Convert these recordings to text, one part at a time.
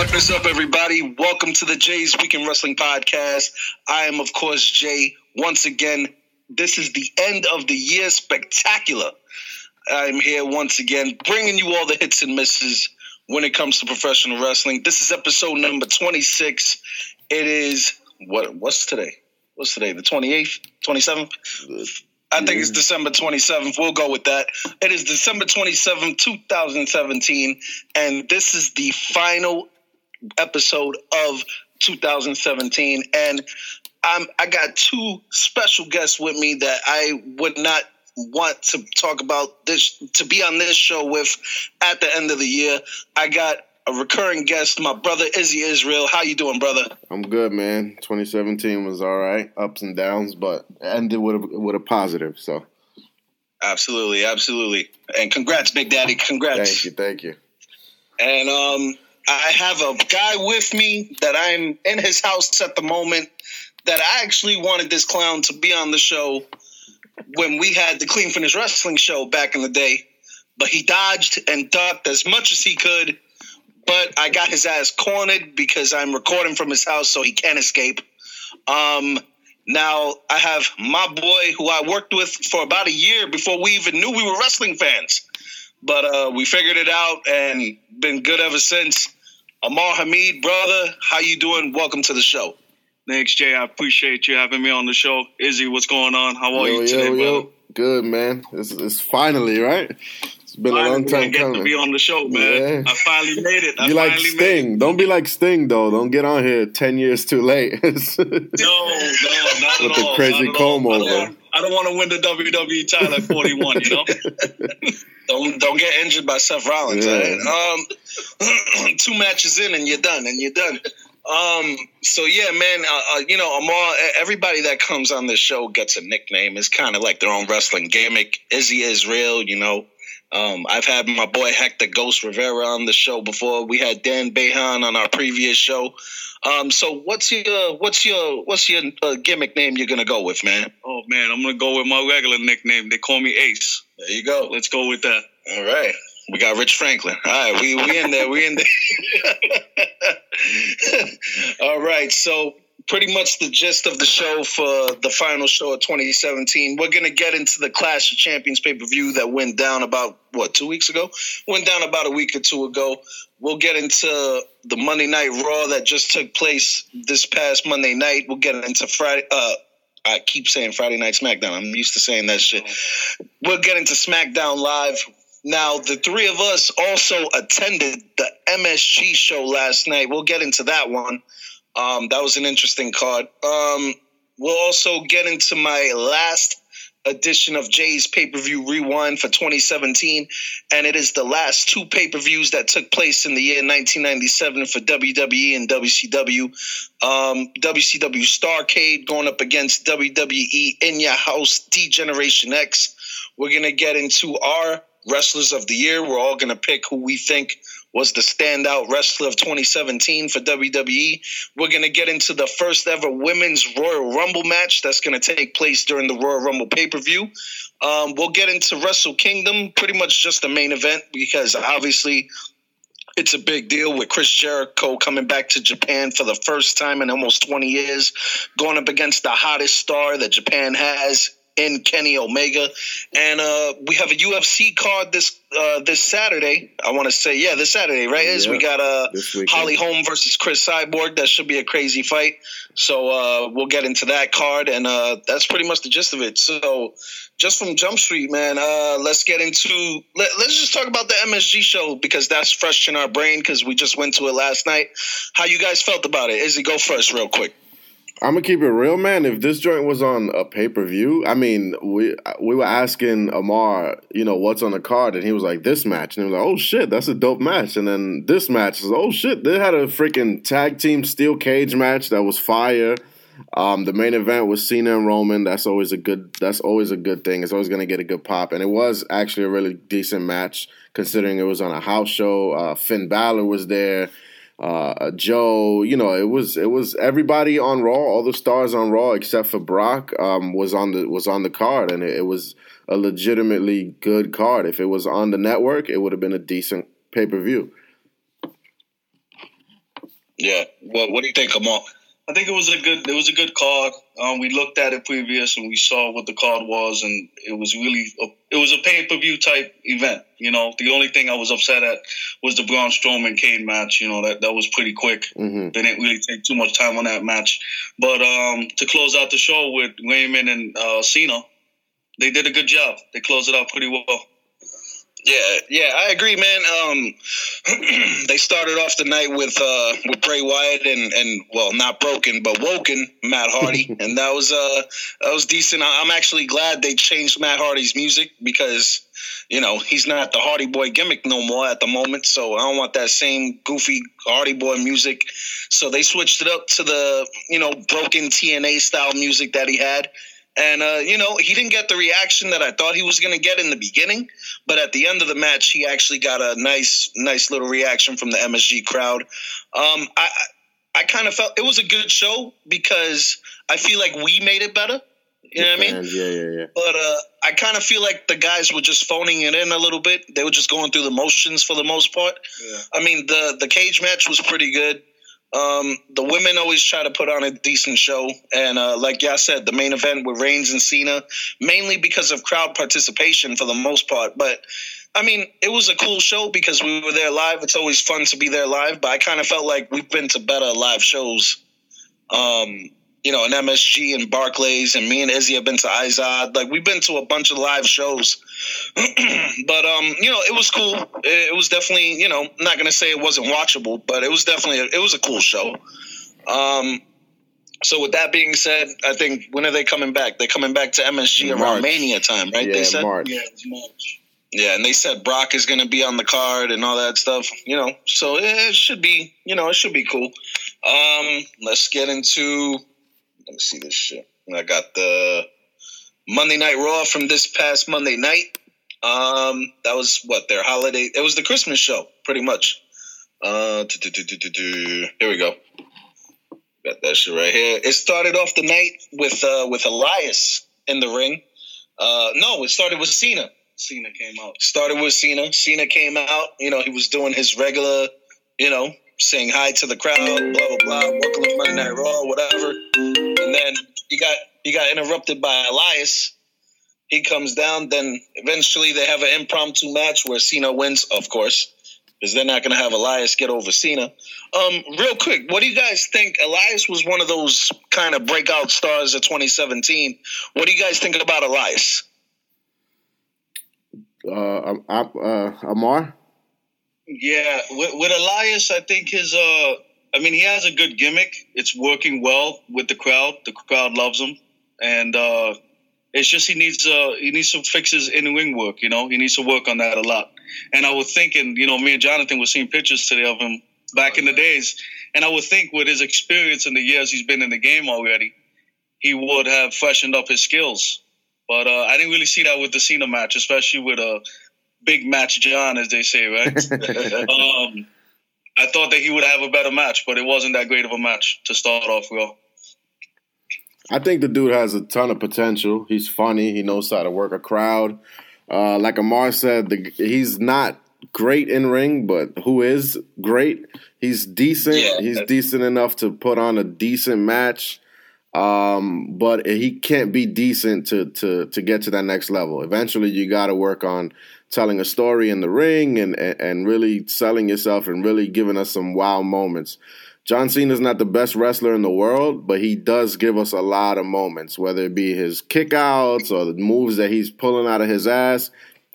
What is up, everybody? Welcome to the Jay's Weekend Wrestling Podcast. I am, of course, Jay. Once again, this is the end of the year spectacular. I'm here once again, bringing you all the hits and misses when it comes to professional wrestling. This is episode number 26. It is what? What's today? What's today? The 28th, 27th. I think it's December 27th. We'll go with that. It is December 27th, 2017, and this is the final episode of 2017 and I'm I got two special guests with me that I would not want to talk about this to be on this show with at the end of the year. I got a recurring guest, my brother Izzy Israel. How you doing, brother? I'm good, man. 2017 was all right, ups and downs, but ended with a, with a positive. So, absolutely, absolutely, and congrats, Big Daddy. Congrats. Thank you, thank you. And um, I have a guy with me that I'm in his house at the moment. That I actually wanted this clown to be on the show when we had the Clean Finish Wrestling show back in the day, but he dodged and ducked as much as he could but I got his ass cornered because I'm recording from his house, so he can't escape. Um, now I have my boy who I worked with for about a year before we even knew we were wrestling fans, but uh, we figured it out and been good ever since. Amar Hamid, brother, how you doing? Welcome to the show. Thanks, Jay. I appreciate you having me on the show. Izzy, what's going on? How are yo, you today, yo, brother? Yo. Good, man. It's, it's finally right. It's been finally a long time coming. to be on the show, man. Yeah. I finally made it. I you like Sting? Don't be like Sting though. Don't get on here ten years too late. no, no, not With at the all. crazy not at all. comb I don't over. want- I don't want to win the WWE title at 41, you know? Don't don't get injured by Seth Rollins. Yeah. right? Um, two matches in and you're done, and you're done. Um, so yeah, man. Uh, uh, you know, Amar. Everybody that comes on this show gets a nickname. It's kind of like their own wrestling gimmick. Izzy Israel. You know. Um, I've had my boy Hector Ghost Rivera on the show before. We had Dan Behan on our previous show. Um, so what's your what's your what's your uh, gimmick name you're gonna go with, man? Oh, man, I'm going to go with my regular nickname. They call me Ace. There you go. Let's go with that. All right. We got Rich Franklin. All right, we we in there. We in there. All right. So pretty much the gist of the show for the final show of 2017. We're gonna get into the Clash of Champions pay per view that went down about what two weeks ago. Went down about a week or two ago. We'll get into the Monday Night Raw that just took place this past Monday night. We'll get into Friday. Uh, I keep saying Friday Night SmackDown. I'm used to saying that shit. We'll get into SmackDown Live. Now, the three of us also attended the MSG show last night. We'll get into that one. Um, that was an interesting card. Um, we'll also get into my last edition of Jay's pay per view rewind for 2017, and it is the last two pay per views that took place in the year 1997 for WWE and WCW. Um, WCW Starcade going up against WWE In Your House D Generation X. We're gonna get into our wrestlers of the year. We're all gonna pick who we think was the standout wrestler of 2017 for WWE. We're going to get into the first ever women's Royal Rumble match that's going to take place during the Royal Rumble pay per view. Um, we'll get into Wrestle Kingdom, pretty much just the main event because obviously it's a big deal with Chris Jericho coming back to Japan for the first time in almost 20 years, going up against the hottest star that Japan has in Kenny Omega, and uh, we have a UFC card this uh, this Saturday. I want to say, yeah, this Saturday, right? Is we got uh, Holly Holm versus Cris Cyborg. That should be a crazy fight. So uh, we'll get into that card, and uh, that's pretty much the gist of it. So just from Jump Street, man, uh, let's get into let, us just talk about the MSG show because that's fresh in our brain because we just went to it last night. How you guys felt about it? Izzy, go first, real quick. I'm gonna keep it real, man. If this joint was on a pay per view, I mean, we we were asking Amar, you know, what's on the card, and he was like, "This match," and he was like, "Oh shit, that's a dope match." And then this match is, "Oh shit, they had a freaking tag team steel cage match that was fire." Um, the main event was Cena and Roman. That's always a good. That's always a good thing. It's always gonna get a good pop, and it was actually a really decent match considering it was on a house show. Uh, Finn Balor was there uh, Joe. You know, it was it was everybody on Raw, all the stars on Raw except for Brock um, was on the was on the card, and it, it, was a legitimately good card. If it was on the network, it would have been a decent pay per view. Yeah. Well, what do you think, Kamal? I think it was a good it was a good card. Um, we looked at it previous and we saw what the card was, and it was really a, it was a pay per view type event. You know, the only thing I was upset at was the Braun Strowman Kane match. You know that that was pretty quick. Mm-hmm. They didn't really take too much time on that match. But um, to close out the show with Roman and uh, Cena, they did a good job. They closed it out pretty well. Yeah, yeah, I agree, man. Um, they started off the night with uh, with Bray Wyatt and and well, not broken but woken Matt Hardy, and that was uh that was decent. I'm actually glad they changed Matt Hardy's music because you know he's not the Hardy Boy gimmick no more at the moment. So I don't want that same goofy Hardy Boy music. So they switched it up to the you know broken TNA style music that he had. And uh, you know, he didn't get the reaction that I thought he was going to get in the beginning, but at the end of the match, he actually got a nice, nice little reaction from the MSG crowd. Um, I, I kind of felt it was a good show because I feel like we made it better. You know what I mean? Yeah, yeah, yeah. But uh, I kind of feel like the guys were just phoning it in a little bit. They were just going through the motions for the most part. Yeah. I mean, the the cage match was pretty good. Um, the women always try to put on a decent show, and uh, like y'all said, the main event with Reigns and Cena, mainly because of crowd participation for the most part. But I mean, it was a cool show because we were there live. It's always fun to be there live, but I kind of felt like we've been to better live shows. Um, you know, an MSG and Barclays, and me and Izzy have been to Izod. Like we've been to a bunch of live shows, but um, you know, it was cool. It, it was definitely, you know, I'm not gonna say it wasn't watchable, but it was definitely, a, it was a cool show. Um, so with that being said, I think when are they coming back? They're coming back to MSG around Mania time, right? Yeah, they said, March. Yeah, it's March. Yeah, and they said Brock is going to be on the card and all that stuff. You know, so it should be, you know, it should be cool. Um, let's get into let me see this shit. I got the Monday Night Raw from this past Monday night. Um, that was what their holiday. It was the Christmas show, pretty much. Uh, here we go. Got that shit right here. It started off the night with uh, with Elias in the ring. Uh, no, it started with Cena. Cena came out. Started with Cena. Cena came out. You know, he was doing his regular, you know, saying hi to the crowd, blah blah blah, welcome to Monday Night Raw, whatever. And then he got he got interrupted by Elias. He comes down. Then eventually they have an impromptu match where Cena wins, of course, because they're not going to have Elias get over Cena. Um, real quick, what do you guys think? Elias was one of those kind of breakout stars of 2017. What do you guys think about Elias? Uh, uh, Amar. Yeah, with, with Elias, I think his. Uh, I mean, he has a good gimmick. It's working well with the crowd. The crowd loves him, and uh, it's just he needs uh, he needs some fixes in ring work. You know, he needs to work on that a lot. And I was thinking, you know, me and Jonathan were seeing pictures today of him back in the days, and I would think with his experience in the years he's been in the game already, he would have freshened up his skills. But uh, I didn't really see that with the Cena match, especially with a uh, big match John, as they say, right? um, I thought that he would have a better match, but it wasn't that great of a match to start off with. I think the dude has a ton of potential. He's funny. He knows how to work a crowd. Uh, like Amar said, the, he's not great in ring, but who is great? He's decent. Yeah, he's decent enough to put on a decent match. Um, but he can't be decent to to to get to that next level. Eventually, you got to work on telling a story in the ring and, and and really selling yourself and really giving us some wow moments. John Cena's not the best wrestler in the world, but he does give us a lot of moments, whether it be his kickouts or the moves that he's pulling out of his ass.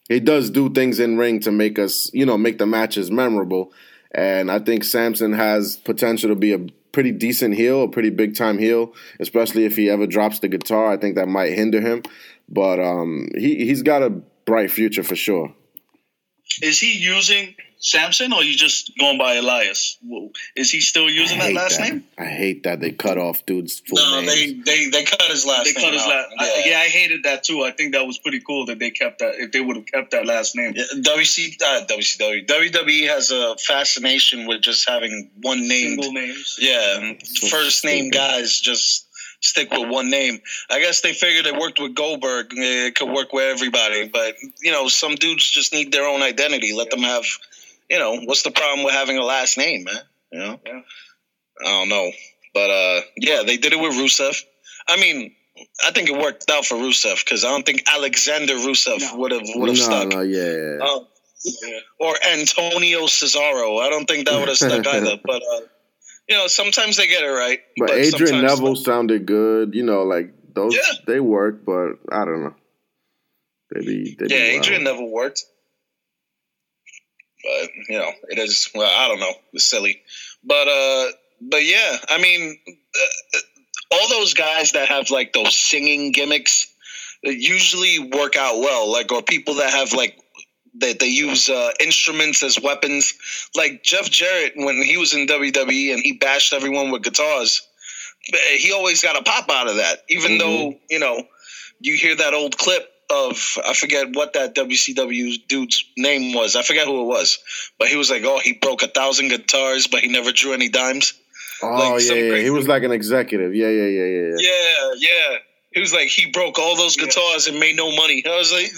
He does do things in ring to make us, you know, make the matches memorable. And I think Samson has potential to be a pretty decent heel, a pretty big time heel, especially if he ever drops the guitar. I think that might hinder him. But um, he he's got a bright future for sure. Is he using Samson, or you just going by Elias? Is he still using that last that. name? I hate that they cut off dude's full no, name. they, they they cut his last. They name cut his out. last. Yeah. I, yeah, I hated that too. I think that was pretty cool that they kept that. If they would have kept that last name, Yeah, WC, uh, WCW, WWE has a fascination with just having one name. single names. Yeah, So first name stupid. guys just stick with one name. I guess they figured it worked with Goldberg. It could work with everybody, but you know, some dudes just need their own identity. Let them have, you know, what's the problem with having a last name, man? You know, Yeah. I don't know, but uh, yeah, they did it with Rusev. I mean. I think it worked out for Rusev because I don't think Alexander Rusev No. would have would have no, stuck. no, yeah. Um, Yeah. or Antonio Cesaro. I don't think that would have stuck either. But uh, you know, sometimes they get it right. But Adrian sometimes- Neville sounded good. You know, like those Yeah. they work, but I don't know. They be they be yeah, wild. Adrian Neville worked. But you know, it is. Well, I don't know. It's silly, but uh, but yeah, I mean, uh, all those guys that have like those singing gimmicks usually work out well. Like, or people that have like that they use uh, instruments as weapons. Like Jeff Jarrett when he was in WWE and he bashed everyone with guitars. He always got a pop out of that, even Mhm. though you know you hear that old clip of I forget what that WCW dude's name was. I forget who it was, but he was like, "Oh, he broke a thousand guitars, but he never drew any dimes." Oh like yeah, yeah. He was like an executive. Yeah, yeah, yeah, yeah. yeah. Yeah, yeah. He was like, he broke all those guitars and made no money. I was like,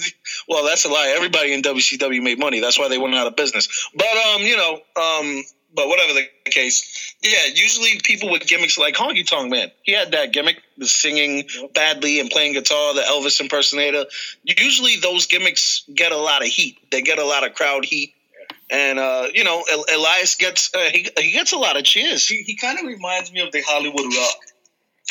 well, that's a lie. Everybody in WCW made money. That's why they went out of business. But um, you know, um, but whatever the case, yeah. Usually, people with gimmicks like Honky Tonk Man, he had that gimmick, the singing badly and playing guitar, the Elvis impersonator. Usually, those gimmicks get a lot of heat. They get a lot of crowd heat. And uh, you know, Elias gets uh, he he gets a lot of cheers. He, he kind of reminds me of the Hollywood Rock.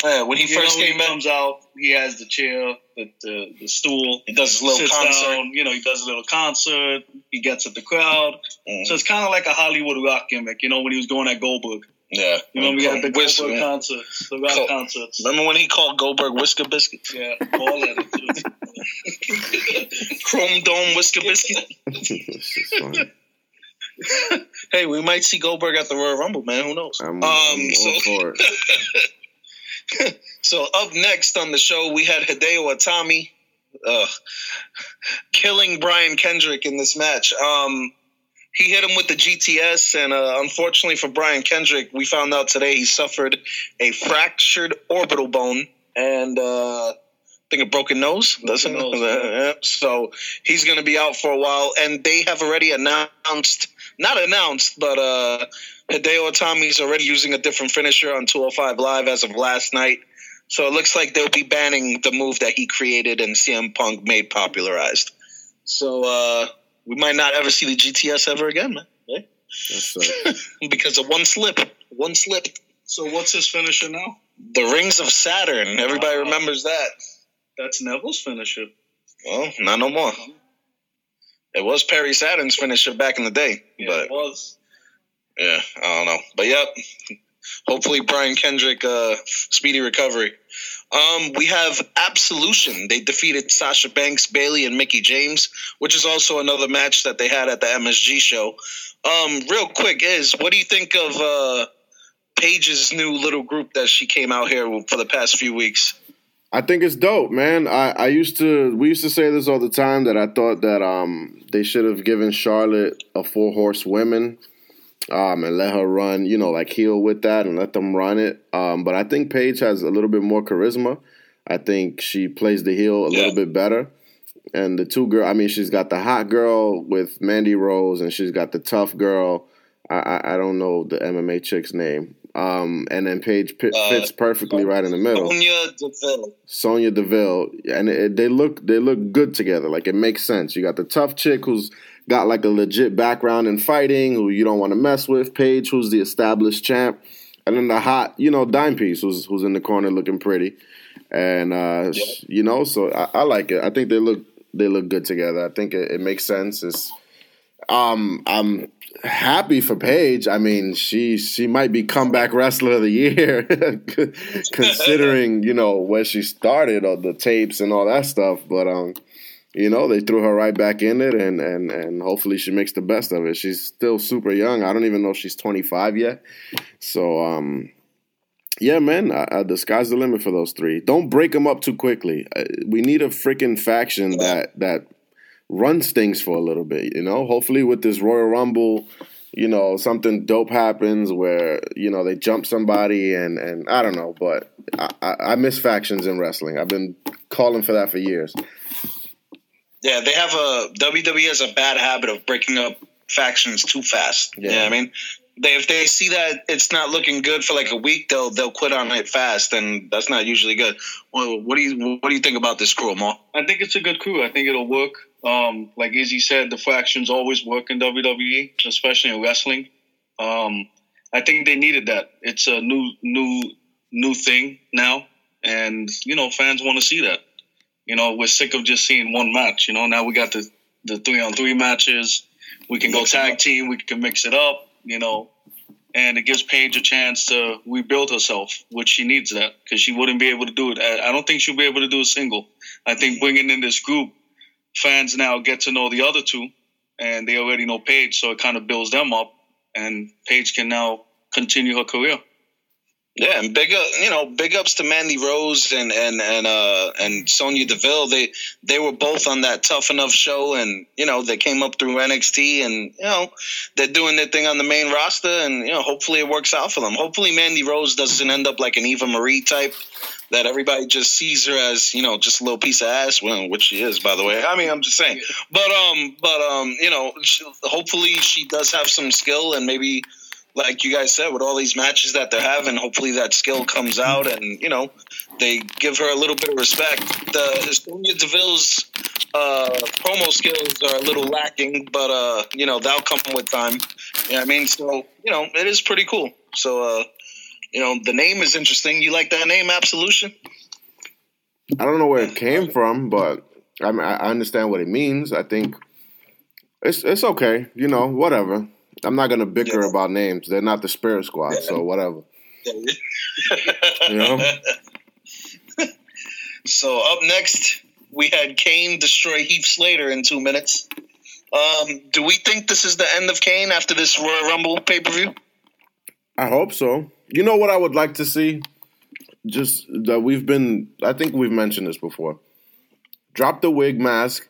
Yeah, when he You first know, when came he in, comes out, he has the chair, the the, the stool. he does his little concert. down. You know, he does a little concert. He gets at the crowd. Mhm. So it's kind of like a Hollywood Rock gimmick. You know, when he was going at Goldberg. Yeah, You know, we had the Whis- Goldberg yeah. concerts, the rock Cool. concerts. Remember when he called Goldberg Whisker Biscuit? Yeah, all that. Chrome Dome Whisker Biscuit? It's just funny. hey, we might see Goldberg at the Royal Rumble, man. Who knows? I'm, um, I'm so, all for it. so up next on the show, we had Hideo Itami uh, killing Brian Kendrick in this match. Um, he hit him with the GTS, and uh, unfortunately for Brian Kendrick, we found out today he suffered a fractured orbital bone and uh, I think a broken nose. Doesn't nose, yeah. So he's going to be out for a while, and they have already announced, not announced, but uh, Hideo Itami's already using a different finisher on 205 Live as of last night. So it looks like they'll be banning the move that he created and CM Punk made popularized. So uh, we might not ever see the GTS ever again, man. That's because of one slip. One slip. so what's his finisher now? The Rings of Saturn. Everybody Wow. remembers that. That's Neville's finisher. Well, not no more. It was Perry Saturn's finisher back in the day, Yeah, but it was. yeah, I don't know. But yep, hopefully Brian Kendrick, uh, speedy recovery. Um, we have Absolution. They defeated Sasha Banks, Bayley, and Mickie James, which is also another match that they had at the MSG show. Um, real quick, is what do you think of uh, Paige's new little group that she came out here for the past few weeks? I think it's dope, man. I, I used to we used to say this all the time that I thought that um they should have given Charlotte a four horse women um and let her run, you know, like heel with that and let them run it. Um but I think Paige has a little bit more charisma. I think she plays the heel a Yeah. little bit better. And the two girl I mean she's got the hot girl with Mandy Rose and she's got the tough girl. I I, I don't know the MMA chick's name. Um, and then Paige pi- Uh, fits perfectly right in the middle. Sonya Deville. Sonya Deville, and it, they look they look good together. Like it makes sense. You got the tough chick who's got like a legit background in fighting, who you don't want to mess with. Paige, who's the established champ, and then the hot, you know, dime piece who's who's in the corner looking pretty, and uh, you know, so I, I like it. I think they look they look good together. I think it, it makes sense. It's um, I'm happy for Paige. I mean, she she might be comeback wrestler of the year, considering you know where she started or the tapes and all that stuff. But um, you know, they threw her right back in it, and and and hopefully she makes the best of it. She's still super young. I don't even know if she's 25 yet. So um. Yeah, man, uh, uh, the sky's the limit for those three. Don't break them up too quickly. Uh, we need a freaking faction that that runs things for a little bit. You know, hopefully with this Royal Rumble, you know, something dope happens where you know they jump somebody and and I don't know, but I, I, I miss factions in wrestling. I've been calling for that for years. Yeah, they have a WWE has a bad habit of breaking up factions too fast. Yeah. Yeah, I mean, they if they see that it's not looking good for like a week, they'll they'll quit on it fast, and that's not usually good. Well, what do you what do you think about this crew, Mo? I think it's a good crew. I think it'll work. Um, like Izzy said, the factions always work in WWE, especially in wrestling. Um, I think they needed that. It's a new, new, new thing now, and you know, fans want to see that. You know, we're sick of just seeing one match. You know, now we got the the three on three matches. We can go tag team. We can mix it up. You know, and it gives Paige a chance to rebuild herself, which she needs that because she wouldn't be able to do it. I I don't think she'll be able to do a single. I think bringing in this group, fans now get to know the other two, and they already know Paige, so it kind of builds them up, and Paige can now continue her career. Yeah, and big up, you know, big ups to Mandy Rose and and and uh and Sonya Deville. They they were both on that Tough Enough show, and you know they came up through NXT, and you know they're doing their thing on the main roster, and you know hopefully it works out for them. Hopefully Mandy Rose doesn't end up like an Eva Marie type. That everybody just sees her as you know just a little piece of ass, well, which she is, by the way. I mean, I'm just saying, but um, but um, you know, she, hopefully she does have some skill, and maybe like you guys said, with all these matches that they're having, hopefully that skill comes out and, you know, they give her a little bit of respect. The Sonya Deville's uh, promo skills are a little lacking, but, uh, you know, that'll come with time. You know I mean? So, you know, it is pretty cool. So, uh, you know, the name is interesting. You like that name, Absolution? I don't know where it came from, but I mean, I understand what it means. I think it's it's okay. You know, whatever. I'm not gonna bicker Yeah. about names. They're not the Spirit Squad, so whatever. You know? So up next, we had Kane destroy Heath Slater in two minutes. Um, do we think this is the end of Kane after this Royal Rumble pay per view? I hope so. You know what I would like to see? Just that we've been. I think we've mentioned this before. Drop the wig mask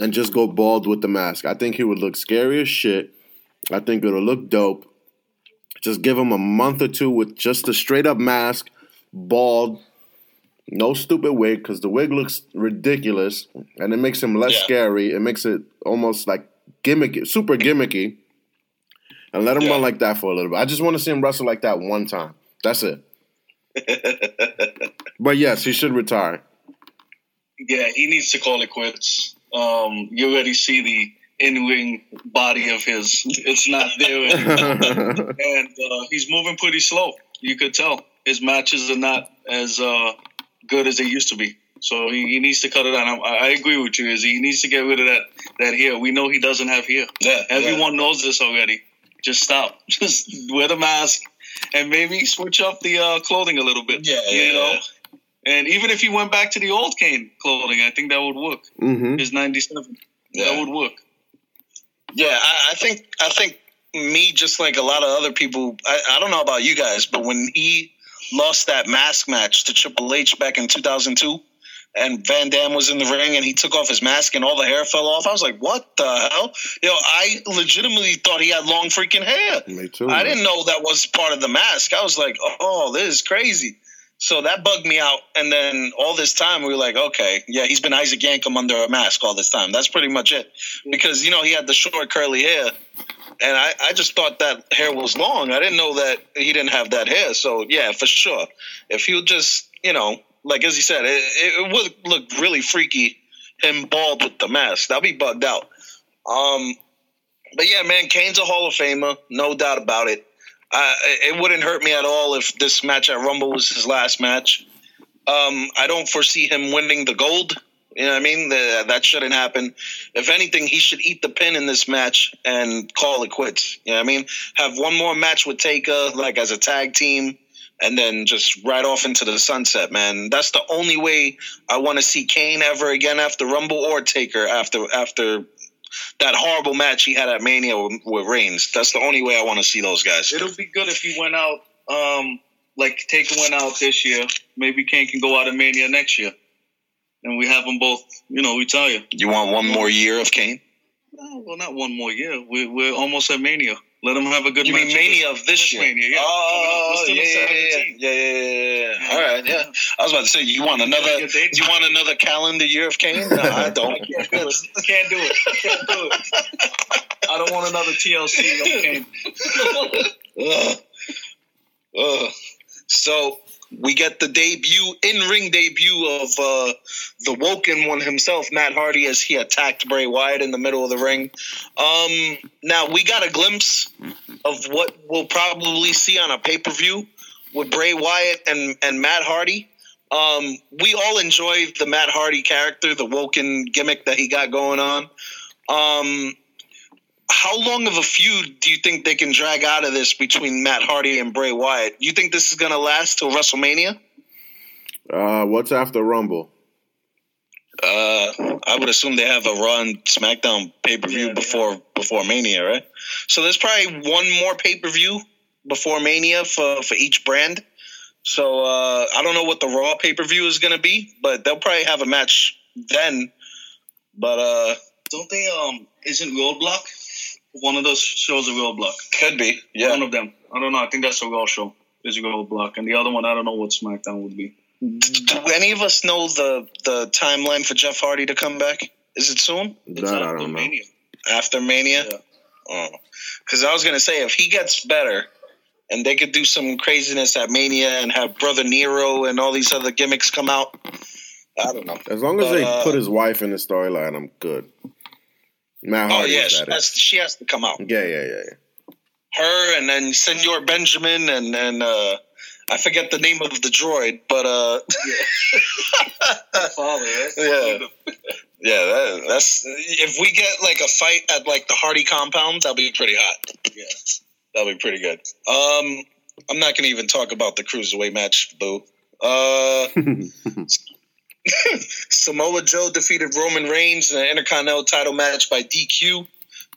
and just go bald with the mask. I think he would look scary as shit. I think it'll look dope. Just give him a month or two with just a straight up mask, bald, no stupid wig, because the wig looks ridiculous and it makes him less Yeah. scary. It makes it almost like gimmicky, super gimmicky. And let him Yeah. run like that for a little bit. I just want to see him wrestle like that one time. That's it. but yes, he should retire. Yeah, he needs to call it quits. Um, you already see the in-ring body of his; it's not there anymore. and uh, he's moving pretty slow. You could tell his matches are not as uh, good as they used to be. So he, he needs to cut it out. I, I agree with you, Izzy. He needs to get rid of that that hair. We know he doesn't have hair. Yeah, Everyone knows this already. Just stop. Just wear the mask and maybe switch up the uh, clothing a little bit. Yeah, you yeah, know. yeah. And even if he went back to the old Kane clothing, I think that would work. hmm His '97, Yeah. that would work. Yeah, I, I think I think me just like a lot of other people. I, I don't know about you guys, but when he lost that mask match to Triple H back in 2002, and Van Dam was in the ring and he took off his mask and all the hair fell off, I was like, "What the hell?" Yo, I legitimately thought he had long freaking hair. Me too. I didn't know that was part of the mask. I was like, "Oh, this is crazy." So that bugged me out. And then all this time, we were like, okay, yeah, he's been Isaac Yankem under a mask all this time. That's pretty much it. Because, you know, he had the short curly hair. and I, I just thought that hair was long. I didn't know that he didn't have that hair. So yeah, for sure. If he'll just, you know, like as he said, it, it would look really freaky. Him bald with the mask, that'd be bugged out. Um, but yeah, man, Kane's a Hall of Famer, no doubt about it. Uh, it wouldn't hurt me at all if this match at Rumble was his last match. Um, I don't foresee him winning the gold. You know what I mean? The, that shouldn't happen. If anything, he should eat the pin in this match and call it quits. You know what I mean? Have one more match with Taker, like as a tag team, and then just right off into the sunset, man. That's the only way I want to see Kane ever again after Rumble or Taker after after that horrible match he had at Mania with, with Reigns. That's the only way I want to see those guys. It'll be good if he went out, um, like Taker went out this year. Maybe Kane can go out of Mania next year, and we have them both. You know, we tell You You want one more year of Kane? No, well, not one more year. We're, we're almost at Mania. Let him have a good. You mean Mania of this, this year? Mania, yeah. Oh, yeah, yeah, yeah, yeah, yeah, yeah. All right, yeah. I was about to say, you want another? You want another calendar year of Kane? No, I don't. Can't do it. Can't do it. Can't do it. I don't want another TLC of Kane. Ugh. Ugh. So we get the debut, in-ring debut of uh, the Woken one himself, Matt Hardy, as he attacked Bray Wyatt in the middle of the ring. Um, now we got a glimpse of what we'll probably see on a pay-per-view with Bray Wyatt and and Matt Hardy. Um, we all enjoy the Matt Hardy character, the Woken gimmick that he got going on. Um, how long of a feud do you think they can drag out of this between Matt Hardy and Bray Wyatt? You think this is going to last till WrestleMania? Uh, what's after Rumble? Uh, I would assume they have a Raw and SmackDown pay per view Yeah, before before Mania, right? So there's probably one more pay per view before Mania for for each brand. So uh, I don't know what the Raw pay per view is going to be, but they'll probably have a match then. But uh, Don't they? Um, isn't Roadblock one of those shows? A real block. could be, yeah. One of them. I don't know. I think that's a Raw show. Is a real block, and the other one I don't know what SmackDown would be. Do any of us know the the timeline for Jeff Hardy to come back? Is it soon? It's That I after don't know. Mania. after Mania. Yeah. Because I was gonna say if he gets better, and they could do some craziness at Mania and have Brother Nero and all these other gimmicks come out. I don't know. As long as But, they uh, put his wife in the storyline, I'm good. Matt Oh Hardy yeah, she has, she has to come out. Yeah, yeah, yeah, yeah. Her and then Senor Benjamin and then uh, I forget the name of the droid, but uh, Father, right? Yeah. yeah, that, that's if we get like a fight at like the Hardy compound, that'll be pretty hot. Yeah. That'll be pretty good. Um, I'm not gonna even talk about the cruiserweight match, boo. Uh, Samoa Joe defeated Roman Reigns in an Intercontinental title match by DQ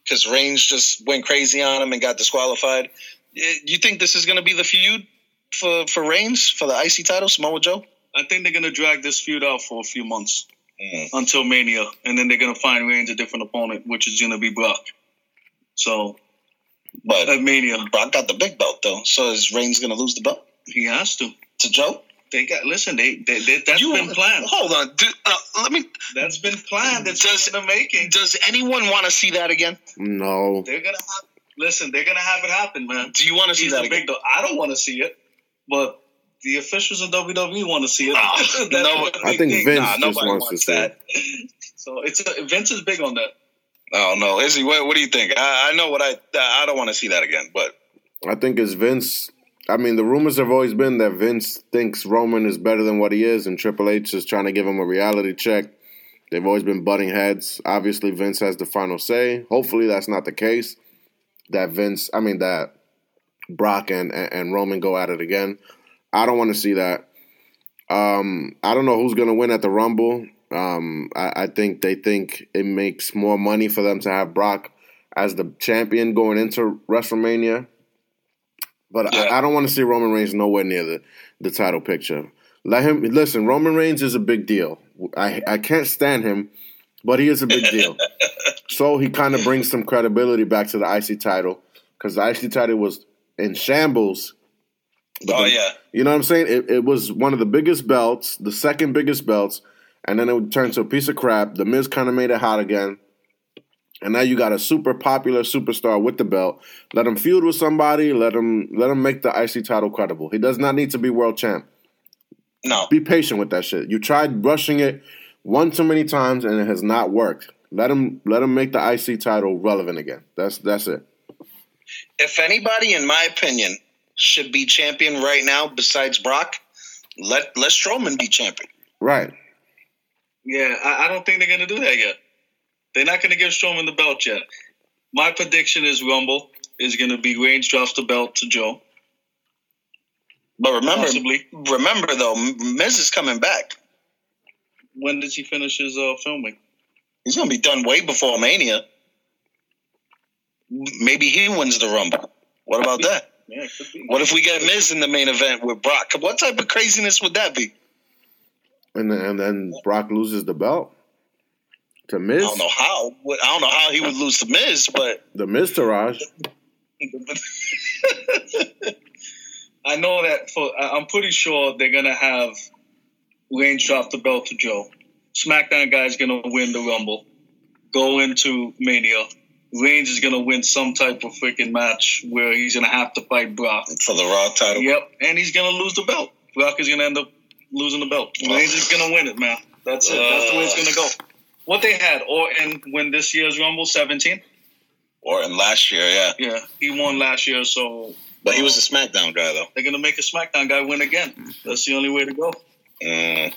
because Reigns just went crazy on him and got disqualified. You think this is gonna be the feud for for Reigns for the IC title, Samoa Joe? I think they're gonna drag this feud out for a few months Mm. until Mania, and then they're gonna find Reigns a different opponent, which is gonna be Brock. So But at Mania, Brock got the big belt though, so is Reigns gonna lose the belt he has to. to Joe? They got listen. They, they, they that's You- been planned. Hold on, do, uh, let me. That's been planned. It's Does- just in the making. Does anyone want to see that again? no. They're gonna have. Listen, they're gonna have it happen, man. Do you want to see that the again? big dog. I don't want to see it, but the officials in WWE want to see it. That's no, I they think Vince Nah, just nobody wants, wants to see. that. So it's a, Vince is big on that. Oh no, Izzy, what, what do you think? I, I know what I I don't want to see that again, but I think it's Vince. I mean, the rumors have always been that Vince thinks Roman is better than what he is, and Triple H is trying to give him a reality check. They've always been butting heads. Obviously, Vince has the final say. Hopefully, that's not the case. That Vince, I mean, that Brock and, and, and Roman go at it again. I don't want to see that. Um, I don't know who's going to win at the Rumble. Um, I, I think they think it makes more money for them to have Brock as the champion going into WrestleMania. But Yeah. I, I don't want to see Roman Reigns nowhere near the, the title picture. Let him listen. Roman Reigns is a big deal. I I can't stand him, but he is a big deal. so he kind of brings some credibility back to the IC title because the IC title was in shambles. But oh yeah, you know what I'm saying? It, it was one of the biggest belts, the second biggest belts, and then it would turn to a piece of crap. The Miz kind of made it hot again. And now you got a super popular superstar with the belt. Let him feud with somebody. Let him let him make the IC title credible. He does not need to be world champ. No, Be patient with that shit. You tried rushing it one too many times, and it has not worked. Let him let him make the IC title relevant again. That's that's it. if anybody, in my opinion, should be champion right now besides Brock, let let Strowman be champion. Right. Yeah, I, I don't think they're gonna do that yet. They're not gonna give Strowman the belt yet. My prediction is Rumble is gonna be Reigns drops the belt to Joe. But remember, Possibly. remember though, Miz is coming back. When does he finish his uh, filming? He's gonna be done way before Mania. Maybe he wins the Rumble. What about that? Yeah, could be. What if we get Miz in the main event with Brock? What type of craziness would that be? And then, and then Brock loses the belt to Miz I don't know how. I don't know how he would lose to Miz, but The Miztourage. I know that for I- I'm pretty sure they're gonna have Reigns drop the belt to Joe. SmackDown guy's gonna win the Rumble. Go into Mania. Reigns is gonna win some type of freaking match where he's gonna have to fight Brock. for the Raw title. Yep, and he's gonna lose the belt. Brock is gonna end up losing the belt. Reigns is gonna win it, man. That's it. That's the way it's gonna go. What they had, or and when this year's Rumble, seventeen. Or in last year, yeah. Yeah, he won last year, so But he was a SmackDown guy though. they're gonna make a SmackDown guy win again. That's the only way to go. Mm.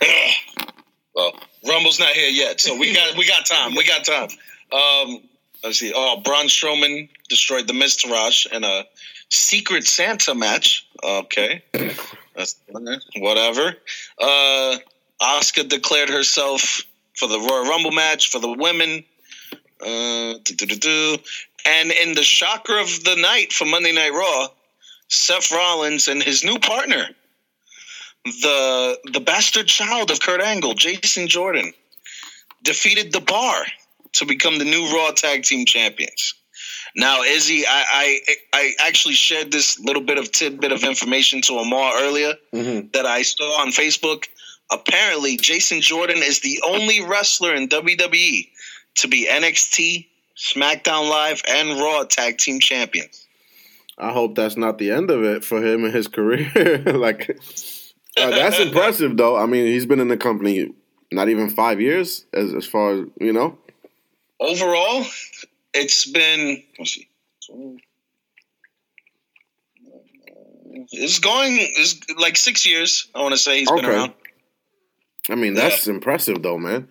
well, Rumble's not here yet, so we got we got time. We got time. Um, let's see. Oh, Braun Strowman destroyed the Miztourage in a Secret Santa match. Okay, that's whatever. Uh, Asuka declared herself for the Royal Rumble match for the women. Uh, and in the shocker of the night for Monday Night Raw, Seth Rollins and his new partner, the the bastard child of Kurt Angle, Jason Jordan, defeated the Bar to become the new Raw Tag Team Champions. Now, Izzy, I, I I actually shared this little bit of tidbit of information to Amar earlier Mhm. that I saw on Facebook. Apparently, Jason Jordan is the only wrestler in WWE to be NXT, SmackDown Live, and Raw Tag Team Champions. I hope that's not the end of it for him and his career. like, uh, that's impressive, though. I mean, he's been in the company not even five years, as as far as you know. Overall, it's been let's see. It's going it's like six years. I want to say he's been around. I mean, that's impressive, though, man.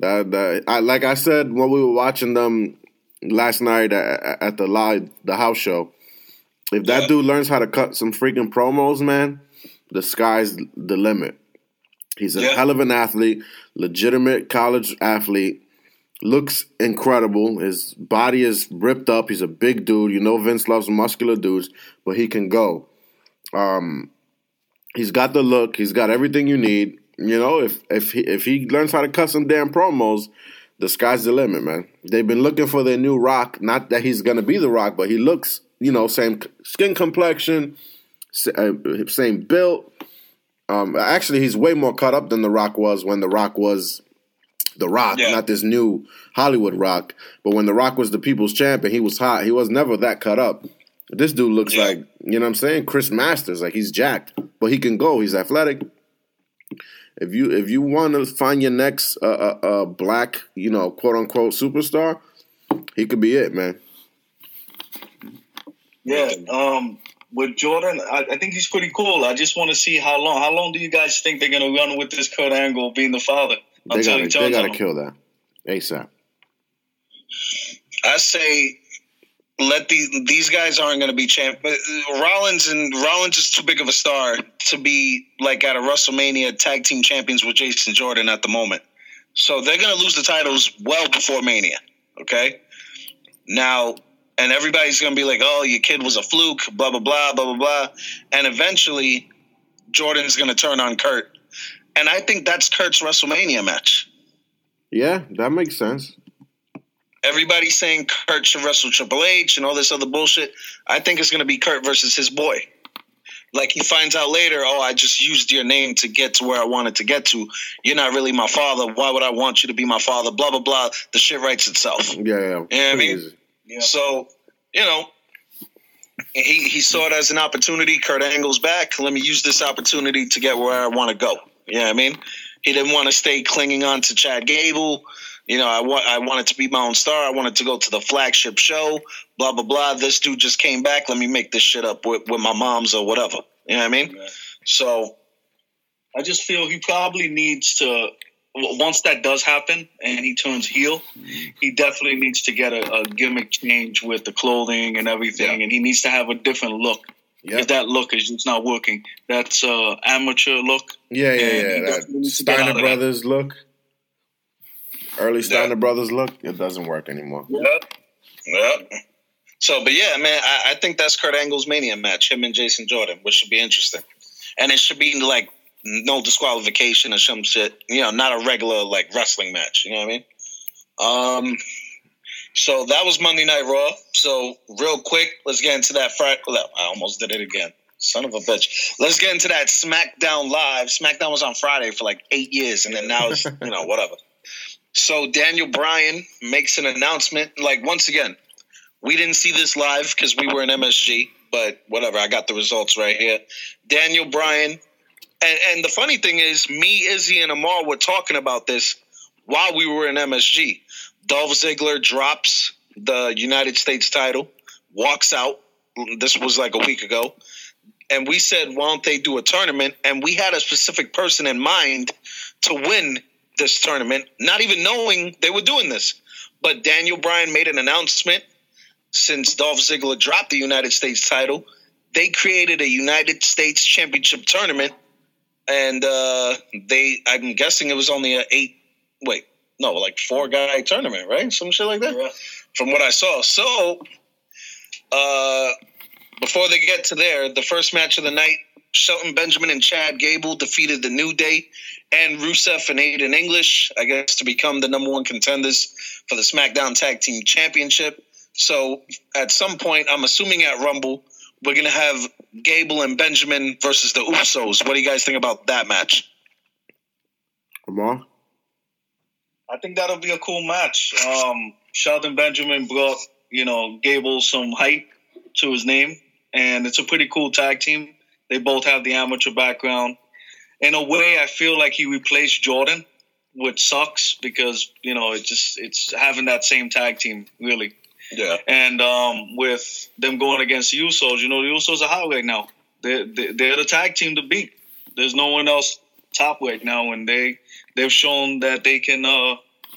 That, that I, like I said when we were watching them last night at, at the live the house show. If that Yeah. dude learns how to cut some freaking promos, man, the sky's the limit. He's a Yeah. hell of an athlete, legitimate college athlete. Looks incredible. His body is ripped up. He's a big dude. You know Vince loves muscular dudes, but he can go. Um, he's got the look. He's got everything you need. You know, if if he, if he learns how to cut some damn promos, the sky's the limit, man. They've been looking for their new Rock. Not that he's gonna be the Rock, but he looks, you know, same skin complexion, uh, same build. Um, actually, he's way more cut up than the Rock was when the Rock was the Rock, Yeah. not this new Hollywood Rock. But when the Rock was the People's Champion, he was hot. He was never that cut up. This dude looks Yeah. like, you know what I'm saying? Chris Masters, like he's jacked, but he can go. He's athletic. If you if you want to find your next uh, uh, uh, black, you know, quote unquote superstar, he could be it, man. Yeah. Um, with Jordan, I, I think he's pretty cool. I just want to see how long. How long do you guys think they're gonna run with this Kurt Angle being the father? They Until gotta he they gotta kill that ASAP. I say let these these guys aren't going to be champ. Rollins and Rollins is too big of a star to be like at a WrestleMania tag team champions with Jason Jordan at the moment. So they're going to lose the titles well before Mania. Okay, now and everybody's going to be like, "Oh, your kid was a fluke," blah blah blah blah blah blah, and eventually Jordan's going to turn on Kurt, and I think that's Kurt's WrestleMania match. Yeah, that makes sense. Everybody's saying Kurt should wrestle Triple H and all this other bullshit. I think it's going to be Kurt versus his boy. like he finds out later, oh, I just used your name to get to where I wanted to get to. You're not really my father. Why would I want you to be my father? Blah blah blah. The shit writes itself. Yeah, yeah. You know what I mean? Yeah. So, you know, he he saw it as an opportunity. Kurt Angle's back. Let me use this opportunity to get where I want to go. You know what I mean? He didn't want to stay clinging on to Chad Gable. You know, I want I wanted to be my own star. I wanted to go to the flagship show. Blah blah blah. This dude just came back. Let me make this shit up with, with my mom's or whatever. You know what I mean? Yeah. So I just feel he probably needs to. Once that does happen and he turns heel, he definitely needs to get a, a gimmick change with the clothing and everything, and he needs to have a different look. Yep. If that look is just not working, that's uh, amateur look. Yeah, yeah, yeah. That needs to get out Steiner. Brothers look, early Steiner Brothers look, it doesn't work anymore. Yep. Yep. So, but yeah, man, I, I think that's Kurt Angle's Mania match, him and Jason Jordan, which should be interesting. And it should be like no disqualification or some shit. You know, not a regular like wrestling match. You know what I mean? Um. So that was Monday Night Raw. So real quick, let's get into that Friday. I almost did it again. Son of a bitch. Let's get into that SmackDown Live. SmackDown was on Friday for like eight years, and then now it's you know whatever. So Daniel Bryan makes an announcement. Like once again, we didn't see this live because we were in MSG, but whatever. I got the results right here. Daniel Bryan, and, and the funny thing is, me, Izzy, and Amar were talking about this while we were in MSG. Dolph Ziggler drops the United States title, walks out. This was like a week ago. And we said, why don't they do a tournament? And we had a specific person in mind to win this tournament, not even knowing they were doing this. But Daniel Bryan made an announcement since Dolph Ziggler dropped the United States title. They created a United States Championship tournament, and uh, they I'm guessing it was only a eight wait no like four guy tournament right some shit like that Yeah. from what I saw. So uh, before they get to there, the first match of the night, Shelton Benjamin and Chad Gable defeated the New Day and Rusev and Aiden English, I guess, to become the number one contenders for the SmackDown Tag Team Championship. So at some point, I'm assuming at Rumble, we're going to have Gable and Benjamin versus the Usos. What do you guys think about that match? Amar? I think that'll be a cool match. Um, Shelton Benjamin brought, you know, Gable some height to his name, and it's a pretty cool tag team. They both have the amateur background. In a way, I feel like he replaced Jordan, which sucks because you know it just it's having that same tag team really. Yeah. And um, with them going against the Usos, you know the Usos are hot right now. They're, they're they're the tag team to beat. There's no one else top right now, and they they've shown that they can uh,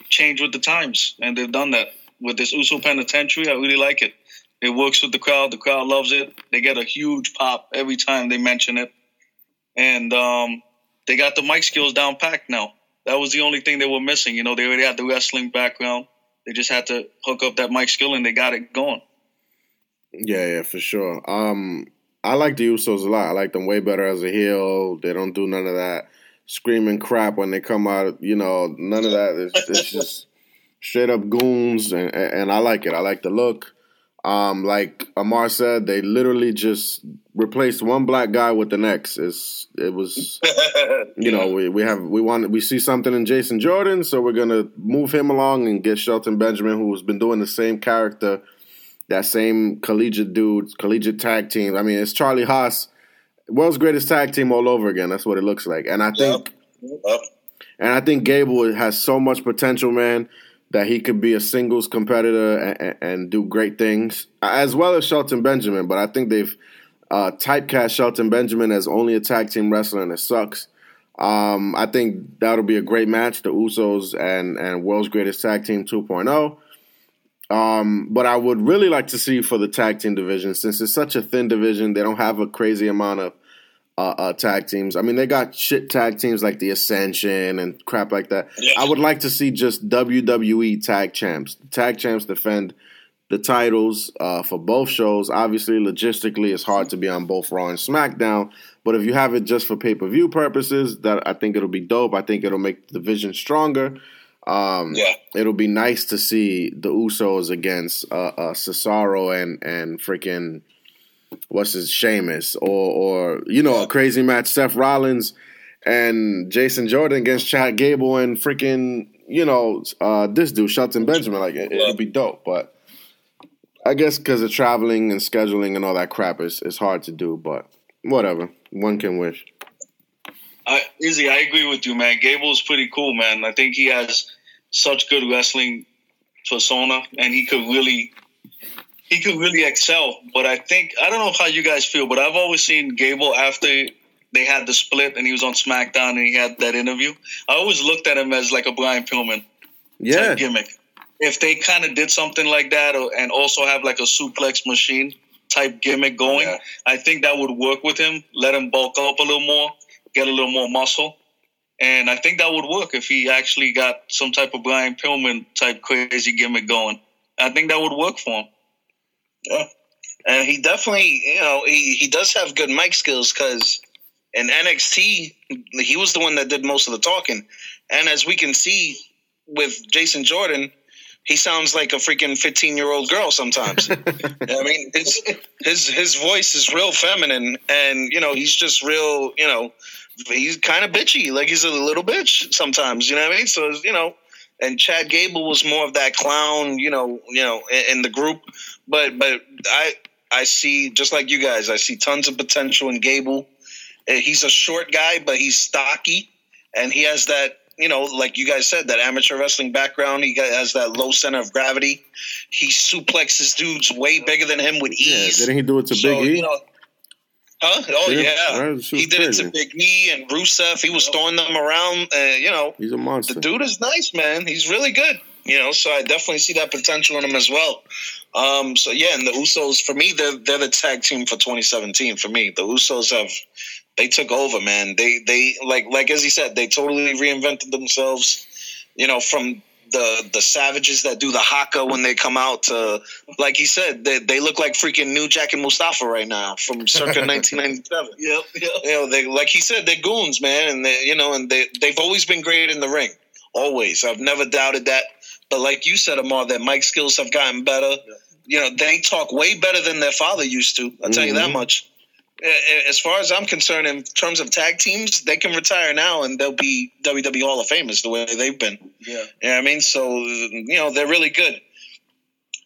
change with the times, and they've done that with this Uso Penitentiary. I really like it. It works with the crowd. The crowd loves it. They get a huge pop every time they mention it, and um, they got the mic skills down packed now. That was the only thing they were missing. You know, they already had the wrestling background. They just had to hook up that mic skill, and they got it going. Yeah, yeah, for sure. Um, I like the Usos a lot. I like them way better as a heel. They don't do none of that screaming crap when they come out. You know, none of that. It's, it's just straight up goons, and, and I like it. I like the look. Um, like Amar said, they literally just replaced one black guy with the next. It's it was you know we, we have we want we see something in Jason Jordan, so we're gonna move him along and get Shelton Benjamin, who's been doing the same character, that same collegiate dude, collegiate tag team. I mean, it's Charlie Haas, world's greatest tag team all over again. That's what it looks like, and I think Yep. and I think Gable has so much potential, man, that he could be a singles competitor and, and do great things, as well as Shelton Benjamin. But I think they've uh, typecast Shelton Benjamin as only a tag team wrestler, and it sucks. Um, I think that'll be a great match, the Usos and, and World's Greatest Tag Team 2.0. Um, but I would really like to see for the tag team division, since it's such a thin division, they don't have a crazy amount of uh, uh, tag teams. I mean, they got shit tag teams like the Ascension and crap like that. Yeah. I would like to see just WWE tag champs. The tag champs defend the titles uh, for both shows. Obviously, logistically, it's hard to be on both Raw and SmackDown. But if you have it just for pay per view purposes, that I think it'll be dope. I think it'll make the division stronger. Um, Yeah. it'll be nice to see the Usos against uh, uh, Cesaro and and freaking what's his Sheamus or or you know a crazy match Seth Rollins and Jason Jordan against Chad Gable and freaking you know uh, this dude Shelton Benjamin like it, it'd be dope, but I guess because of traveling and scheduling and all that crap is it's hard to do, but whatever one can wish. I, Izzy, I agree with you, man. Gable's pretty cool, man. I think he has such good wrestling persona, and he could really he could really excel. But I think I don't know how you guys feel, but I've always seen Gable after they had the split and he was on SmackDown and he had that interview. I always looked at him as like a Brian Pillman yeah. gimmick. If they kind of did something like that, or, and also have like a suplex machine type gimmick going, yeah. I think that would work with him. Let him bulk up a little more, get a little more muscle. And I think that would work if he actually got some type of Brian Pillman type crazy gimmick going. I think that would work for him. Yeah. And he definitely, you know, he, he does have good mic skills because in NXT, he was the one that did most of the talking. And as we can see with Jason Jordan, he sounds like a freaking 15 year old girl sometimes. I mean, his, his, his voice is real feminine and, you know, he's just real, you know, he's kind of bitchy. Like he's a little bitch sometimes, you know what I mean? So, you know, and Chad Gable was more of that clown, you know, you know, in, in the group. But, but I, I see, just like you guys, I see tons of potential in Gable. Uh, he's a short guy, but he's stocky, and he has that you know, like you guys said, that amateur wrestling background. He has that low center of gravity. He suplexes dudes way bigger than him with ease. Yeah, didn't he do it to so, Big E? You know, huh? Oh yeah, he did crazy. it to Big E and Rusev. He was throwing them around. Uh, you know, he's a monster. The dude is nice, man. He's really good. You know, so I definitely see that potential in him as well. Um, so yeah, and the Usos for me, they're they're the tag team for 2017. For me, the Usos have they took over, man. They they like like as he said, they totally reinvented themselves. You know, from the the savages that do the haka when they come out to like he said, they they look like freaking New Jack and Mustafa right now from circa 1997. Yep, yep. You know, they like he said, they're goons, man, and they you know, and they they've always been great in the ring. Always, I've never doubted that. But like you said, Amar, that mic skills have gotten better. Yeah. You know, they talk way better than their father used to. I'll tell mm-hmm. you that mm-hmm. much. As far as I'm concerned, in terms of tag teams, they can retire now and they'll be WWE Hall of Famers the way they've been. Yeah. You know I mean? So, you know, they're really good.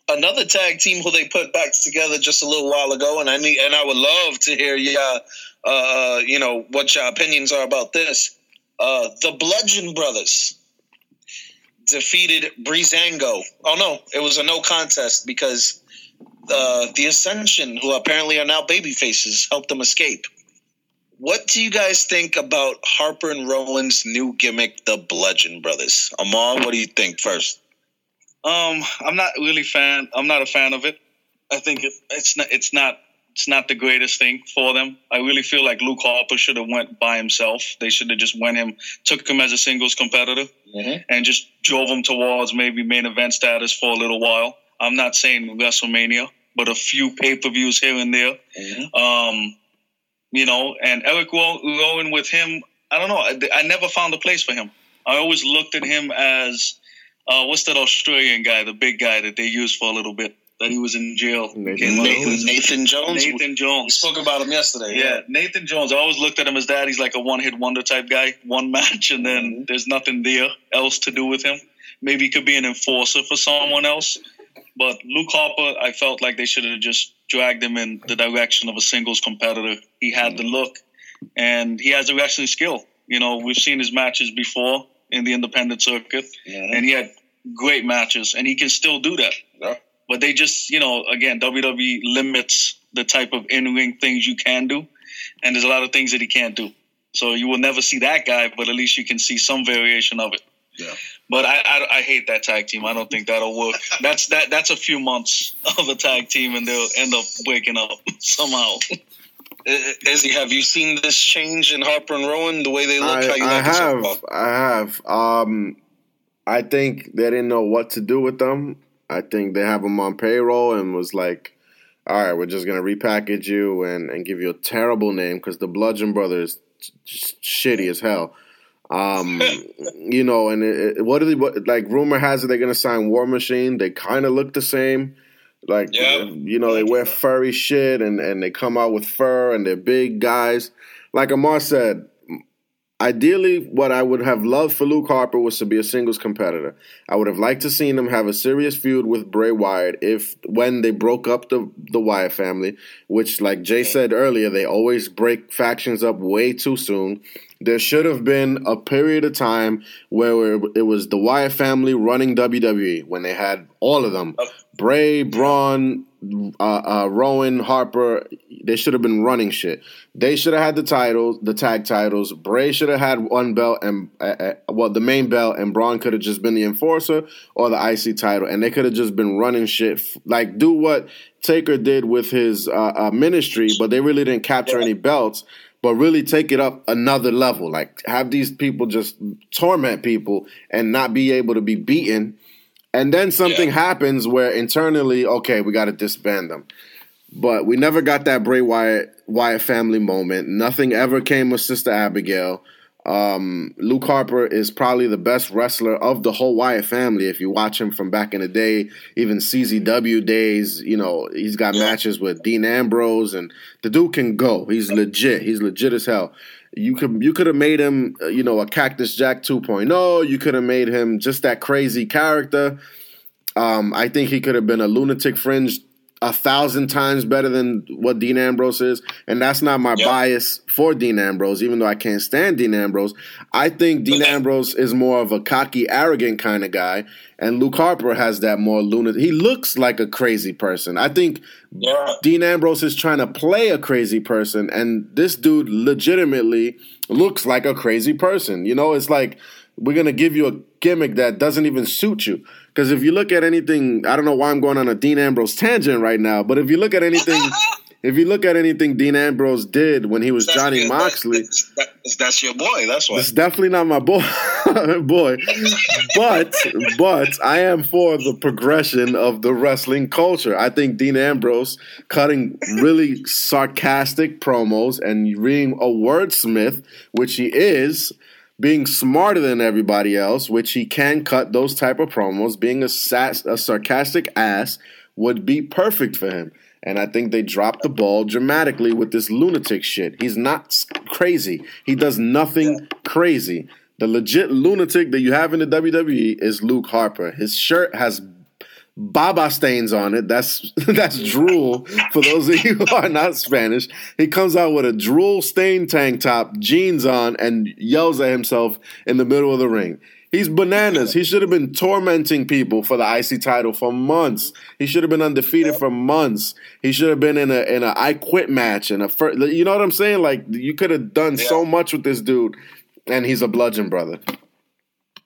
Another tag team who they put back together just a little while ago, and I need, and I would love to hear, yeah, uh, you know, what your opinions are about this. Uh, the Bludgeon Brothers defeated Breezango. Oh no, it was a no contest because uh, the Ascension, who apparently are now baby faces, helped them escape. What do you guys think about Harper and Rowan's new gimmick, the Bludgeon Brothers? Amar, what do you think first? Um, I'm not really fan. I'm not a fan of it. I think it, it's not. It's not. It's not the greatest thing for them. I really feel like Luke Harper should have went by himself. They should have just went him, took him as a singles competitor, mm-hmm. and just drove him towards maybe main event status for a little while. I'm not saying WrestleMania, but a few pay per views here and there. Mm-hmm. Um, you know, and Eric Rowan with him, I don't know. I, I, never found a place for him. I always looked at him as uh, what's that Australian guy, the big guy that they used for a little bit that he was in jail. Nathan, Nathan, Nathan Jones. Nathan Jones. We spoke about him yesterday. Yeah, yeah, Nathan Jones. I always looked at him as that. He's like a one hit wonder type guy. One match, and then mm-hmm. there's nothing there else to do with him. Maybe he could be an enforcer for someone else. But Luke Harper, I felt like they should have just dragged him in the direction of a singles competitor. He had the look, and he has the wrestling skill. You know, we've seen his matches before in the independent circuit, mm-hmm. and he had great matches, and he can still do that. Yeah. But they just, you know, again, WWE limits the type of in ring things you can do, and there's a lot of things that he can't do. So you will never see that guy, but at least you can see some variation of it. Yeah. But I, I, I hate that tag team. I don't think that'll work. That's that that's a few months of a tag team, and they'll end up waking up somehow. Izzy, have you seen this change in Harper and Rowan? The way they look? I, How you I have. I have. Um, I think they didn't know what to do with them. I think they have them on payroll and was like, "All right, we're just gonna repackage you and, and give you a terrible name because the Bludgeon Brothers shitty as hell." Um, you know, and it, it, what are they? What, like rumor has it they're gonna sign War Machine. They kind of look the same. Like Yeah. you know, they wear furry shit and and they come out with fur and they're big guys. Like Amar said, ideally, what I would have loved for Luke Harper was to be a singles competitor. I would have liked to seen him have a serious feud with Bray Wyatt if when they broke up the the Wyatt family, which, like Jay said earlier, they always break factions up way too soon. There should have been a period of time where it was the Wyatt family running WWE when they had all of them. Bray, Braun, uh, uh, Rowan, Harper, they should have been running shit. They should have had the titles, the tag titles. Bray should have had one belt and uh, uh, well, the main belt, and Braun could have just been the enforcer or the IC title, and they could have just been running shit. f- Like do what Taker did with his uh, uh, ministry, but they really didn't capture any belts. But really take it up another level. Like have these people just torment people and not be able to be beaten. And then something happens where internally, okay, we got to disband them. But we never got that Bray Wyatt Wyatt family moment. Nothing ever came with Sister Abigail. Um, Luke Harper is probably the best wrestler of the whole Wyatt family. If you watch him from back in the day, even CZW days, you know he's got matches with Dean Ambrose, and the dude can go. He's legit. He's legit as hell. You could you could have made him, uh, you know, a Cactus Jack 2.0. You could have made him just that crazy character. Um, I think he could have been a lunatic fringe a thousand times better than what Dean Ambrose is. And that's not my bias for Dean Ambrose, even though I can't stand Dean Ambrose. I think Dean Ambrose is more of a cocky, arrogant kind of guy. And Luke Harper has that more lunatic. He looks like a crazy person. I think Dean Ambrose is trying to play a crazy person. And this dude legitimately looks like a crazy person. You know, it's like we're going to give you a gimmick that doesn't even suit you. Because if you look at anything, I don't know why I'm going on a Dean Ambrose tangent right now, but if you look at anything, if you look at anything Dean Ambrose did when he was That's Johnny Moxley, That's, that's, that's your boy. That's why. it's definitely not my boy, boy. But but I am for the progression of the wrestling culture. I think Dean Ambrose cutting really sarcastic promos and being a wordsmith, which he is, being smarter than everybody else, which he can cut those type of promos, being a, sass, a sarcastic ass would be perfect for him. And I think they dropped the ball dramatically with this lunatic shit. He's not crazy. He does nothing crazy. The legit lunatic that you have in the WWE is Luke Harper. His shirt has baba stains on it. That's that's drool for those of you who are not Spanish. He comes out with a drool stained tank top, jeans on, and yells at himself in the middle of the ring. He's bananas. He should have been tormenting people for the IC title for months. He should have been undefeated for months. He should have been in a in a I quit match and a first, you know what I'm saying? Like you could have done so much with this dude, and he's a bludgeon brother.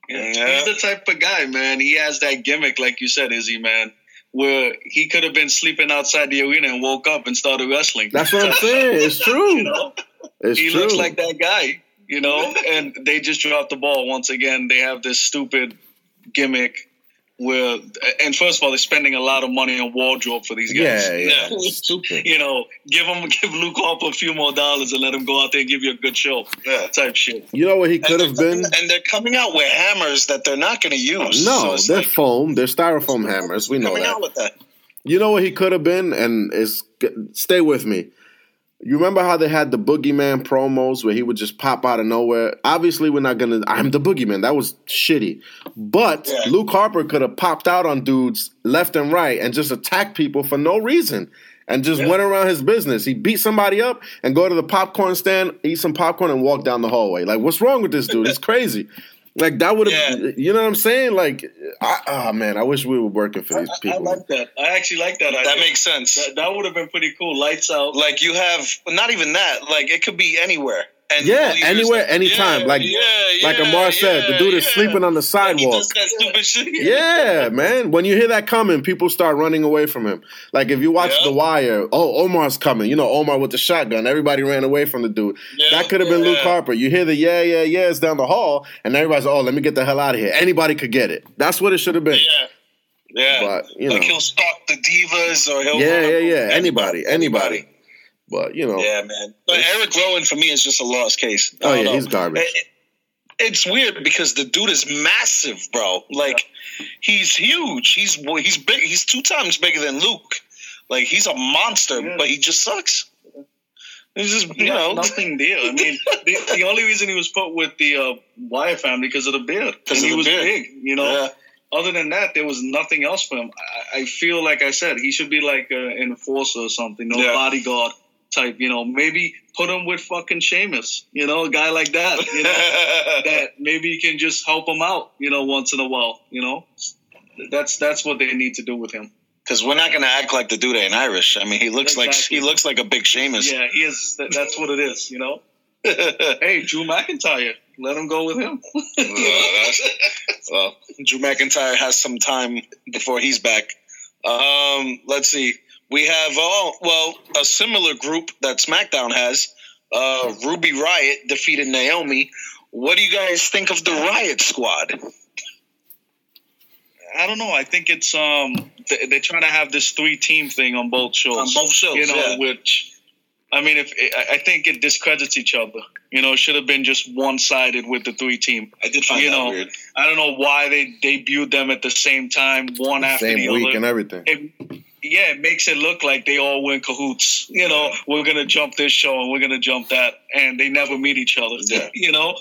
He's the type of guy, man. He has that gimmick, like you said, Izzy, man, where he could have been sleeping outside the arena and woke up and started wrestling. That's what I'm saying. It's true. You know? It's he true. looks like that guy, you know. and they just dropped the ball once again. They have this stupid gimmick where, and first of all, they're spending a lot of money on wardrobe for these guys. Yeah, yeah. It's stupid. You know, give them give Luke Harper a few more dollars and let him go out there and give you a good show. Yeah. type shit. You know what he could have been? And they're coming out with hammers that they're not going to use. No, So they're like, foam. They're styrofoam hammers. We know that. that. You know what he could have been, and is stay with me. You remember how they had the boogeyman promos where he would just pop out of nowhere? Obviously, we're not gonna. I'm the boogeyman. That was shitty. But Yeah. Luke Harper could have popped out on dudes left and right and just attacked people for no reason. And just went around his business. He beat somebody up and go to the popcorn stand, eat some popcorn, and walk down the hallway. Like, what's wrong with this dude? He's crazy. Like that would have, Yeah. you know what I'm saying? Like, I, oh man, I wish we were working for these I people. I like that. I actually like that. That makes sense. That, that would have been pretty cool. Lights out. Like you have, not even that. Like it could be anywhere. And Yeah, all you hear is anywhere, like, anytime. yeah, like yeah, like yeah, Amar said, the yeah, dude is sleeping on the He sidewalk. does that stupid shit. Yeah, man. When you hear that coming, people start running away from him. Like if you watch Yeah. The Wire, oh Omar's coming. You know Omar with the shotgun. Everybody ran away from the dude. Yeah, that could have been Luke yeah. Harper. You hear the yeah, yeah, yeahs down the hall, and everybody's oh, let me get the hell out of here. Anybody could get it. That's what it should have been. Yeah. Yeah. But, you like know. he'll stalk the divas or he'll Yeah, yeah, yeah. on Anybody, anybody. But you know, Yeah, man. But Eric Rowan for me is just a lost case. Oh, yeah, know. he's garbage. Eh, it's weird because the dude is massive, bro. Like he's huge. He's he's big. He's two times bigger than Luke. Like he's a monster, Yeah. but he just sucks. He's just you has know nothing there. I mean, the, the only reason he was put with the uh, Wyatt family because of the beard, 'Cause and of he was beard. big. You know, Yeah. other than that, there was nothing else for him. I, I feel like I said he should be like an enforcer or something, no Yeah. bodyguard type. You know, maybe put him with fucking Sheamus. You know, a guy like that. You know, that maybe he can just help him out. You know, once in a while. You know, that's that's what they need to do with him. Because we're not gonna act like the dude ain't Irish. I mean, he looks like he looks like a big Sheamus. Yeah, he is. That's what it is. You know. Hey, Drew McIntyre, let him go with him. well, Drew McIntyre has some time before he's back. Um, let's see. We have oh well a similar group that SmackDown has. Uh, Ruby Riot defeated Naomi. What do you guys think of the Riot Squad? I don't know. I think it's um they- they're trying to have this three team thing on both shows. On both shows, you know, yeah. which I mean, if I I think it discredits each other. You know, it should have been just one sided with the three team. I did find You that know, weird. I don't know why they debuted them at the same time, one after Same the week other. and everything. it, yeah, it makes it look like they all win cahoots. You know, we're gonna jump this show and we're gonna jump that, and they never meet each other. Yeah. you know,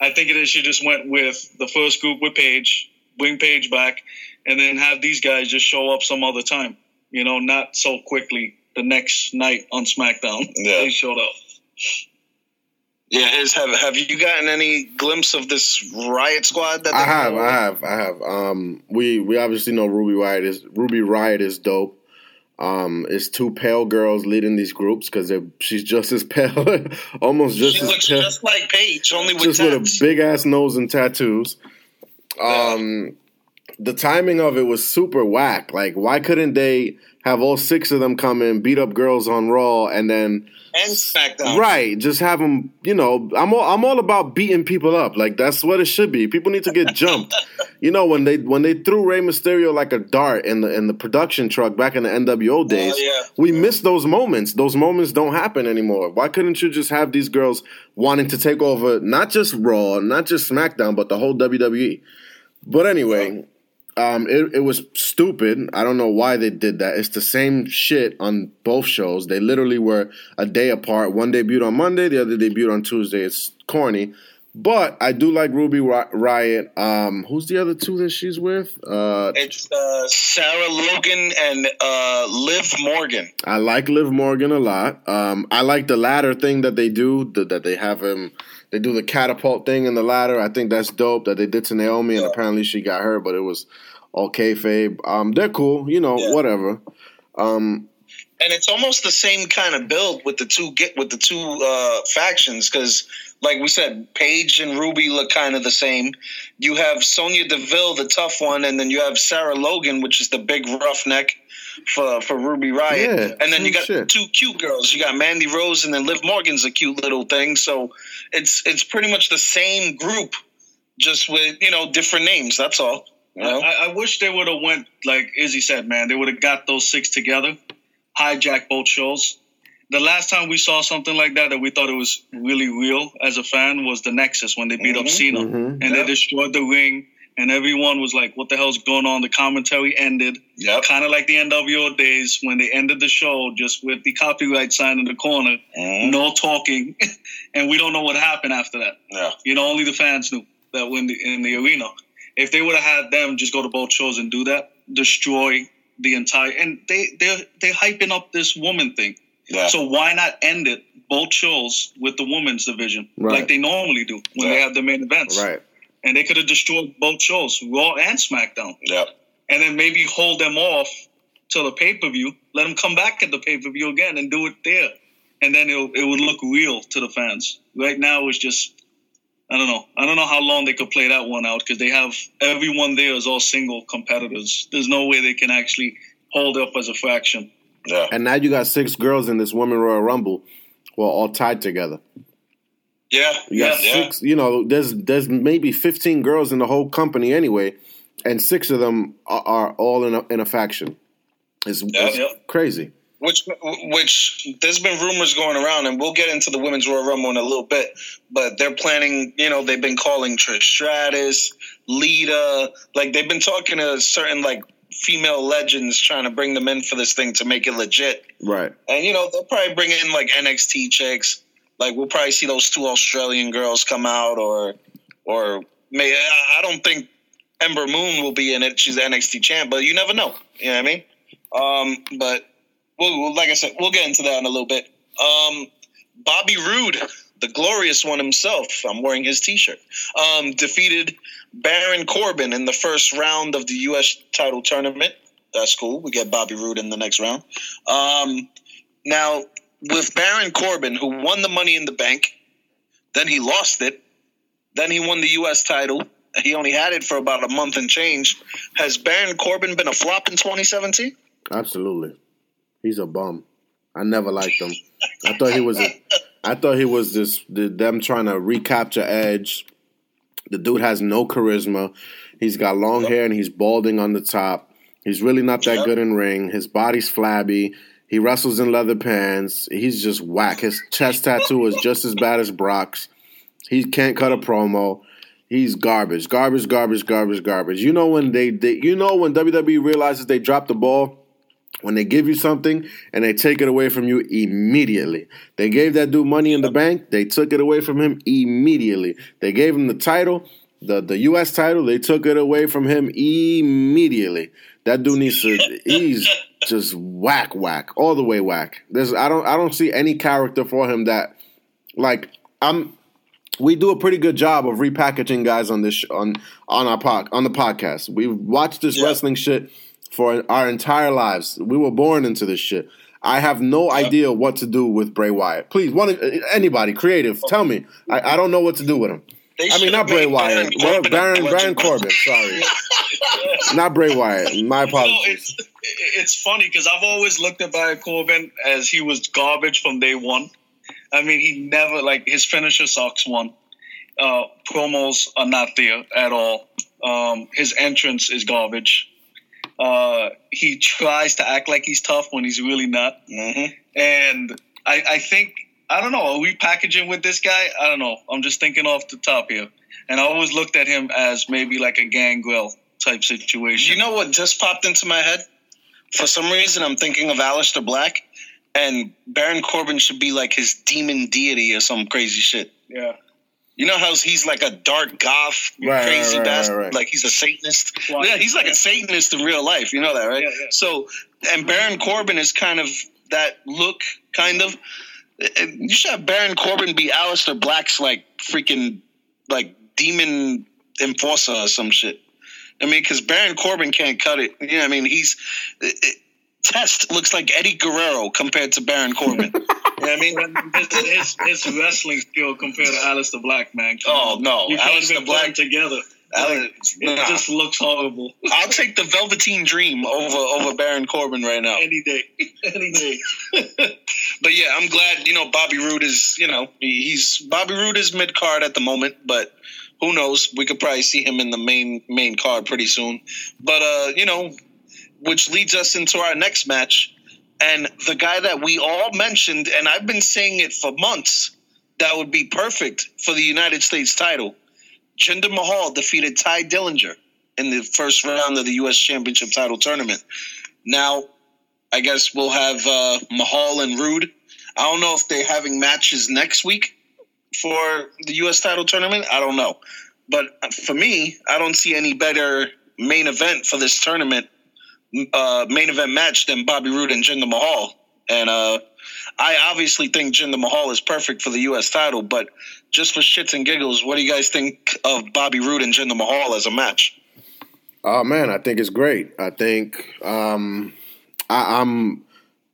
I think it should just went with the first group with Paige, bring Paige back, and then have these guys just show up some other time. You know, not so quickly the next night on SmackDown. Yeah. they showed up. Yeah, is have have you gotten any glimpse of this Riot Squad? That I have, I have, I have. Um, we we obviously know Ruby Riot is Ruby Riot is dope. Um, it's two pale girls leading these groups because she's just as pale, almost just She as looks pale, just like Paige, only with just with a big ass nose and tattoos. Um, the timing of it was super whack. Like, why couldn't they have all six of them come in, beat up girls on Raw, and then and SmackDown. Right, just have them. You know, I'm all I'm all about beating people up. Like that's what it should be. People need to get jumped. you know, when they when they threw Rey Mysterio like a dart in the in the production truck back in the NWO oh, days, yeah. we miss those moments. Those moments don't happen anymore. Why couldn't you just have these girls wanting to take over not just Raw, not just SmackDown, but the whole WWE? But anyway, um, it, it was stupid. I don't know why they did that. It's the same shit on both shows. They literally were a day apart. One debuted on Monday, the other debuted on Tuesday. It's corny. But I do like Ruby Riot. Um, who's the other two that she's with? Uh, It's uh, Sarah Logan and uh, Liv Morgan. I like Liv Morgan a lot. Um, I like the ladder thing that they do. The, that they have him. They do the catapult thing in the ladder. I think that's dope. That they did to Naomi, and apparently she got hurt, but it was all kayfabe. Um, they're cool. You know, Yeah. whatever. Um, and it's almost the same kind of build with the two get with the two uh, factions because, like we said, Paige and Ruby look kind of the same. You have Sonya Deville, the tough one, and then you have Sarah Logan, which is the big roughneck for for Ruby Riot. Yeah, and then you got shit. two cute girls. You got Mandy Rose, and then Liv Morgan's a cute little thing. So it's it's pretty much the same group, just with you know different names. That's all. You know? I, I wish they would have went like Izzy said, man. They would have got those six together, hijacked both shows. The last time we saw something like that that we thought it was really real as a fan was the Nexus when they beat up Cena Mhm. and they destroyed the ring and everyone was like, "What the hell's going on?" The commentary ended, Yep. kind of like the NWO days when they ended the show just with the copyright sign in the corner, Mhm. no talking, and we don't know what happened after that. Yeah. You know, only the fans knew that were in the, in the arena. If they would have had them just go to both shows and do that, destroy the entire and they they're they're hyping up this woman thing. Yeah. So why not end it both shows with the women's division Right. like they normally do when they have the main events? right. And they could have destroyed both shows, Raw and SmackDown, Yep. and then maybe hold them off till the pay per view. Let them come back at the pay per view again and do it there, and then it it would look real to the fans. Right now, it's just I don't know. I don't know how long they could play that one out because they have everyone there is all single competitors. There's no way they can actually hold up as a fraction. Yeah. And now you got six girls in this Women Royal Rumble, who are all tied together. Yeah. You got yeah. six. You know, there's there's maybe 15 girls in the whole company anyway, and six of them are, are all in a, in a faction. It's, it's yep. crazy. Which, which there's been rumors going around, and we'll get into the women's Royal Rumble in a little bit. But they're planning, you know, they've been calling Trish Stratus, Lita, like they've been talking to certain like female legends, trying to bring them in for this thing to make it legit. Right. And you know, they'll probably bring in like NXT chicks. Like we'll probably see those two Australian girls come out, or, or may I don't think Ember Moon will be in it. She's the NXT champ, but you never know. You know what I mean? Um, but we'll, like I said, we'll get into that in a little bit. Um, Bobby Roode, the glorious one himself, I'm wearing his T-shirt, um, defeated Baron Corbin in the first round of the U.S. title tournament. That's cool. We get Bobby Roode in the next round. Um, now, with Baron Corbin, who won the Money in the Bank, then he lost it, then he won the U.S. title. He only had it for about a month and change. Has Baron Corbin been a flop in 2017? Absolutely. He's a bum. I never liked him. I thought he was a, I thought he was this the, them trying to recapture Edge. The dude has no charisma. He's got long hair and he's balding on the top. He's really not that good in ring. His body's flabby. He wrestles in leather pants. He's just whack. His chest tattoo is just as bad as Brock's. He can't cut a promo. He's garbage, garbage, garbage, garbage, garbage. You know when they, they you know when WWE realizes they dropped the ball when they give you something and they take it away from you immediately. They gave that dude money in the bank, they took it away from him immediately. They gave him the title, the, the US title, they took it away from him immediately. That dude needs to he's just whack whack, all the way whack. There's I don't I don't see any character for him that like I'm we do a pretty good job of repackaging guys on this on on our pod, on the podcast. We've watched this wrestling shit for our entire lives. We were born into this shit. I have no idea what to do with Bray Wyatt. Please, one anybody creative, tell me. I, I don't know what to do with him. I mean, not Bray Wyatt, Baron Corbin. Baron, Baron Corbin. Sorry, not Bray Wyatt. My apologies. No, it's, it's funny because I've always looked at Baron Corbin as he was garbage from day one. I mean, he never like his finisher sucks one. Uh, promos are not there at all. Um, his entrance is garbage. Uh, he tries to act like he's tough when he's really not. Mm-hmm. And I, I think I don't know. Are we packaging with this guy? I don't know. I'm just thinking off the top here. And I always looked at him as maybe like a Gangrel type situation. You know what just popped into my head? For some reason, I'm thinking of Aleister Black, and Baron Corbin should be like his demon deity or some crazy shit. Yeah. You know how he's like a dark goth, Right, crazy right, right, bastard, right, right. like he's a Satanist. Right. Yeah, he's like a Satanist in real life. You know that, right? Yeah, yeah. So, and Baron Corbin is kind of that look, kind of. You should have Baron Corbin be Aleister Black's like freaking like demon enforcer or some shit. I mean, because Baron Corbin can't cut it. You know, what I mean, he's it, it, Test looks like Eddie Guerrero compared to Baron Corbin. you know what I mean? his, his, his wrestling skill compared to Aleister Black, man. Oh, no. you can't even Black- together. Ale- It nah. just looks horrible. I'll take the Velveteen Dream over over Baron Corbin right now. Any day, any day. But yeah, I'm glad you know Bobby Roode is you know he's Bobby Roode is mid card at the moment, but who knows? We could probably see him in the main main card pretty soon. But uh, you know, which leads us into our next match, and the guy that we all mentioned, and I've been saying it for months, that would be perfect for the United States title. Jinder Mahal defeated Tye Dillinger in the first round of the U.S. Championship title tournament. Now, I guess we'll have uh, Mahal and Roode. I don't know if they're having matches next week for the U.S. title tournament. I don't know. But for me, I don't see any better main event for this tournament, uh, main event match than Bobby Roode and Jinder Mahal. And uh, I obviously think Jinder Mahal is perfect for the U.S. title, but just for shits and giggles, what do you guys think of Bobby Roode and Jinder Mahal as a match? Oh man, I think it's great. I think um, I, I'm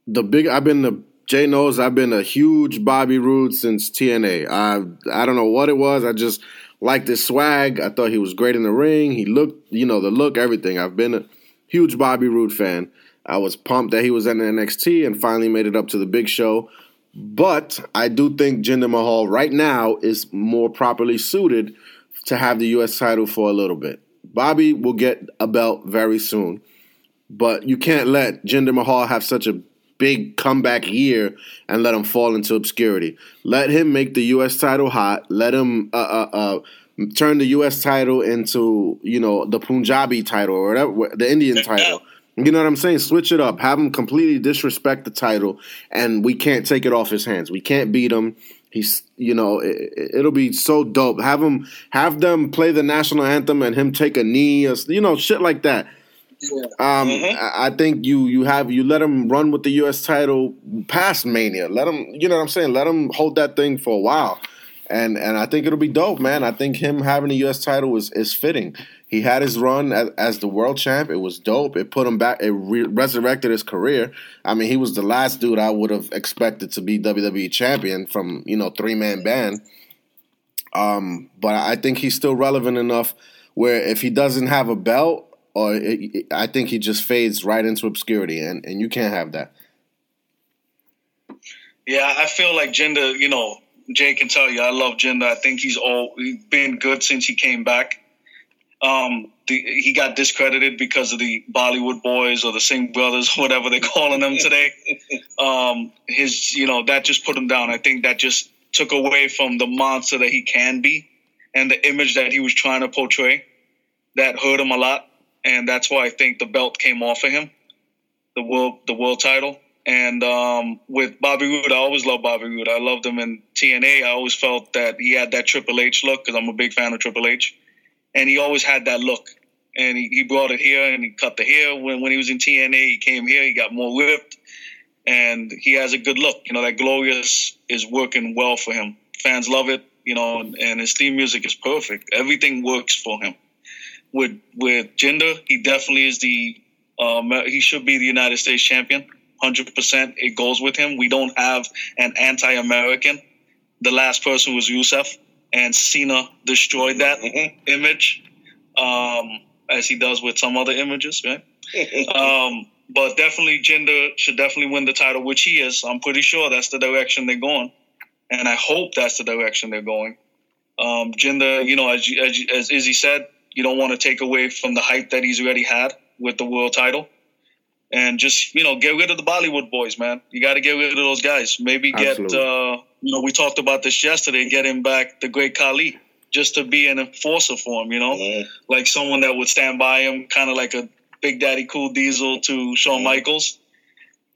the big. I've been the Jay knows I've been a huge Bobby Roode since TNA. I I don't know what it was. I just liked his swag. I thought he was great in the ring. He looked, you know, the look, everything. I've been huge Bobby Roode fan. I was pumped that he was in NXT and finally made it up to the big show. But I do think Jinder Mahal right now is more properly suited to have the U.S. title for a little bit. Bobby will get a belt very soon, but you can't let Jinder Mahal have such a big comeback year and let him fall into obscurity. Let him make the U.S. title hot. Let him uh, uh, uh, turn the U.S. title into you know the Punjabi title or whatever, the Indian title. You know what I'm saying? Switch it up. Have him completely disrespect the title, and we can't take it off his hands. We can't beat him. He's, you know, it, will be so dope. Have him, have them play the national anthem, and him take a knee, or, you know, shit like that. Yeah. Um, mm-hmm. I think you you have you let him run with the U.S. title past Mania. Let him, you know what I'm saying? Let him hold that thing for a while, and and I think it'll be dope, man. I think him having the U.S. title is is fitting. He had his run as, as, the world champ. It was dope. It put him back. It re- resurrected his career. I mean, he was the last dude I would have expected to be WWE champion from you know three man band. Um, but I think he's still relevant enough where if he doesn't have a belt, or it, it, I think he just fades right into obscurity, and and you can't have that. Yeah, I feel like Jinder. You know, Jay can tell you, I love Jinder. I think he's all he's been good since he came back. Um, the, he got discredited because of the Bollywood boys or the Singh brothers, whatever they're calling them today. Um, his, you know, that just put him down. I think that just took away from the monster that he can be and the image that he was trying to portray. That hurt him a lot, and that's why I think the belt came off of him, the world, the world title. And um, with Bobby Roode, I always loved Bobby Roode. I loved him in TNA. I always felt that he had that Triple H look because I'm a big fan of Triple H and he always had that look. And he, he brought it here and he cut the hair. When, when he was in TNA, he came here, he got more ripped, and he has a good look. You know, that Glorious is working well for him. Fans love it, you know, and, and his theme music is perfect. Everything works for him. With with Jinder, he definitely is the um, he should be the United States champion. Hundred percent, it goes with him. We don't have an anti-American. The last person was Rusev and Cena destroyed that mm-hmm. image, um, as he does with some other images, right? um, but definitely, Jinder should definitely win the title, which he is. I'm pretty sure that's the direction they're going, and I hope that's the direction they're going. Um, Jinder, you know, as, as as Izzy said, you don't want to take away from the hype that he's already had with the world title and just you know get rid of the Bollywood boys, man. You got to get rid of those guys. Maybe get uh, you know we talked about this yesterday. getting back the great Khali just to be an enforcer for him. You know, mm-hmm. like someone that would stand by him, kind of like a Big Daddy Cool Diesel to Shawn mm-hmm. Michaels.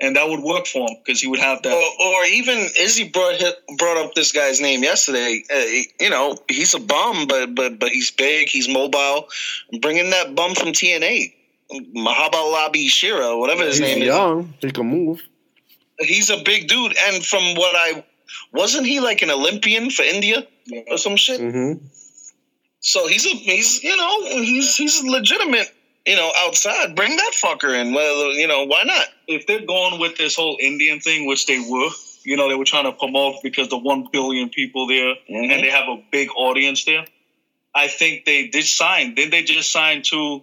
And that would work for him because he would have that. Or, or even Izzy brought brought up this guy's name yesterday. Uh, you know, he's a bum, but but but he's big. He's mobile. Bringing that bum from TNA Mahabalabi Shera, whatever his he's name young. is. Young, he can move. He's a big dude, and from what I wasn't he like an Olympian for India or some shit. Mm-hmm. So he's a he's you know he's he's legitimate. You know, outside, bring that fucker in. Well, you know, why not? If they're going with this whole Indian thing, which they were, you know, they were trying to promote because the one billion people there, mm-hmm. and they have a big audience there. I think they did sign. Did they just sign two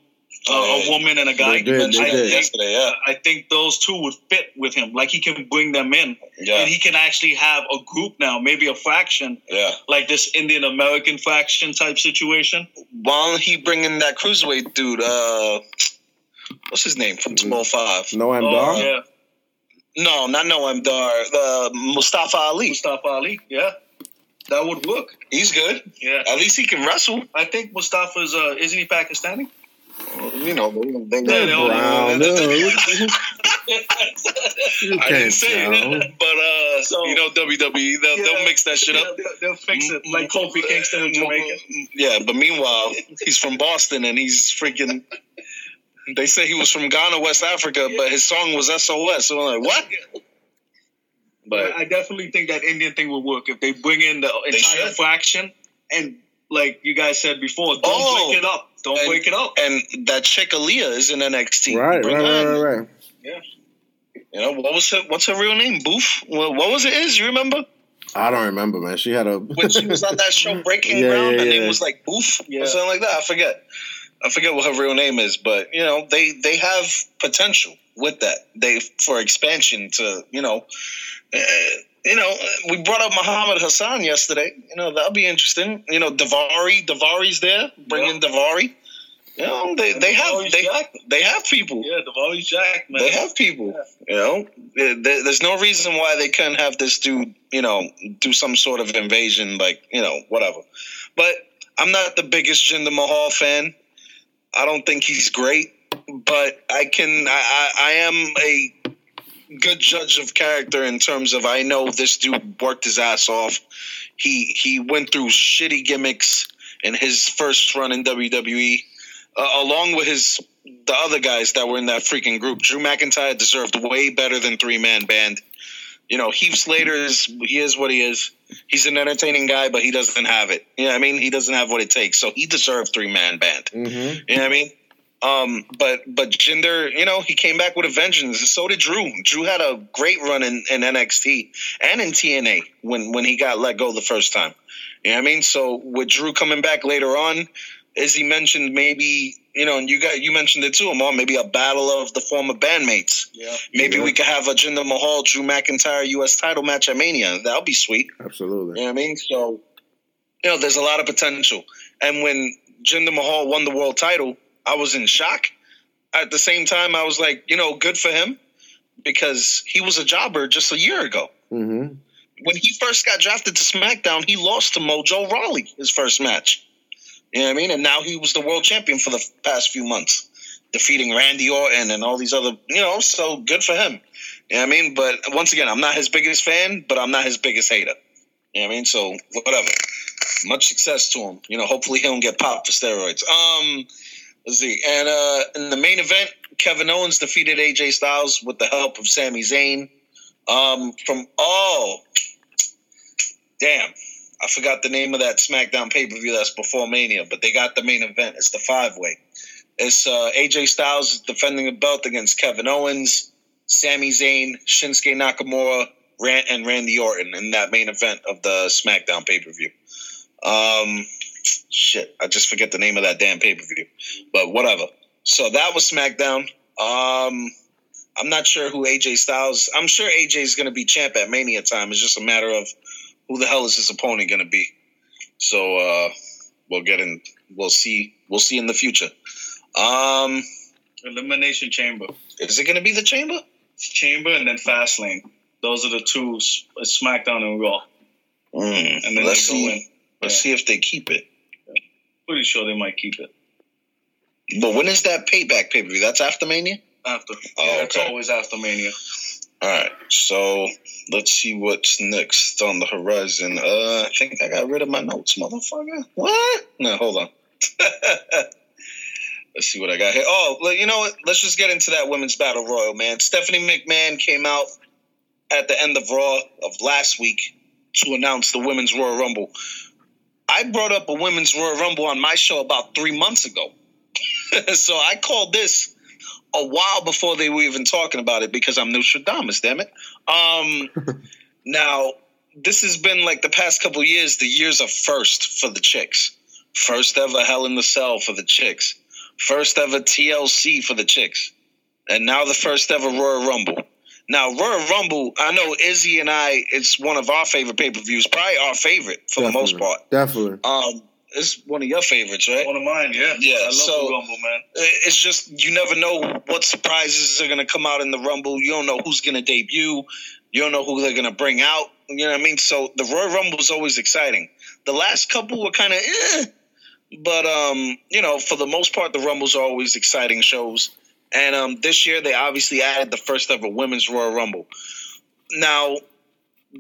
uh, a woman and a guy. They did, they I, did. Yesterday, yeah. I think those two would fit with him. Like he can bring them in, yeah. and he can actually have a group now, maybe a faction, yeah, like this Indian American faction type situation. Why don't he bring in that cruiserweight dude? Uh, what's his name from Two Five? Noam oh, Dar. Yeah. No, not Noam Dar. The Mustafa Ali. Mustafa Ali. Yeah. That would work. He's good. Yeah. At least he can wrestle. I think Mustafa's uh isn't he Pakistani? You know, they, they, they brown. No. you I didn't say it, but uh, so, you know, WWE they'll, yeah, they'll mix that shit up. They'll, they'll fix it like Kofi Kingston in Jamaica. Yeah, but meanwhile, he's from Boston and he's freaking. They say he was from Ghana, West Africa, but his song was SOS. So I'm like, what? But I definitely think that Indian thing will work if they bring in the entire fraction and like you guys said before, don't oh, break it up. Don't and, break it up. And that chick Aliyah is in NXT. Right, right, right, right, right. Yeah. You know what was her? What's her real name? Boof. What, what was it? Is you remember? I don't remember, man. She had a when she was on that show Breaking yeah, Ground. Yeah, her yeah. name was like Boof yeah. or something like that. I forget. I forget what her real name is, but you know they they have potential with that. They for expansion to you know. Uh, you know, we brought up Muhammad Hassan yesterday. You know, that'll be interesting. You know, Daivari, Daivari's there. Bring in Daivari. You know, they they have they, they have people. Yeah, Daivari Jack, man. They have people. You know, there, there's no reason why they couldn't have this dude. You know, do some sort of invasion, like you know, whatever. But I'm not the biggest Jinder Mahal fan. I don't think he's great, but I can. I, I, I am a good judge of character in terms of I know this dude worked his ass off. He he went through shitty gimmicks in his first run in WWE, uh, along with his the other guys that were in that freaking group. Drew McIntyre deserved way better than three man band. You know, Heath Slater is he is what he is. He's an entertaining guy, but he doesn't have it. You know what I mean? He doesn't have what it takes. So he deserved three man band. Mm-hmm. You know what I mean? Um, but but Jinder, you know, he came back with a vengeance. So did Drew. Drew had a great run in, in NXT and in TNA when when he got let go the first time. You know what I mean? So with Drew coming back later on, as he mentioned, maybe you know, and you got you mentioned it too, Amar. Maybe a battle of the former bandmates. Yeah. Maybe Yeah. we could have a Jinder Mahal, Drew McIntyre U.S. title match at Mania. That'll be sweet. Absolutely. You know what I mean? So, you know, there's a lot of potential. And when Jinder Mahal won the world title, I was in shock. At the same time, I was like, you know, good for him because he was a jobber just a year ago. Mm-hmm. When he first got drafted to SmackDown, he lost to Mojo Rawley his first match. You know what I mean? And now he was the world champion for the past few months, defeating Randy Orton and all these other, you know, so good for him. You know what I mean? But once again, I'm not his biggest fan, but I'm not his biggest hater. You know what I mean? So whatever. Much success to him. You know, hopefully he don't get popped for steroids. Um, let's see. And uh, in the main event, Kevin Owens defeated AJ Styles with the help of Sami Zayn. Um, from oh, damn, I forgot the name of that SmackDown pay per view that's before Mania, but they got the main event. It's the five way. It's uh, AJ Styles defending the belt against Kevin Owens, Sami Zayn, Shinsuke Nakamura, Ran- and Randy Orton in that main event of the SmackDown pay per view. Um, shit, I just forget the name of that damn pay per view, but whatever. So that was SmackDown. Um, I'm not sure who AJ Styles. I'm sure AJ is going to be champ at Mania time. It's just a matter of who the hell is his opponent going to be. So uh, we'll get in. We'll see. We'll see in the future. Um, Elimination Chamber. is it going to be the Chamber? Chamber and then Fastlane. Those are the two, SmackDown and Raw. Mm, And then let's see. Let's Yeah. see if they keep it. Pretty sure they might keep it. But when is that payback pay per view? That's after Mania. After. Oh, yeah, it's always after Mania. All right, so let's see what's next on the horizon. Uh, I think I got rid of my notes, motherfucker. What? No, hold on. let's see what I got here. Oh, well, you know what? Let's just get into that women's battle royal, man. Stephanie McMahon came out at the end of Raw of last week to announce the women's Royal Rumble. I brought up a women's Royal Rumble on my show about three months ago. so I called this a while before they were even talking about it because I'm Nostradamus, damn it. Um, now, this has been like the past couple years, the years of first for the chicks. First ever Hell in the Cell for the chicks. First ever TLC for the chicks. And now the first ever Royal Rumble. Now, Royal Rumble, I know Izzy and I, it's one of our favorite pay per views, probably our favorite for the most part. Definitely. Um, it's one of your favorites, right? One of mine, yeah. Yeah, I love so- the Rumble, man. it's just you never know what surprises are going to come out in the rumble you don't know who's going to debut you don't know who they're going to bring out you know what i mean so the royal rumble is always exciting the last couple were kind of eh, but um you know for the most part the rumbles are always exciting shows and um this year they obviously added the first ever women's royal rumble now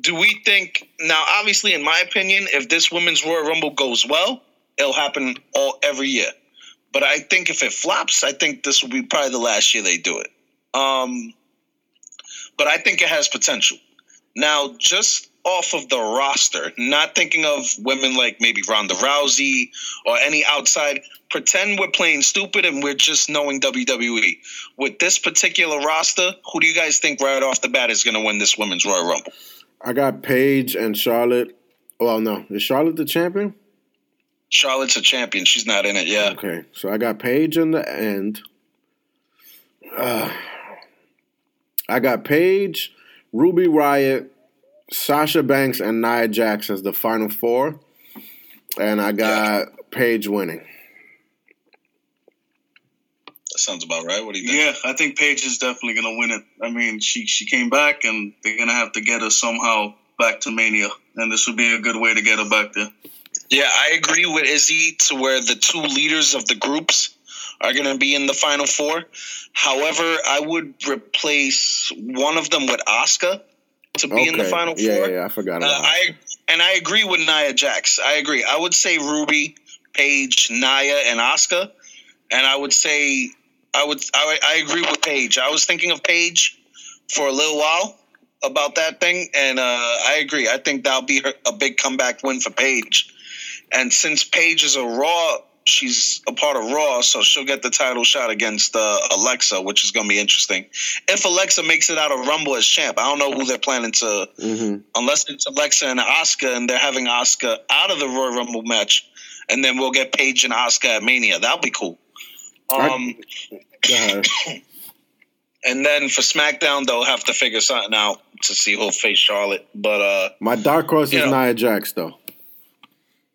do we think now obviously in my opinion if this women's royal rumble goes well it'll happen all every year but I think if it flops, I think this will be probably the last year they do it. Um, but I think it has potential. Now, just off of the roster, not thinking of women like maybe Ronda Rousey or any outside, pretend we're playing stupid and we're just knowing WWE. With this particular roster, who do you guys think right off the bat is going to win this women's Royal Rumble? I got Paige and Charlotte. Well, no, is Charlotte the champion? Charlotte's a champion. She's not in it yet. Okay, so I got Paige in the end. Uh, I got Paige, Ruby Riott, Sasha Banks, and Nia Jax as the final four, and I got Paige winning. That sounds about right. What do you think? Yeah, I think Paige is definitely gonna win it. I mean, she she came back, and they're gonna have to get her somehow back to Mania, and this would be a good way to get her back there. Yeah, I agree with Izzy to where the two leaders of the groups are going to be in the final four. However, I would replace one of them with Asuka to be in the final four. Yeah, yeah, I forgot Uh. I and I agree with Nia Jax. I agree. I would say Ruby, Paige, Nia, and Asuka. and I would say I would I, I agree with Paige. I was thinking of Paige for a little while about that thing, and uh, I agree. I think that'll be her, a big comeback win for Paige. And since Paige is a Raw, she's a part of Raw, so she'll get the title shot against uh, Alexa, which is going to be interesting. If Alexa makes it out of Rumble as champ, I don't know who they're planning to hmm unless it's Alexa and Asuka, and they're having Asuka out of the Royal Rumble match, and then we'll get Paige and Asuka at Mania. That'll be cool. Um, and then for SmackDown, they'll have to figure something out to see who'll face Charlotte. But uh, My dark horse is know. Nia Jax, though.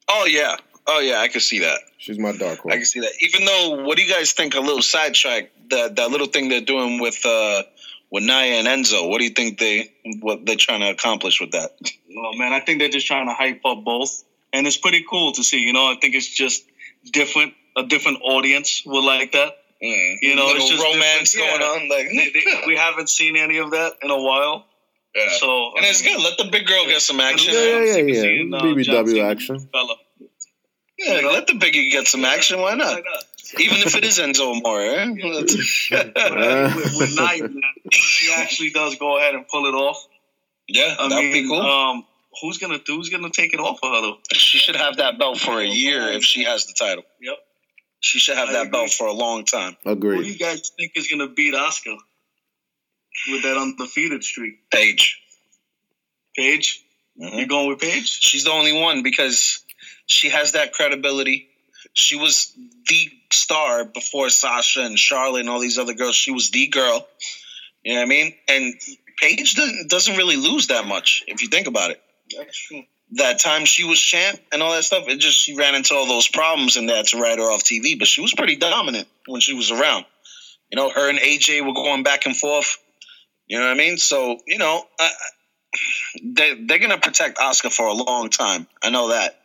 oh yeah, oh yeah, I can see that. She's my dark horse. I can see that. Even though, what do you guys think? A little sidetrack that that little thing they're doing with uh, with Nia and Enzo. What do you think they what they're trying to accomplish with that? Oh man, I think they're just trying to hype up both, and it's pretty cool to see. You know, I think it's just different. A different audience will like that. You know, it's just romance different. going Yeah. on. Like They- they- we haven't seen any of that in a while, yeah. so and it's good. Let the big girl get some action. Yeah, yeah, yeah, yeah. Seeing, uh, BBW John action. Fella. Yeah, let the biggie get some action. Why not? Even if it is Enzo Amore. Eh? Uh. with, with Nia, man, she actually does go ahead and pull it off. yeah, I that'd mean, be cool. um, who's gonna who's gonna take it off of her though? she should have that belt for a year if she has the title. Yep. She should have I that agree. belt for a long time. Agree. Who do you guys think is gonna beat Asuka with that undefeated streak? Paige. Paige, Mhm. you going with Paige? She's the only one because she has that credibility. She was the star before Sasha and Charlotte and all these other girls. She was the girl. You know what I mean? And Paige doesn't, doesn't really lose that much if you think about it. That's true. that time she was champ and all that stuff, it just she ran into all those problems and that to write her off TV. But she was pretty dominant when she was around. You know, her and AJ were going back and forth. You know what I mean? So you know, I, they they're gonna protect Asuka for a long time. I know that.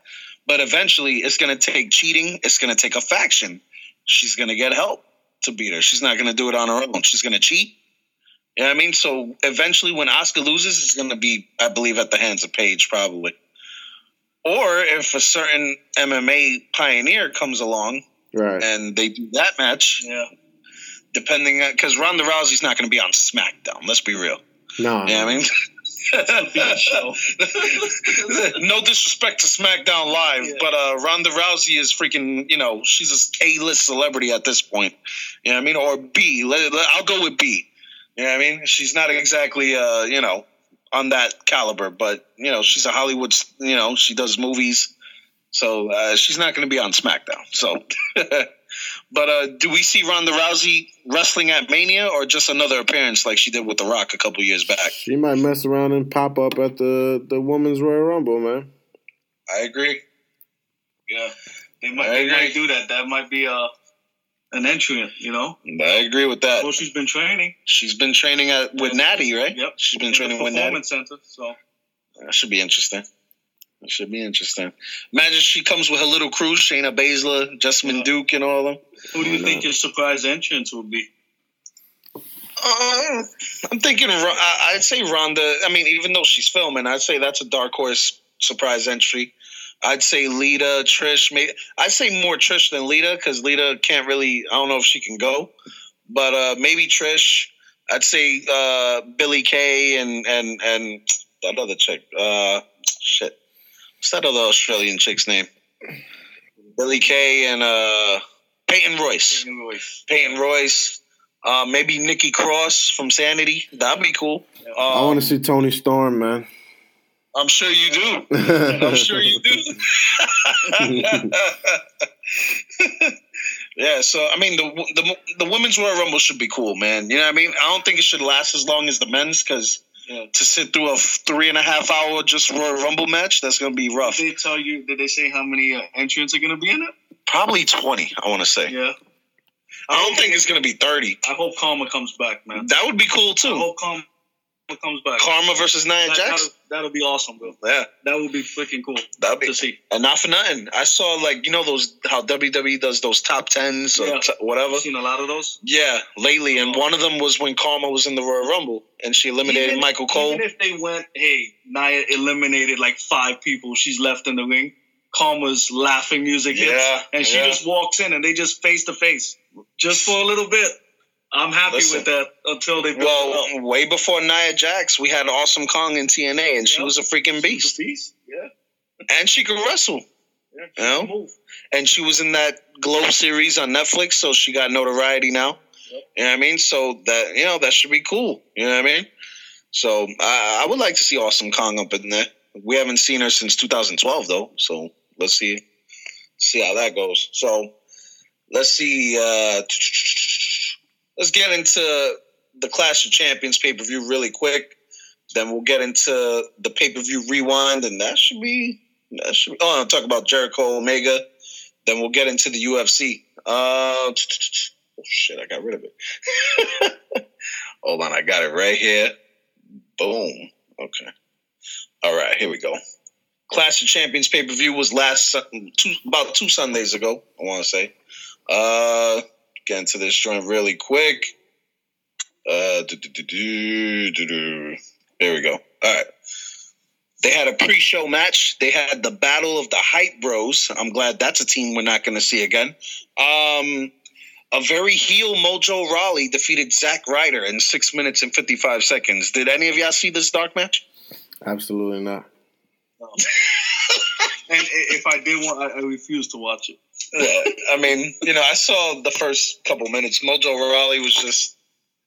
But eventually, it's gonna take cheating. It's gonna take a faction. She's gonna get help to beat her. She's not gonna do it on her own. She's gonna cheat. You know what I mean? So eventually, when Asuka loses, it's going to be, I believe, at the hands of Paige, probably. Or if a certain MMA pioneer comes along Right. and they do that match, Yeah. depending on because Ronda Rousey's not going to be on SmackDown. Let's be real. No. You know what I mean? No disrespect to SmackDown Live, Yeah. but uh, Ronda Rousey is freaking, you know, she's a A-list celebrity at this point. You know what I mean? Or B. Let, let- I'll go with B. You know what I mean? She's not exactly, uh, you know, on that caliber, but, you know, she's a Hollywood, you know, she does movies. So uh, she's not going to be on SmackDown. So, but uh, do we see Ronda Rousey wrestling at Mania or just another appearance like she did with The Rock a couple years back? She might mess around and pop up at the the women's Royal Rumble, man. I agree. Yeah. They might, they agree. might do that. That might be uh, an entry, you know? I agree with that. Well, she's been training. She's been training at with Natty, right? Yep. She's been in the training with Natty. Performance Center. So That should be interesting. That should be interesting. Imagine she comes with her little crew, Shayna Baszler, Jessamyn Yeah. Duke, and all of them. who do you think your surprise entrance would be? Uh, I'm thinking, Ro- I- I'd say Ronda. I mean, even though she's filming, I'd say that's a dark horse surprise entry. I'd say Lita, Trish. Maybe I'd say more Trish than Lita because Lita can't really. I don't know if she can go, but uh, maybe Trish. I'd say uh, Billie Kay and and and that other chick. Uh, shit, what's that other Australian chick's name? Billie Kay and uh, Peyton Royce. Peyton Royce. Uh, maybe Nikki Cross from Sanity. That'd be cool. I Um, want to see Toni Storm, man. I'm sure you do. I'm sure you do. yeah. So I mean, the the the women's Royal Rumble should be cool, man. You know what I mean? I don't think it should last as long as the men's because to sit through a three and a half hour just Royal Rumble match, that's gonna be rough. Did they tell you? Did they say how many uh, entrants are going to be in it? Probably twenty. I want to say. Yeah. I don't think it's gonna be thirty. I hope Karma comes back, man. That would be cool I too. hope Karma comes back. Karma versus Nia That, Jax. that'll, that'll be awesome, bro. Yeah, That would be freaking cool that'd be. to see. And not for nothing, I saw like you know those how WWE does those top tens or Yeah. t- whatever. I've seen a lot of those. Yeah, lately, and Oh. one of them was when Karma was in the Royal Rumble and she eliminated Even- Michael Cole. Even if they went, hey, Nia eliminated like five people, she's left in the ring. Karma's laughing music hits, Yeah, and she yeah. just walks in, and they just face to face, just for a little bit. I'm happy Listen. with that until they. Well, way before Nia Jax, we had Awesome Kong in TNA, and she was a freaking beast, Beast, yeah, and she could wrestle. yeah. You know? Move. and she was in that Glow series on Netflix, so she got notoriety now. Yep. You know what I mean? So that you know that should be cool. You know what I mean? So I, I would like to see Awesome Kong up in there. We haven't seen her since 2012 though, so let's see see how that goes. So let's see. Uh, let's get into the Clash of Champions pay per view really quick. Then we'll get into the pay per view rewind, and that should be that should. Be, oh, I'll talk about Jericho Omega. Then we'll get into the UFC. Uh, oh shit, I got rid of it. Hold on, I got it right here. Boom. Okay. All right, here we go. Clash of Champions pay per view was last two, about two Sundays ago. I want to say. Uh, get into this joint really quick. Uh. There we go. All right. They had a pre-show match. They had the Battle of the Hype Bros. I'm glad that's a team we're not going to see again. Um, a very heel Mojo Rawley defeated Zack Ryder in six minutes and 55 seconds. Did any of y'all see this dark match? Absolutely not. And if I did want, I, I refuse to watch it. Yeah, I mean, you know, I saw the first couple minutes. Mojo Rawley was just,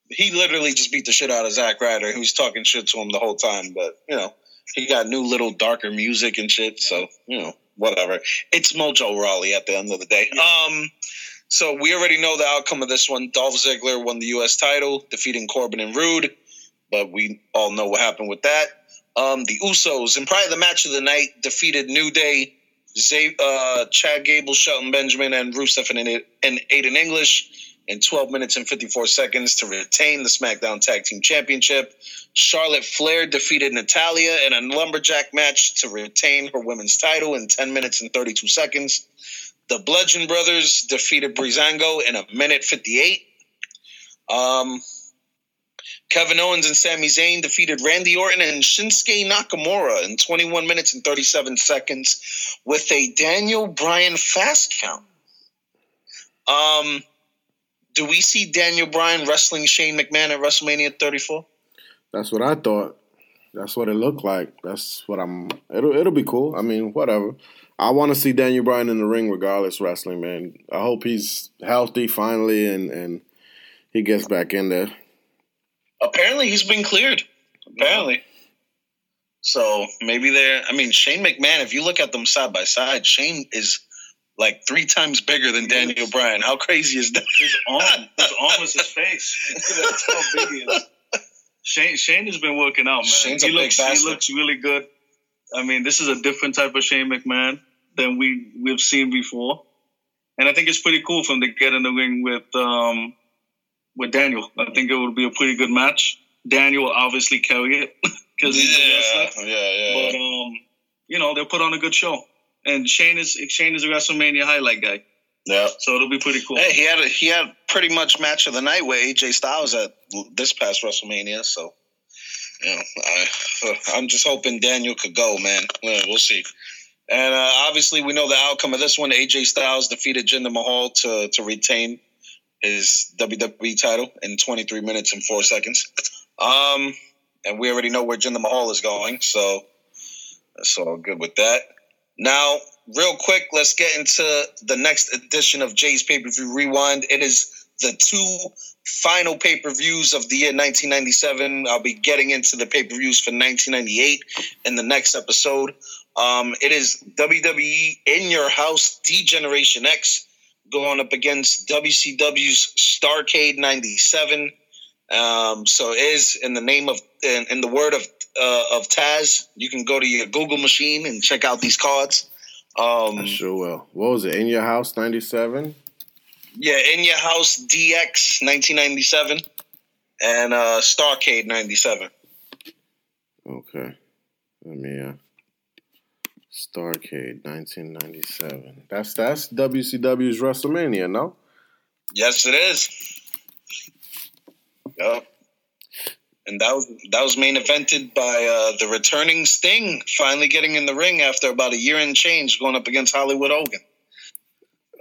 he literally just beat the shit out of Zack Ryder. He was talking shit to him the whole time, but, you know, he got new little darker music and shit, so, you know, whatever. It's Mojo Rawley at the end of the day. Um, so we already know the outcome of this one. Dolph Ziggler won the U.S. title, defeating Corbin and Roode, but we all know what happened with that. Um, the Usos, and probably the match of the night, defeated New Day, Zay, uh, Chad Gable, Shelton Benjamin, and Rusev and, and Aiden English in 12 minutes and 54 seconds to retain the SmackDown Tag Team Championship. Charlotte Flair defeated Natalya in a lumberjack match to retain her women's title in 10 minutes and 32 seconds. The Bludgeon Brothers defeated Breezango in a minute 58. Um, Kevin Owens and Sami Zayn defeated Randy Orton and Shinsuke Nakamura in 21 minutes and 37 seconds with a Daniel Bryan fast count. Um, do we see Daniel Bryan wrestling Shane McMahon at WrestleMania 34? That's what I thought. That's what it looked like. That's what I'm. It'll it'll be cool. I mean, whatever. I want to see Daniel Bryan in the ring, regardless. Wrestling, man. I hope he's healthy finally, and and he gets back in there. Apparently, he's been cleared. Apparently. So maybe they're. I mean, Shane McMahon. If you look at them side by side, Shane is like three times bigger than Daniel Bryan. How crazy is that? His arm, his arm is his face. That's how big he is. Shane, Shane has been working out, man. Shane's a he big looks, he looks really good. I mean, this is a different type of Shane McMahon than we we've seen before, and I think it's pretty cool for him to get in the ring with um with Daniel. I think it would be a pretty good match. Daniel will obviously carry it because yeah, yeah, yeah. But um, you know, they'll put on a good show. And Shane is Shane is a WrestleMania highlight guy, yeah. so it'll be pretty cool. Hey, he had a, he had pretty much match of the night with AJ Styles at this past WrestleMania. So, you know, I, I'm just hoping Daniel could go, man. We'll see. And uh, obviously, we know the outcome of this one. AJ Styles defeated Jinder Mahal to to retain his WWE title in 23 minutes and four seconds. Um, and we already know where Jinder Mahal is going, so that's all good with that. Now, real quick, let's get into the next edition of Jay's Pay Per View Rewind. It is the two final pay per views of the year 1997. I'll be getting into the pay per views for 1998 in the next episode. Um, it is WWE In Your House D Generation X going up against WCW's Starcade 97. Um, so is in the name of, in, in the word of uh, of Taz. You can go to your Google machine and check out these cards. Um, I sure will. What was it? In your house, ninety seven. Yeah, In Your House DX 1997 and uh, Starcade 97. Okay. Let me uh Starcade 1997. That's that's WCW's WrestleMania, no? Yes, it is. Yep. And that was that was main evented by uh, the returning Sting, finally getting in the ring after about a year and change, going up against Hollywood Hogan.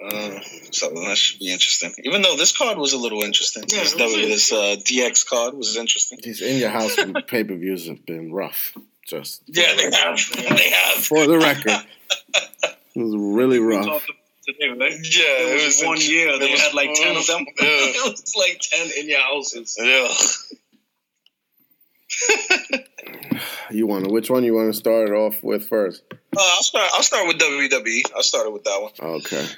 Uh, so that should be interesting. Even though this card was a little interesting, Yeah, this, w- this uh, DX card was interesting. These in your house pay per views have been rough. Just Yeah, they have. they have. for the record. It was really We rough. Talked today. Yeah, It was one int- year. it They was- had like ten of them. Yeah. it was like ten in your houses. Yeah. You want to which one you want to start it off with first? Uh, I'll start. I'll start with WWE. I started with that one. Okay.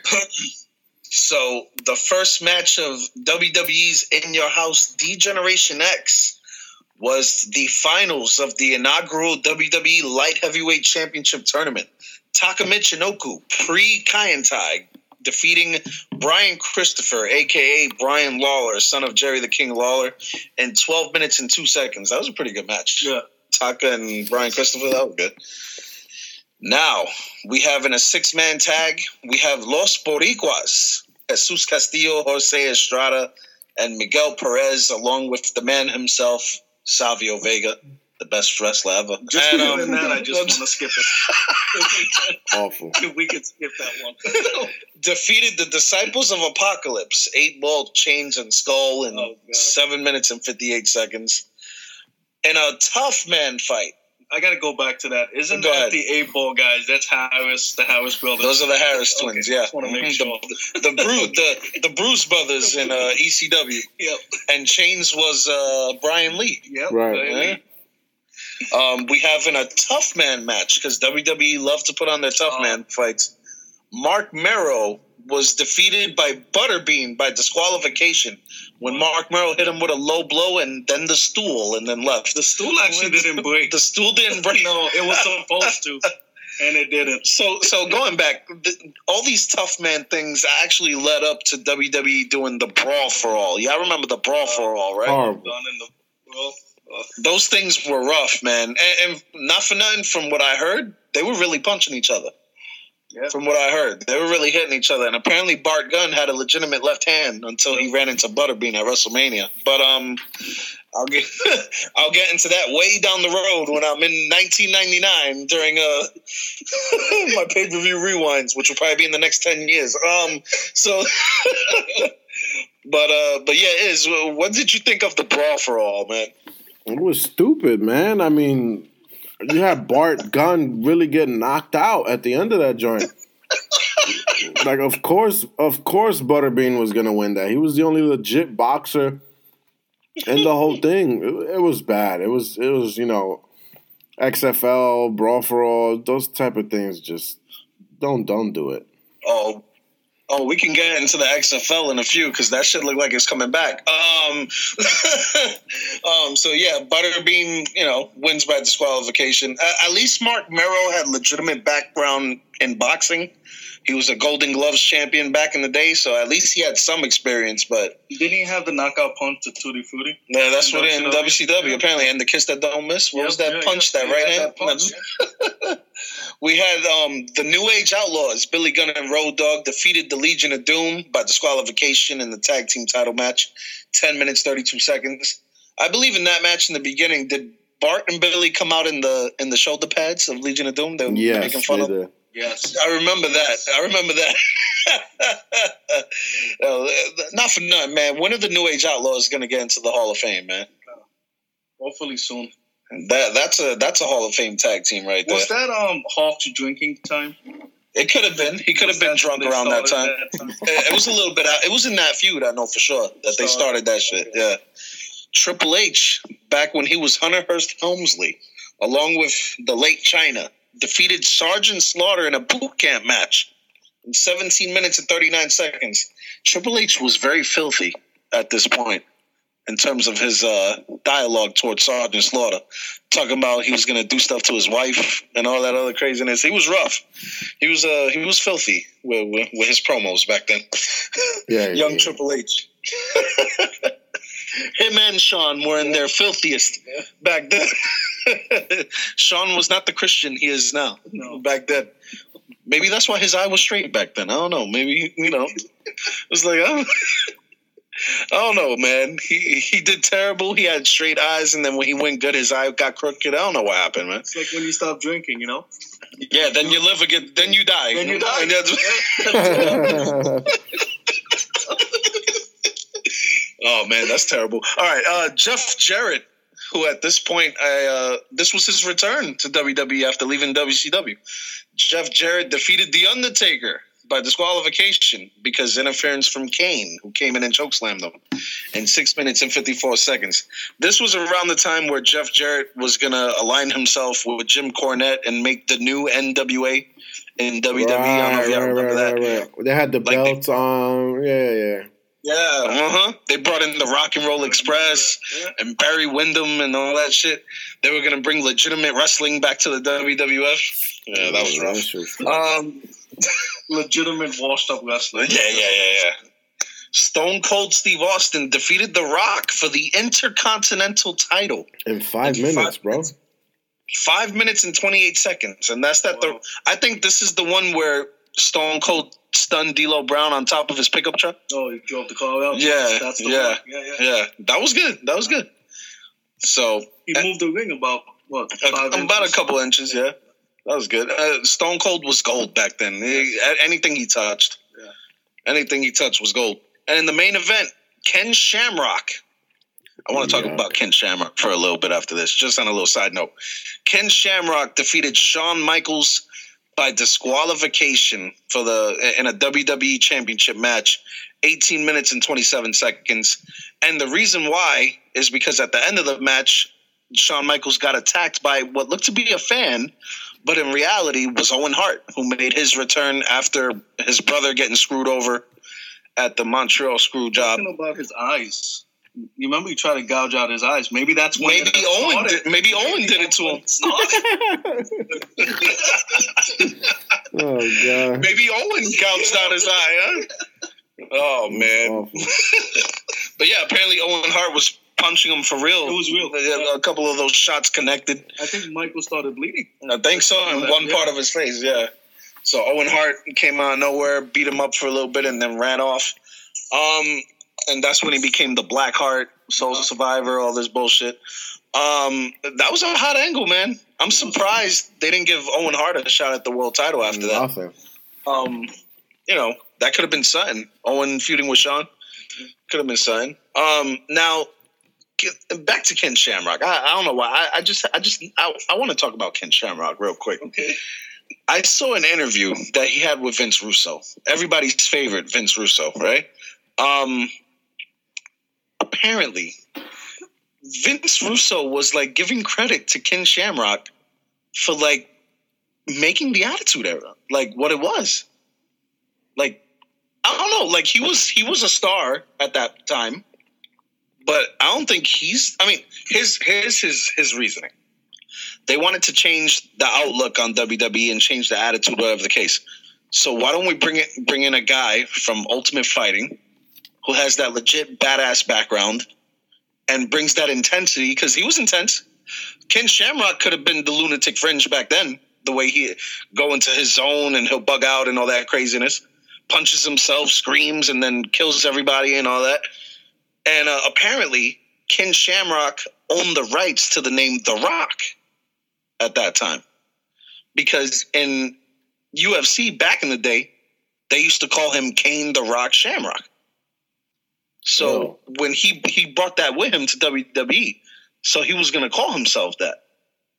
So the first match of WWE's In Your House D-Generation X was the finals of the inaugural WWE Light Heavyweight Championship Tournament. Taka Michinoku, pre-Kaientai, defeating Brian Christopher, aka Brian Lawler, son of Jerry the King Lawler, in 12 minutes and two seconds. That was a pretty good match. Yeah. Taka and Brian Christopher, that was good. Now we have in a six man tag, we have Los Boricuas, Jesus Castillo, Jose Estrada, and Miguel Perez, along with the man himself, Savio Vega, the best wrestler ever. Just And, um, than that, I just want to skip it. Awful. if we could skip that one. defeated the Disciples of Apocalypse, eight ball chains and skull in Oh, God. seven minutes and 58 seconds. In a tough man fight. I got to go back to that. Isn't Go that ahead. the eight ball guys? That's Harris, the Harris brothers. Those are the Harris Okay, twins, yeah. just wanna make sure. The, the, Bru- the, the Bruise brothers in uh, ECW. Yep. And Chains was uh, Brian Lee. Yep. Right. Bailey. Um, we have in a tough man match because WWE love to put on their tough Oh. man fights. Marc Mero was defeated by Butterbean by disqualification when Marc Mero hit him with a low blow and then the stool and then left. The stool actually didn't break. The stool didn't break. no, it was supposed to, and it didn't. So, so going back, th- all these tough man things actually led up to WWE doing the brawl for all. Y'all remember the brawl for all, right? Horrible. Done in the well, Those things were rough, man. And, and not for nothing, from what I heard, they were really punching each other. Yeah. From what I heard, they were really hitting each other. And apparently, Bart Gunn had a legitimate left hand until he ran into Butterbean at WrestleMania. But um, I'll get I'll get into that way down the road when I'm in 1999 during uh my pay per view rewinds, which will probably be in the next 10 years. Um, so. But uh, but yeah, is what did you think of the brawl for all, man? It was stupid, man. I mean, you had Bart Gunn really getting knocked out at the end of that joint. like, of course, of course, Butterbean was gonna win that. He was the only legit boxer in the whole thing. It, it was bad. It was, it was, you know, XFL, brawl for all, those type of things. Just don't, don't do it. Oh, oh, we can get into the XFL in a few because that shit look like it's coming back. Um, um, so yeah, Butterbean, you know, wins by disqualification. Uh, at least Marc Mero had legitimate background in boxing. He was a Golden Gloves champion back in the day, so at least he had some experience. But didn't he have the knockout punch to Tutti Frutti? yeah, that's what in WCW. WCW apparently, and the kiss that don't miss. What Yep, was that yeah, punch? yeah, that yeah, right hand. that punch, We had um, the New Age Outlaws, Billy Gunn and Road Dog, defeated the Legion of Doom by disqualification in the tag team title match, ten minutes thirty two seconds. I believe in that match in the beginning. Did Bart and Billy come out in the in the shoulder pads of Legion of Doom? They were Yes, making fun they of. did. Yes. I remember that. I remember that. Not for nothing, man. When are the New Age Outlaws going to get into the Hall of Fame, man? Hopefully soon. That that's a that's a Hall of Fame tag team right there. Was that um Hawk's drinking time? It could have been. He could have been drunk around that time. that time. It it was a little bit out. It was in that feud, I know for sure, that they started that shit. Yeah. Triple H, back when he was Hunter Hearst Helmsley, along with the late Chyna, defeated Sergeant Slaughter in a boot camp match in 17 minutes and 39 seconds. Triple H was very filthy at this point in terms of his uh, dialogue towards Sergeant Slaughter, talking about he was going to do stuff to his wife and all that other craziness. He was rough. He was uh, he was filthy with, with, with his promos back then. Yeah, Young yeah. Triple H. Him and Shawn were in their filthiest back then. Shawn was not the Christian he is now. Back then, maybe that's why his eye was straight back then. I don't know. Maybe you know, it was like I don't, I don't know, man. He he did terrible. He had straight eyes, and then when he went good, his eye got crooked. I don't know what happened, man. It's like when you stop drinking, you know. Yeah, then you live again. Then you die. Then you die. Oh man, that's terrible. All right, uh, Jeff Jarrett, who at this point, I uh, this was his return to WWE after leaving WCW. Jeff Jarrett defeated The Undertaker by disqualification because interference from Kane, who came in and chokeslammed him in six minutes and fifty four seconds. This was around the time where Jeff Jarrett was gonna align himself with Jim Cornette and make the new NWA in WWE. I don't know if y'all remember that. They had the Like they- belts on. Yeah, yeah. Yeah, uh huh. They brought in the Rock and Roll Express and Barry Windham and all that shit. They were gonna bring legitimate wrestling back to the WWF. Yeah, that was rough. That shit was- Um, Legitimate washed up wrestler. yeah, yeah, yeah, yeah. Stone Cold Steve Austin defeated The Rock for the Intercontinental title. In five In minutes, five bro. Five minutes and twenty eight seconds, and that's that. The I think this is the one where Stone Cold stunned D'Lo Brown on top of his pickup truck. Oh, he drove the car out. Yeah, that's the yeah, yeah, yeah. Yeah, that was good. That was good. So He moved the ring about what? A- Five about a couple inches, yeah. That was good. Uh, Stone Cold was gold back then. He- anything he touched, Yeah. anything he touched was gold. And in the main event, Ken Shamrock. I want to talk Yeah. about Ken Shamrock for a little bit after this, just on a little side note. Ken Shamrock defeated Shawn Michaels by disqualification for the in a WWE Championship match, 18 minutes and 27 seconds. And the reason why is because at the end of the match, Shawn Michaels got attacked by what looked to be a fan, but in reality was Owen Hart, who made his return after his brother getting screwed over at the Montreal screw job. About his eyes. You remember he tried to gouge out his eyes. Maybe that's when Maybe Owen did, maybe Owen did it to him. Oh god. Maybe Owen gouged out his eye, huh? Oh man. But yeah, apparently Owen Hart was punching him for real. It was real. A couple of those shots connected. I think Michael started bleeding. I think so. In one Yeah. part of his face, yeah. So Owen Hart came out of nowhere, beat him up for a little bit, and then ran off. Um, and that's when he became the Black Heart, Soul Survivor, all this bullshit. Um, that was a hot angle, man. I'm surprised they didn't give Owen Hart a shot at the world title after that. Nothing. Um, you know, that could have been something. Owen feuding with Shawn could have been something. Um, now get- back to Ken Shamrock. I, I don't know why. I, I just, I just, I, I want to talk about Ken Shamrock real quick. Okay. I saw an interview that he had with Vince Russo. Everybody's favorite Vince Russo, right? Um, apparently, Vince Russo was like giving credit to Ken Shamrock for like making the Attitude Era, like what it was. Like I don't know, like he was he was a star at that time, but I don't think he's. I mean, his his his his reasoning. They wanted to change the outlook on WWE and change the attitude, whatever the case. So why don't we bring it bring in a guy from Ultimate Fighting who has that legit badass background and brings that intensity because he was intense. Ken Shamrock could have been the lunatic fringe back then, the way he go into his zone and he'll bug out and all that craziness, punches himself, screams, and then kills everybody and all that. And uh, apparently, Ken Shamrock owned the rights to the name The Rock at that time because in UFC back in the day, they used to call him Ken The Rock Shamrock. So Oh. when he he brought that with him to WWE, so he was going to call himself that.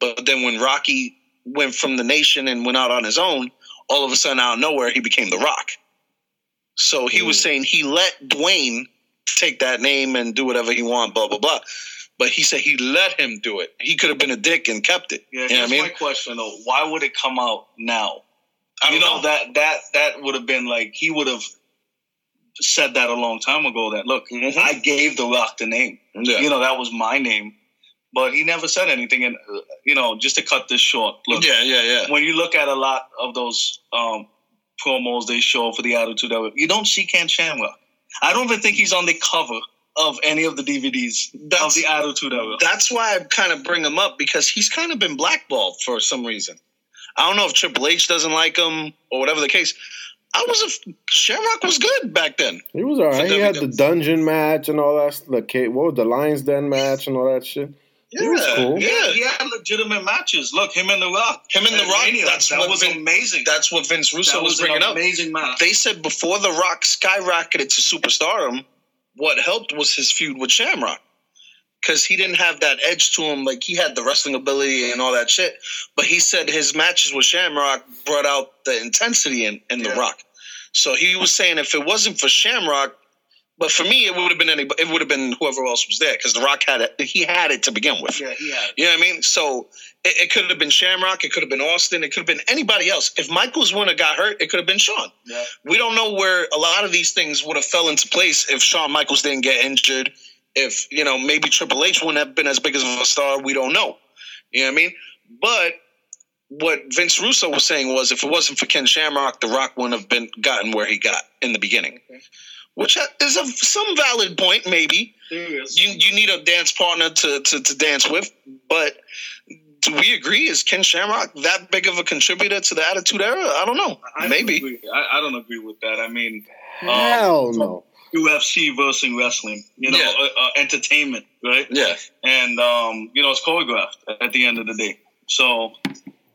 But then when Rocky went from the nation and went out on his own, all of a sudden out of nowhere he became The Rock. So he was mm. saying he let Dwayne take that name and do whatever he want, blah blah blah. But he said he let him do it. He could have been a dick and kept it. Yeah, you know here's what I my question though. Why would it come out now? I don't you know, know. that that that would have been like he would have said that a long time ago. That look, Mhm. I gave The Rock the name. Yeah. You know, that was my name, but he never said anything. And uh, you know, just to cut this short, look, yeah, yeah, yeah. when you look at a lot of those um, promos they show for the Attitude Era, you don't see Ken Shamrock. I don't even think he's on the cover of any of the DVDs of the Attitude Era. That's why I kind of bring him up because he's kind of been blackballed for some reason. I don't know if Triple H doesn't like him or whatever the case. I was a Shamrock was good back then. He was alright. He had the dungeon match and all that. The what was the Lions Den match and all that shit. He was cool. Yeah, he had legitimate matches. Look, him and The Rock. Him and The Rock, Mania, that's that what was Vin- amazing. That's what Vince Russo that was, was an bringing up. amazing match. They said before The Rock skyrocketed to superstardom, what helped was his feud with Shamrock. Because he didn't have that edge to him, like he had the wrestling ability and all that shit. But he said his matches with Shamrock brought out the intensity in, in The Rock. So he was saying if it wasn't for Shamrock, but for me it would have been any, it would have been whoever else was there because The Rock had it. He had it to begin with. yeah, he had. You know what I mean? So it, it could have been Shamrock, it could have been Austin, it could have been anybody else. If Michaels wouldn't have got hurt, it could have been Shawn. Yeah. We don't know where a lot of these things would have fell into place if Shawn Michaels didn't get injured. If you know, maybe Triple H wouldn't have been as big as a star. We don't know. You know what I mean? But what Vince Russo was saying was, if it wasn't for Ken Shamrock, The Rock wouldn't have been gotten where he got in the beginning. Which is a some valid point, maybe There is. you you need a dance partner to, to, to dance with, but do we agree? Is Ken Shamrock that big of a contributor to the Attitude Era? I don't know. I don't Maybe. I, I don't agree with that. I mean, um, Hell no. UFC versus wrestling, you know, Yeah. uh, uh, entertainment, right? Yeah. And um, you know, it's choreographed at the end of the day. So,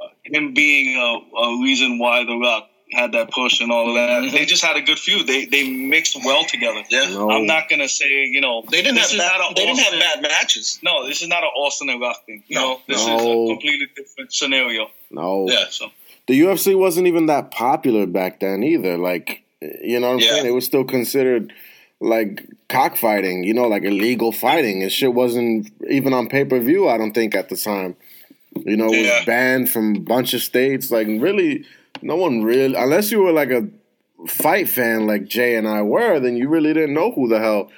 uh, him being a, a reason why The Rock had that push and all of that, Mhm. they just had a good feud. They they mixed well together. Yeah. No. I'm not gonna say you know They didn't this have is bad, not they didn't have bad matches. No, this is not an Austin and Rock thing. You No. know, this is a completely different scenario. No. Yeah. So The UFC wasn't even that popular back then either. Like, you know what I'm Yeah. saying? It was still considered like cockfighting, you know, like illegal fighting. And shit wasn't even on pay per view, I don't think, at the time. You know, it was banned from a bunch of states. Like, really, no one really, unless you were like a fight fan like Jay and I were, then you really didn't know who the hell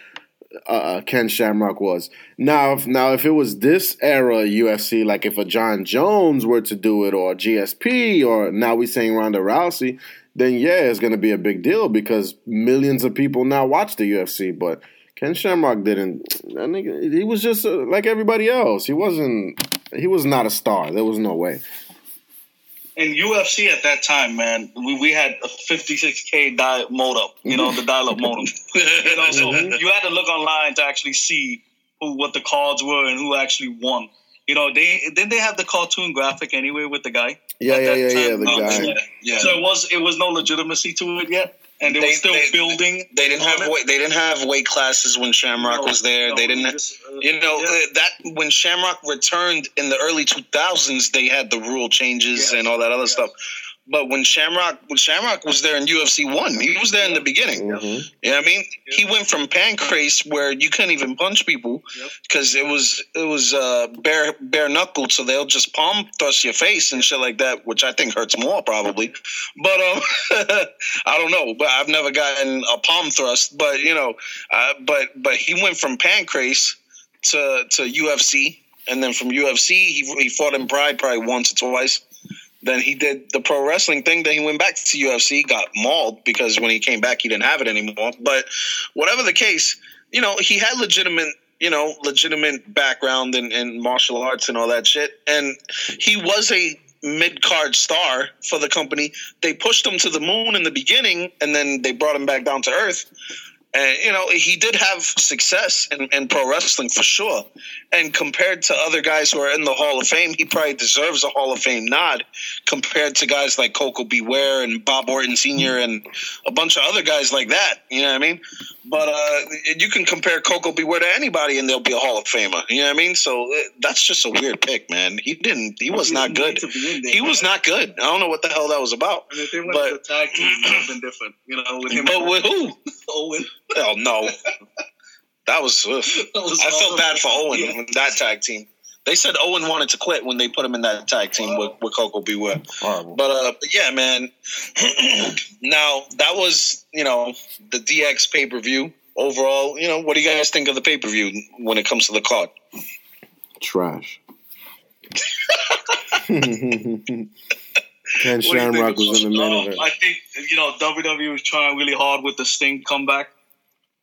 uh, Ken Shamrock was. Now, if, now if it was this era UFC, like if a Jon Jones were to do it, or GSP, or now we're saying Ronda Rousey, then yeah, it's going to be a big deal because millions of people now watch the UFC. But Ken Shamrock didn't. I think he was just uh, like everybody else. He wasn't. He was not a star. There was no way. in UFC at that time, man, we, we had a 56k dial up modem, you know, the dial-up modem. you know, so you had to look online to actually see who what the cards were and who actually won. You know, they didn't they have the cartoon graphic anyway with the guy. Yeah, At yeah, that yeah, yeah. The um, guy. yeah. Yeah. So it was it was no legitimacy to it yet, and they, They- were still they- building. They didn't have weight. They didn't have weight classes when Shamrock No, was there. no, they didn't. just, uh, You know yeah. uh, that when Shamrock returned in the early 2000s, they had the rule changes Yes, and all that other yes. stuff. But when Shamrock when Shamrock was there in UFC one, he was there in the beginning. Mhm. You know what I mean? He went from pancrase where you couldn't even punch people Yep. because it was it was uh, bare bare knuckled, so they'll just palm thrust your face and shit like that, which I think hurts more probably. But um, I don't know. But I've never gotten a palm thrust. But you know, uh, but but he went from pancrase to to UFC, and then from UFC he he fought in Pride probably once or twice. Then he did the pro wrestling thing. Then he went back to UFC, got mauled because when he came back, he didn't have it anymore. But whatever the case, you know, he had legitimate, you know, legitimate background in, in martial arts and all that shit. And he was a mid card star for the company. They pushed him to the moon in the beginning, and then they brought him back down to earth. And you know, he did have success in, in pro wrestling for sure. And compared to other guys who are in the Hall of Fame, he probably deserves a Hall of Fame nod compared to guys like Koko B. Ware and Bob Orton Sr. and a bunch of other guys like that. You know what I mean? But uh, you can compare Koko B. Ware to anybody, and they'll be a Hall of Famer. You know what I mean? So uh, that's just a weird pick, man. He didn't. He was not good. To be in there, He was not good. I don't know what the hell that was about. They went but- to the tag team, it would have been different. You know, with him. But with who? Owen. Hell no. That was. ugh. That was I felt bad for Owen Yeah. with that tag team. They said Owen wanted to quit when they put him in that tag team with, with Koko B. Ware. Horrible. But uh, but yeah, man. now that was you know the DX pay per view. Overall, you know, what do you guys think of the pay per view when it comes to the card? Trash. Ken What do you think Shamrock was in the main event. I think you know WWE was trying really hard with the Sting comeback.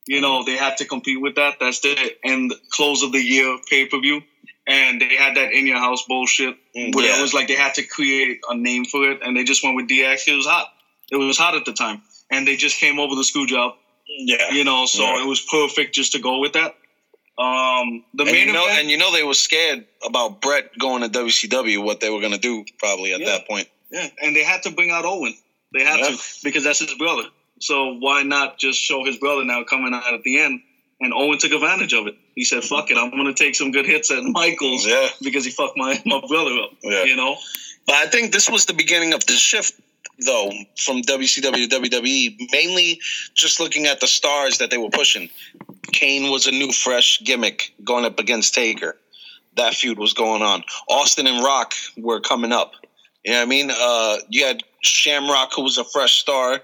You know they had to compete with that. That's the end close of the year pay per view, and they had that in your house bullshit. Mm, Where yeah. it was like they had to create a name for it, and they just went with DX. It was hot. It was hot at the time, and they just came over the screw job. Yeah, You know, so Yeah. it was perfect just to go with that. Um, the and main you know, event, and you know they were scared about Brett going to WCW, what they were going to do probably at Yeah. that point. Yeah, and they had to bring out Owen. They had Yeah. to because that's his brother. So why not just show his brother now coming out at the end? And Owen took advantage of it. He said, "Fuck it, I'm going to take some good hits at Michaels Yeah. because he fucked my my brother up." Yeah. You know, But I think this was the beginning of the shift, though, from WCW to WWE. Mainly just looking at the stars that they were pushing. Kane was a new, fresh gimmick going up against Taker. That feud was going on. Austin and Rock were coming up. You know what I mean? Uh, you had Shamrock, who was a fresh star,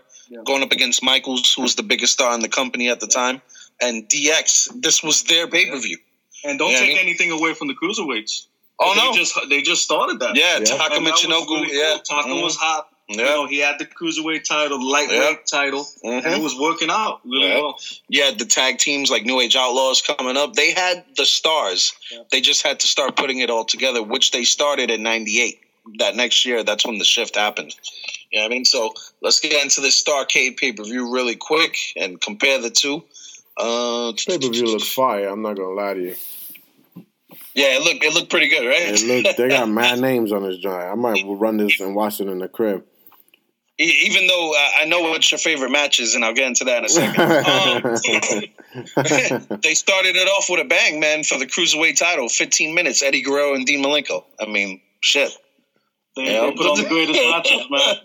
going up against Michaels, who was the biggest star in the company at the time. And DX, this was their pay per view. and don't Yeah, I take mean- anything away from the cruiserweights. Oh, they no. just they just started that. Yeah, Yeah. Taka And Michinoku. really yeah. cool. Taka Mhm. was hot. Yeah. You know, he had the cruiserweight title, the lightweight Yeah. title, and Mhm. it was working out really Yeah. well. you had the tag teams like New Age Outlaws coming up. They had the stars. They just had to start putting it all together, which they started in '98. That next year, that's when the shift happened. You know what I mean? So let's get into this Starcade pay per view really quick and compare the two. Uh, Pay per view looked fire. I'm not gonna lie to you. yeah, it looked it looked pretty good, right? It look, they got mad names on this joint. I might run this and watch it in the crib. Even though uh, I know what your favorite match is, and I'll get into that in a second. Um, they started it off with a bang, man, for the cruiserweight title. 15 minutes, Eddie Guerrero and Dean Malenko. I mean, shit. They, Yeah. they put on the greatest matches, man.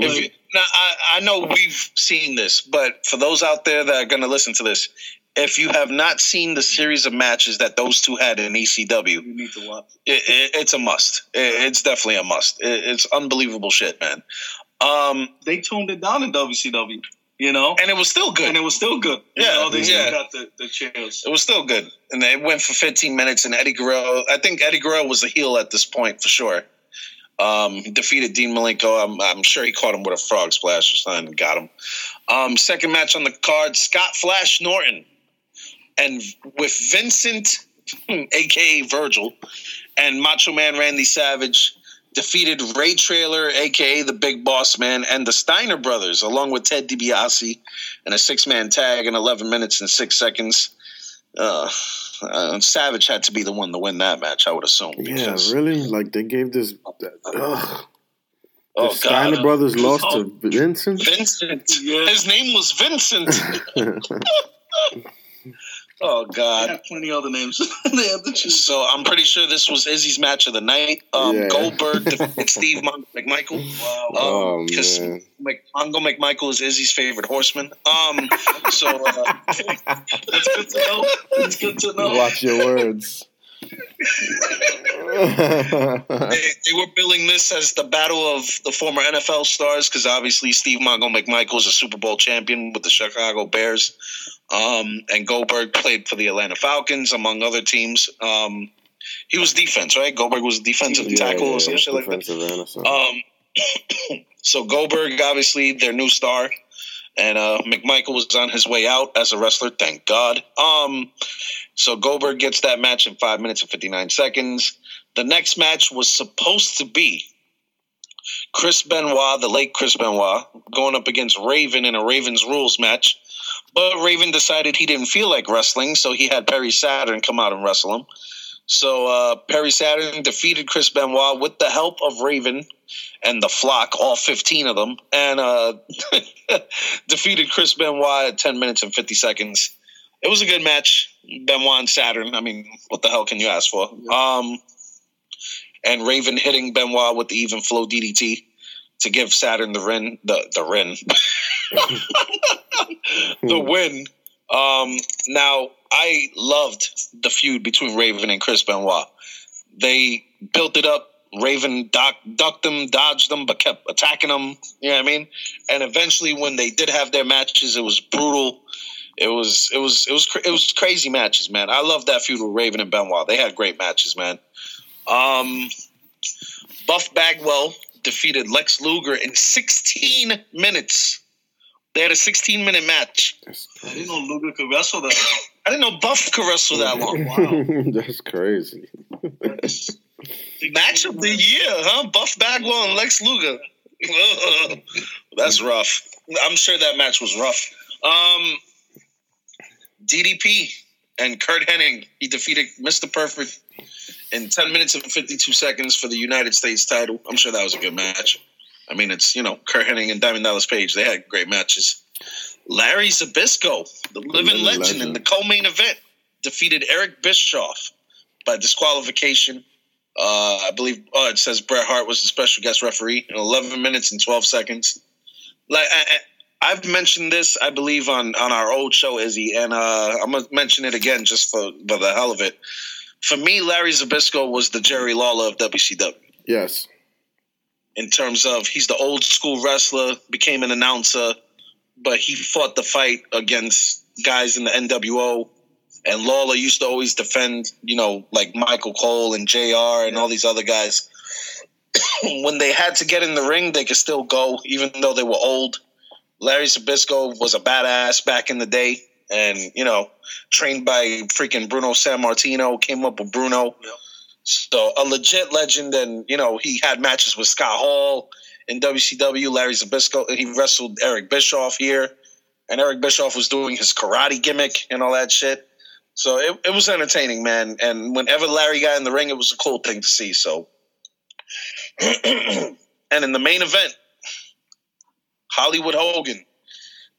Mhm. If you, now, I, I know we've seen this, but for those out there that are going to listen to this, if you have not seen the series of matches that those two had in ECW, You need to watch. it, it, it's a must. It, it's definitely a must. It, it's unbelievable shit, man. Um, They toned it down in WCW, you know, and it was still good. and it was still good. You Yeah, know, they still yeah. got the, the chairs. It was still good, and they went for 15 minutes. And Eddie Guerrero, I think Eddie Guerrero was a heel at this point for sure. Um, defeated Dean Malenko. I'm, I'm sure he caught him with a frog splash or something and got him. Um, second match on the card: Scott Flash Norton, and with Vincent, aka Virgil, and Macho Man Randy Savage defeated Ray Traylor, aka the Big Boss Man, and the Steiner Brothers, along with Ted DiBiase, in a six-man tag in 11 minutes and six seconds. Uh, uh, Savage had to be the one to win that match, I would assume. Yeah, really? Like they gave this. Ugh. Oh, the Steiner God. brothers lost Oh. to Vincent. Vincent. Yeah. His name was Vincent. oh They God. had plenty other names. they had to. So I'm pretty sure this was Izzy's match of the night. Um, Yeah. Goldberg defeated Steve Mon- McMichael. Wow. oh because man, Mc- Mongo McMichael is Izzy's favorite horseman. Um, so uh, That's good to know. That's good to know. watch your words. They, they were billing this as the battle of the former NFL stars because obviously Steve Mongo McMichael is a Super Bowl champion with the Chicago Bears, um, and Goldberg played for the Atlanta Falcons among other teams. Um, he was defense, right? Goldberg was a defensive Yeah, tackle yeah, or some yeah, shit like that. defensive end or something. Um, so Goldberg, obviously, their new star, and uh, McMichael was on his way out as a wrestler. Thank God. Um, so Goldberg gets that match in five minutes and fifty nine seconds. The next match was supposed to be Chris Benoit, the late Chris Benoit, going up against Raven in a Ravens rules match. But Raven decided he didn't feel like wrestling, so he had Perry Saturn come out and wrestle him. So uh, Perry Saturn defeated Chris Benoit with the help of Raven and the flock, all 15 of them, and uh, defeated Chris Benoit at 10 minutes and 50 seconds. It was a good match. Benoit and Saturn. I mean, what the hell can you ask for? Um, and Raven hitting Benoit with the even flow DDT to give Saturn the win. The the win. the win. Um, now I loved the feud between Raven and Chris Benoit. They built it up. Raven doc, ducked them, dodged them, but kept attacking them. You know what I mean? And eventually, when they did have their matches, it was brutal. It was it was it was it was crazy matches, man. I love that feud with Raven and Benoit. They had great matches, man. Um, Buff Bagwell defeated Lex Luger in 16 minutes. They had a 16 minute match. I didn't know Luger could wrestle that. I didn't know Buff could wrestle that long. Wow. That's crazy. Match of the year, huh? Buff Bagwell and Lex Luger. That's rough. I'm sure that match was rough. Um, DDP and Curt Hennig. He defeated Mr. Perfect in 10 minutes and 52 seconds for the United States title. I'm sure that was a good match. I mean, it's, you know, Curt Hennig and Diamond Dallas Page. They had great matches. Larry Zbyszko, the living living legend, in the co-main event, defeated Eric Bischoff by disqualification. Uh, I believe oh, it says Bret Hart was the special guest referee in 11 minutes and 12 seconds. Like I, I've mentioned this, I believe on on our old show, Izzy, and uh, I'm gonna mention it again just for for the hell of it. For me, Larry Zbyszko was the Jerry Lawler of WCW Yes. in terms of he's the old school wrestler, became an announcer, but he fought the fight against guys in the NWO. And Lawler used to always defend, you know, like Michael Cole and JR and all these other guys. when they had to get in the ring, they could still go, even though they were old. Larry Zbyszko was a badass back in the day and, you know, trained by freaking Bruno Sammartino, came up with Bruno. So a legit legend, and you know he had matches with Scott Hall in WCW. Larry Zbyszko, he wrestled Eric Bischoff here, and Eric Bischoff was doing his karate gimmick and all that shit. So it, it was entertaining, man. And whenever Larry got in the ring, it was a cool thing to see. So, and in the main event, Hollywood Hogan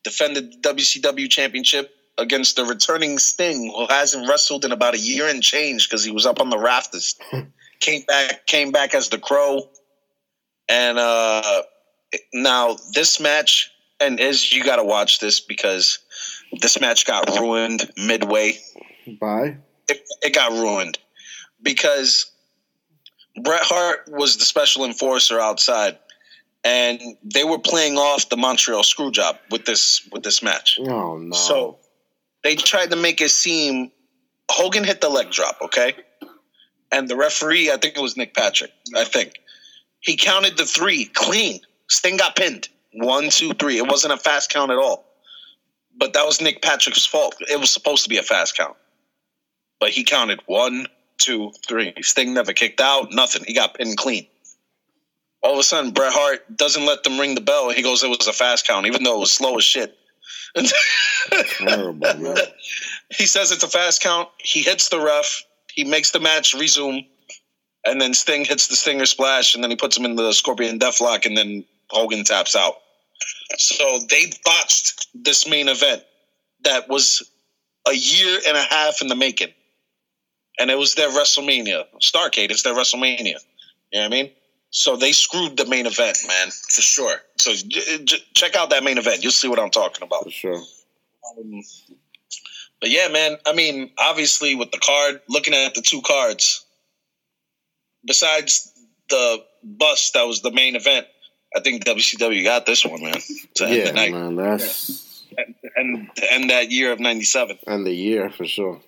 defended the WCW championship against the returning Sting, who hasn't wrestled in about a year and change because he was up on the rafters. came back, came back as the Crow, and uh, now this match, and is you got to watch this because this match got ruined midway. Bye. It, it got ruined because Bret Hart was the special enforcer outside, and they were playing off the Montreal Screwjob with this with this match. Oh no. So they tried to make it seem Hogan hit the leg drop, okay? And the referee, I think it was Nick Patrick, I think. He counted the three clean. Sting got pinned. One, two, three. It wasn't a fast count at all. But that was Nick Patrick's fault. It was supposed to be a fast count. But he counted one, two, three. Sting never kicked out, nothing. He got pinned clean. All of a sudden, Bret Hart doesn't let them ring the bell, and he goes, "It was a fast count," even though it was slow as shit. Terrible, man. he says it's a fast count. He hits the ref. He makes the match resume, and then Sting hits the Stinger splash, and then he puts him in the Scorpion Deathlock, and then Hogan taps out. So they botched this main event that was a year and a half in the making, and it was their WrestleMania. Starcade, it's their WrestleMania. You know what I mean? So they screwed the main event, man, for sure. So j- j- check out that main event. You'll see what I'm talking about. For sure. Um, but yeah, man. I mean, obviously, with the card, looking at the two cards, besides the bus that was the main event, I think WCW got this one, man. To Yeah, man. That's and to end that year of '97. and the year for sure.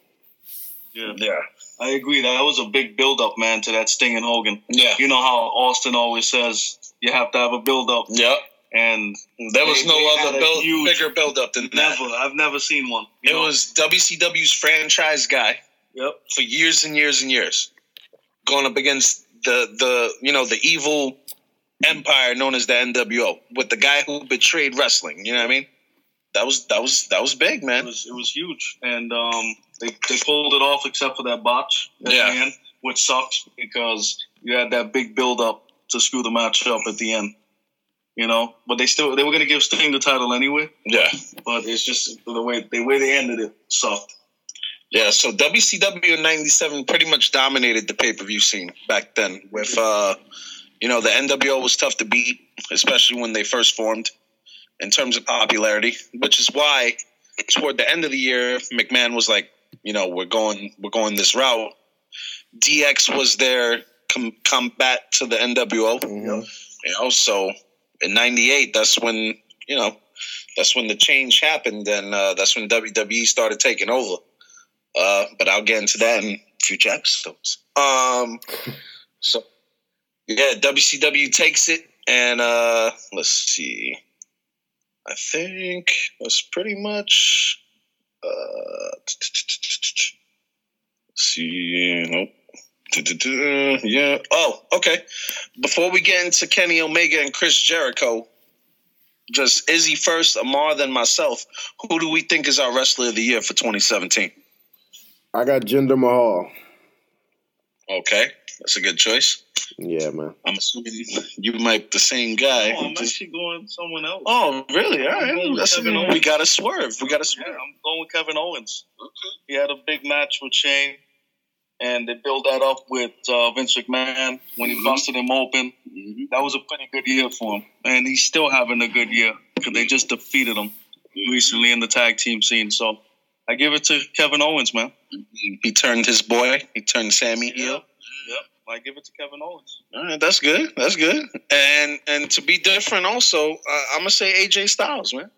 Yeah. Yeah, I agree. That was a big build up, man, to that Sting and Hogan. yeah, You know how Austin always says you have to have a build up, yeah. and There was They- no they other build, huge- bigger build up than that. never, I've never seen one. It know? was WCW's franchise guy. yep. for years and years and years, going up against the the you know the evil empire known as the NWO with the guy who betrayed wrestling. You know what I mean? That was that was that was big, It man. was it was huge, and um, they they pulled it off except for that botch at Yeah. the end, which sucks because you had that big build up to screw the match up at the end. You know, but they still they were gonna give Sting the title anyway, Yeah, but it's just the way the way they ended it sucked. yeah. So WCW in '97 pretty much dominated the pay per view scene back then. With uh, you know the NWO was tough to beat, especially when they first formed in terms of popularity, which is why toward the end of the year McMahon was like, you know, we're going we're going this route. DX was their com- combat to the NWO. Mhm. You know, so in '98, that's when you know that's when the change happened, and uh, that's when WWE started taking over. Uh, but I'll get into that in future episodes. Um, so yeah, WCW takes it, and uh, let's see. I think that's pretty much. Uh, see, nope. Yeah. Oh, okay. Before we get into Kenny Omega and Chris Jericho, just Izzy first, Amar, then myself. Who do we think is our wrestler of the year for 2017? I got Jinder Mahal. Okay, that's a good choice. Yeah, man. I'm assuming you might the same guy. Oh, I'm actually going someone else. Oh, really? All I'm going That's Kevin we got to swerve. We got to Yeah, swerve. I'm going with Kevin Owens. Okay. He had a big match with Shane, and they built that up with uh, Vince McMahon when he mm-hmm. busted him open. Mm-hmm. That was a pretty good year for him, and he's still having a good year because they just defeated him mm-hmm. recently in the tag team scene. So I give it to Kevin Owens, man. He turned his boy. He turned Sammy heel. Yep, I give it to Kevin Owens. All right, that's good. That's good. And and to be different, also, uh, I'm gonna say AJ Styles, man.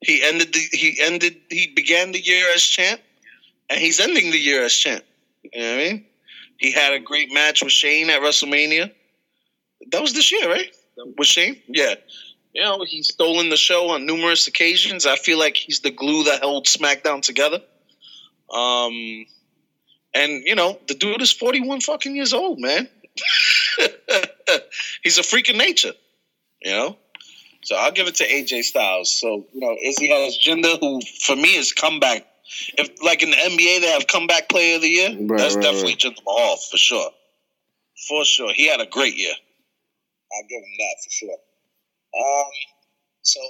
He ended the he ended he began the year as champ, and he's ending the year as champ. You know what I mean? He had a great match with Shane at WrestleMania. That was this year, right? With Shane, yeah. You know, he's stolen the show on numerous occasions. I feel like he's the glue that held SmackDown together. Um, and you know, the dude is 41 fucking years old, man. He's a freak of nature, you know. So I'll give it to AJ Styles. So you know, Izzy has Jinder, who for me is comeback. If like in the NBA they have comeback player of the year, Right, that's right, definitely right. Jinder Mahal for sure. For sure, he had a great year. I'll give him that for sure. Um, so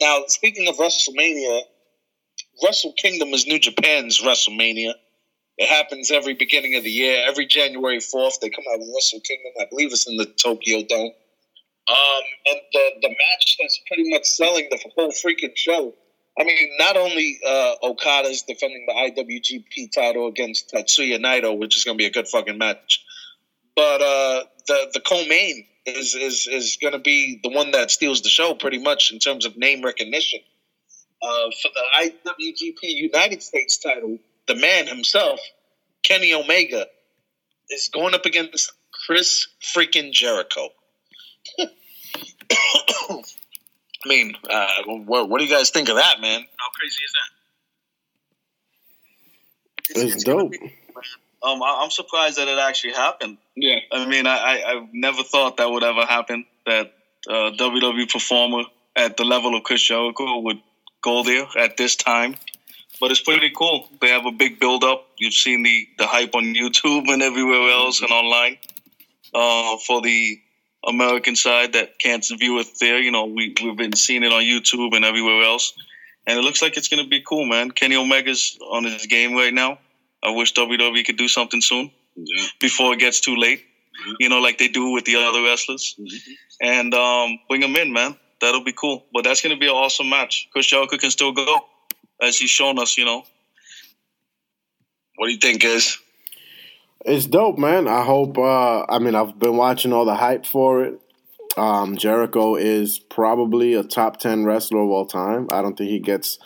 now speaking of WrestleMania, Wrestle Kingdom is New Japan's WrestleMania. It happens every beginning of the year. Every January 4th, they come out with Wrestle Kingdom. I believe it's in the Tokyo Dome. Um, and the, the match that's pretty much selling the whole freaking show. I mean, not only uh, Okada's defending the IWGP title against Tetsuya Naito, which is going to be a good fucking match, but uh, the the co-main is is is going to be the one that steals the show pretty much in terms of name recognition. Uh, for the IWGP United States title, the man himself, Kenny Omega, is going up against Chris freaking Jericho. I mean, uh, what, what do you guys think of that, man? How crazy is that? It's dope. Um, I, I'm surprised that it actually happened. Yeah. I mean, I, I I've never thought that would ever happen. That uh, WWE performer at the level of Chris Jericho would go there at this time. But it's pretty cool. They have a big build up. You've seen the, the hype on YouTube and everywhere else and online. Uh, for the American side that can't view it there, you know, we, we've been seeing it on YouTube and everywhere else. And it looks like it's going to be cool, man. Kenny Omega's on his game right now. I wish WWE could do something soon before it gets too late. You know, like they do with the other wrestlers, and um, bring them in, man. That'll be cool. But that's going to be an awesome match. Chris Jericho can still go, as he's shown us. You know, What do you think, guys? It's dope, man. I hope. Uh, I mean, I've been watching all the hype for it. Um, Jericho is probably a top ten wrestler of all time. I don't think he gets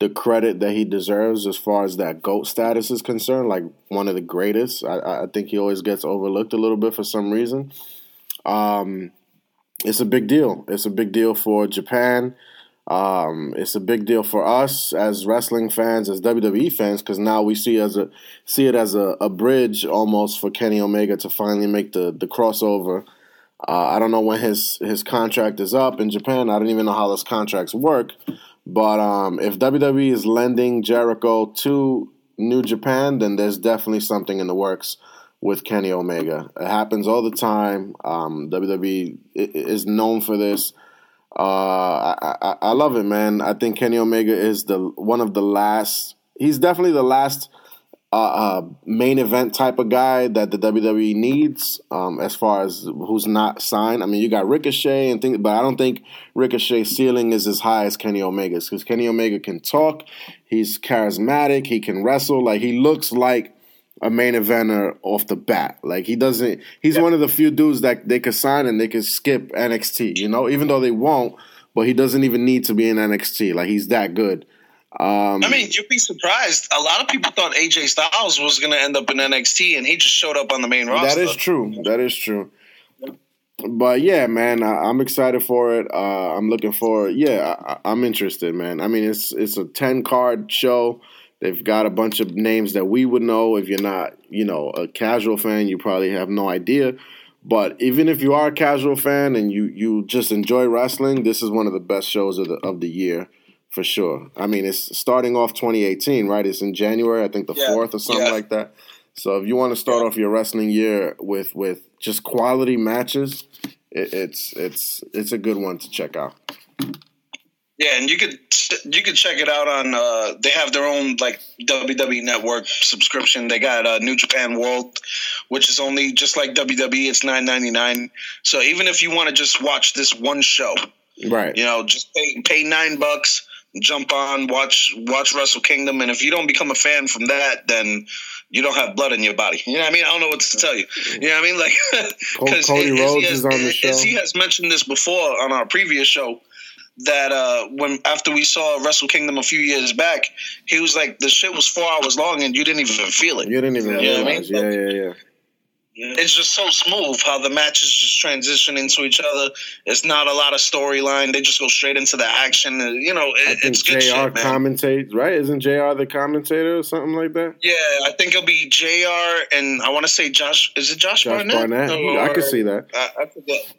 the credit that he deserves as far as that goat status is concerned. Like one of the greatest. I, I think he always gets overlooked a little bit for some reason. Um, it's a big deal. It's a big deal for Japan. Um, it's a big deal for us as wrestling fans, as WWE fans, because now we see as a see it as a, a bridge almost for Kenny Omega to finally make the the crossover. Uh, I don't know when his his contract is up in Japan. I don't even know how those contracts work. But um, if WWE is lending Jericho to New Japan, then there's definitely something in the works with Kenny Omega. It happens all the time. Um, WWE is known for this. Uh, I, I, I love it, man. I think Kenny Omega is the one of the last. He's definitely the last a, a main event type of guy that the WWE needs. Um, as far as who's not signed, I mean, you got Ricochet and things, but I don't think Ricochet's ceiling is as high as Kenny Omega's because Kenny Omega can talk, he's charismatic, he can wrestle, like he looks like a main eventer off the bat. Like he doesn't. He's yeah. one of the few dudes that they could sign and they could skip NXT. You know, even though they won't, but he doesn't even need to be in NXT. Like he's that good. Um, I mean, you'd be surprised. A lot of people thought AJ Styles was going to end up in NXT, and he just showed up on the main roster. That is true. That is true. But yeah, man, I, am excited for it. Uh, I'm looking for. Yeah, I, I'm interested, man. I mean, it's it's a ten card show. They've got a bunch of names that we would know. If you're not, you know, a casual fan, you probably have no idea. But even if you are a casual fan and you you just enjoy wrestling, this is one of the best shows of the of the year for sure. I mean, it's starting off 2018, right? It's in January, I think the fourth yeah. or something yeah. like that. So if you want to start yeah. off your wrestling year with with just quality matches, it, it's it's it's a good one to check out. Yeah, and you could you could check it out on. Uh, they have their own like WWE Network subscription. They got uh, New Japan World, which is only just like WWE. It's nine ninety nine. So even if you want to just watch this one show, right? You know, just pay pay nine bucks, jump on, watch watch Wrestle Kingdom, and if you don't become a fan from that, then you don't have blood in your body. You know what I mean? I don't know what to tell you. You know what I mean? Like, because Cody Rhodes is on the show. As he has mentioned this before on our previous show that uh, when after we saw Wrestle Kingdom a few years back, he was like, the shit was four hours long and you didn't even feel it. You didn't even you realize. I mean? Yeah, yeah, yeah. Mm-hmm. It's just so smooth how the matches just transition into each other. It's not a lot of storyline. They just go straight into the action. Uh, you know, it, it's good JR shit, man. commentates, right? Isn't JR the commentator or something like that? Yeah, I think it'll be JR and I want to say Josh. Is it Josh, Josh Barnett? Barnett. Or, I can see that. I, I forget.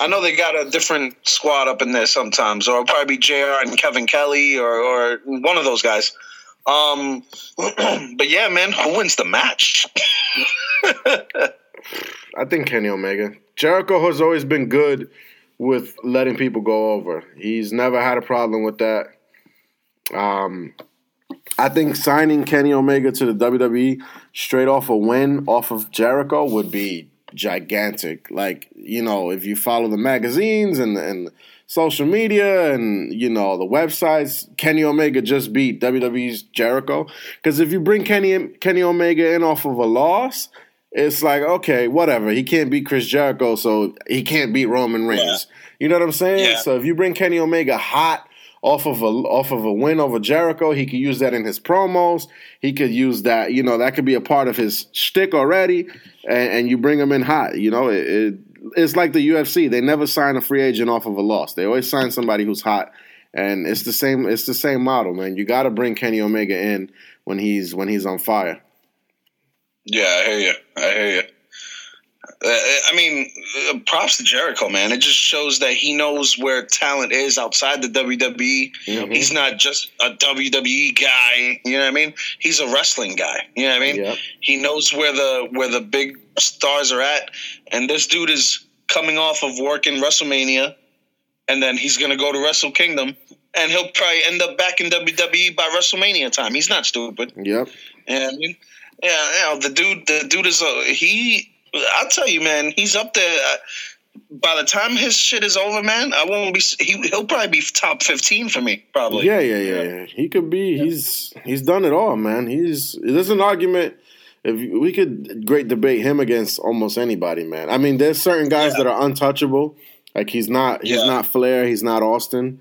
I know they got a different squad up in there sometimes, or it'll probably be Jr. and Kevin Kelly, or or one of those guys. Um, but yeah, man, who wins the match? I think Kenny Omega. Jericho has always been good with letting people go over. He's never had a problem with that. Um, I think signing Kenny Omega to the WWE straight off a win off of Jericho would be gigantic. Like, you know, if you follow the magazines and and social media and you know the websites, Kenny Omega just beat WWE's Jericho. Because if you bring Kenny Kenny Omega in off of a loss, it's like okay, whatever. He can't beat Chris Jericho, so he can't beat Roman Reigns. Yeah. You know what I'm saying? Yeah. So if you bring Kenny Omega hot off of a off of a win over Jericho. He could use that in his promos. He could use that, you know, that could be a part of his shtick already. And, and you bring him in hot. You know, it, it, it's like the UFC. They never sign a free agent off of a loss. They always sign somebody who's hot. And it's the same. It's the same model, man. You got to bring Kenny Omega in when he's when he's on fire. Yeah, I hear you. I hear you. Uh, I mean, uh, props to Jericho, man. It just shows that he knows where talent is outside the WWE. Mm-hmm. He's not just a WWE guy. You know what I mean? He's a wrestling guy. You know what I mean? He knows where the where the big stars are at, and this dude is coming off of working WrestleMania, and then he's gonna go to Wrestle Kingdom, and he'll probably end up back in WWE by WrestleMania time. He's not stupid. Yep. Mean, yeah, you know, the dude, the dude is a he I'll tell you, man, he's up there. Uh, by the time his shit is over, man, I won't be. He, he'll probably be top fifteen for me, probably. Yeah, yeah, yeah. yeah. He could be. Yeah. He's he's done it all, man. He's there's an argument. If we could great debate him against almost anybody, man. I mean, there's certain guys yeah. that are untouchable. Like he's not he's not Flair, he's not Austin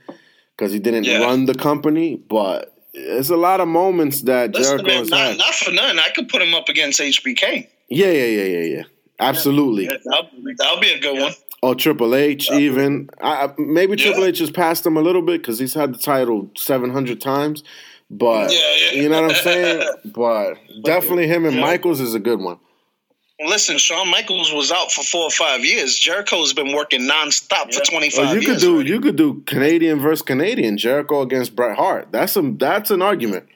because he didn't run the company, but. It's a lot of moments that Listen, Jericho man, not, not for none. I could put him up against HBK. Yeah, yeah, yeah, yeah, yeah. Absolutely. Yeah, that'll, that'll, be a good one. Or Triple H, even. I, maybe Triple. H has passed him a little bit because he's had the title 700 times. But, yeah, you know what I'm saying? but definitely him and Michaels is a good one. Listen, Shawn Michaels was out for four or five years. Jericho's been working nonstop for twenty five. Well, oh, you could do you could do Canadian versus Canadian. Jericho against Bret Hart. That's a that's an argument.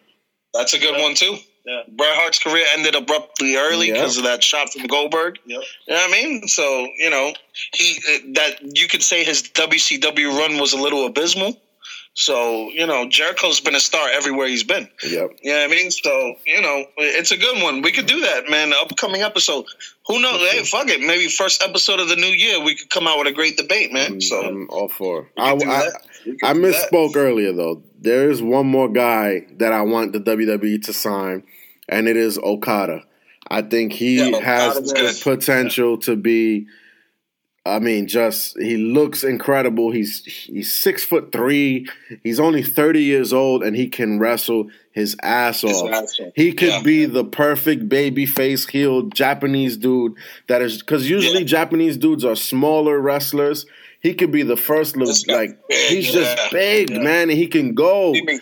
That's a good one too. Yeah. Bret Hart's career ended abruptly early because yep. of that shot from Goldberg. Yep. You know what I mean? So you know he that you could say his WCW run was a little abysmal. So you know, Jericho's been a star everywhere he's been. Yep. You know what I mean? So, you know, it's a good one. We could do that, man. Upcoming episode. Who knows? Hey, fuck it. Maybe first episode of the new year, we could come out with a great debate, man. Mm, so I'm all for. I, I, that. We could I do that. misspoke earlier though. There is one more guy that I want the WWE to sign, and it is Okada. I think he Yeah, has the potential to be. I mean, just he looks incredible. He's he's six foot three. He's only thirty years old, and he can wrestle his ass His off. ass. He could Yeah. be the perfect baby face heel Japanese dude that is because usually Yeah. Japanese dudes are smaller wrestlers. He could be the first look like big, he's just yeah. big, man, and he can go. Mean,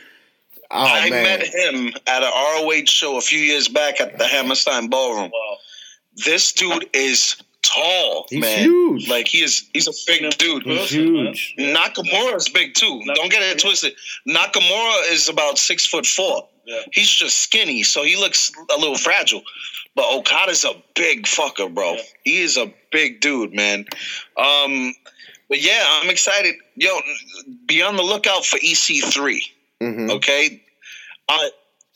Oh I man, met him at an ROH show a few years back at the Hammerstein Ballroom. This dude is tall, He's man. huge. Like he is, he's a big dude. he's huge. Nakamura is big too. Don't get it twisted. Nakamura is about six foot four. Yeah. He's just skinny, so he looks a little fragile. But Okada's a big fucker, bro. Yeah. He is a big dude, man. Um, but yeah, I'm excited. Yo, be on the lookout for EC3. Mhm. Okay, uh,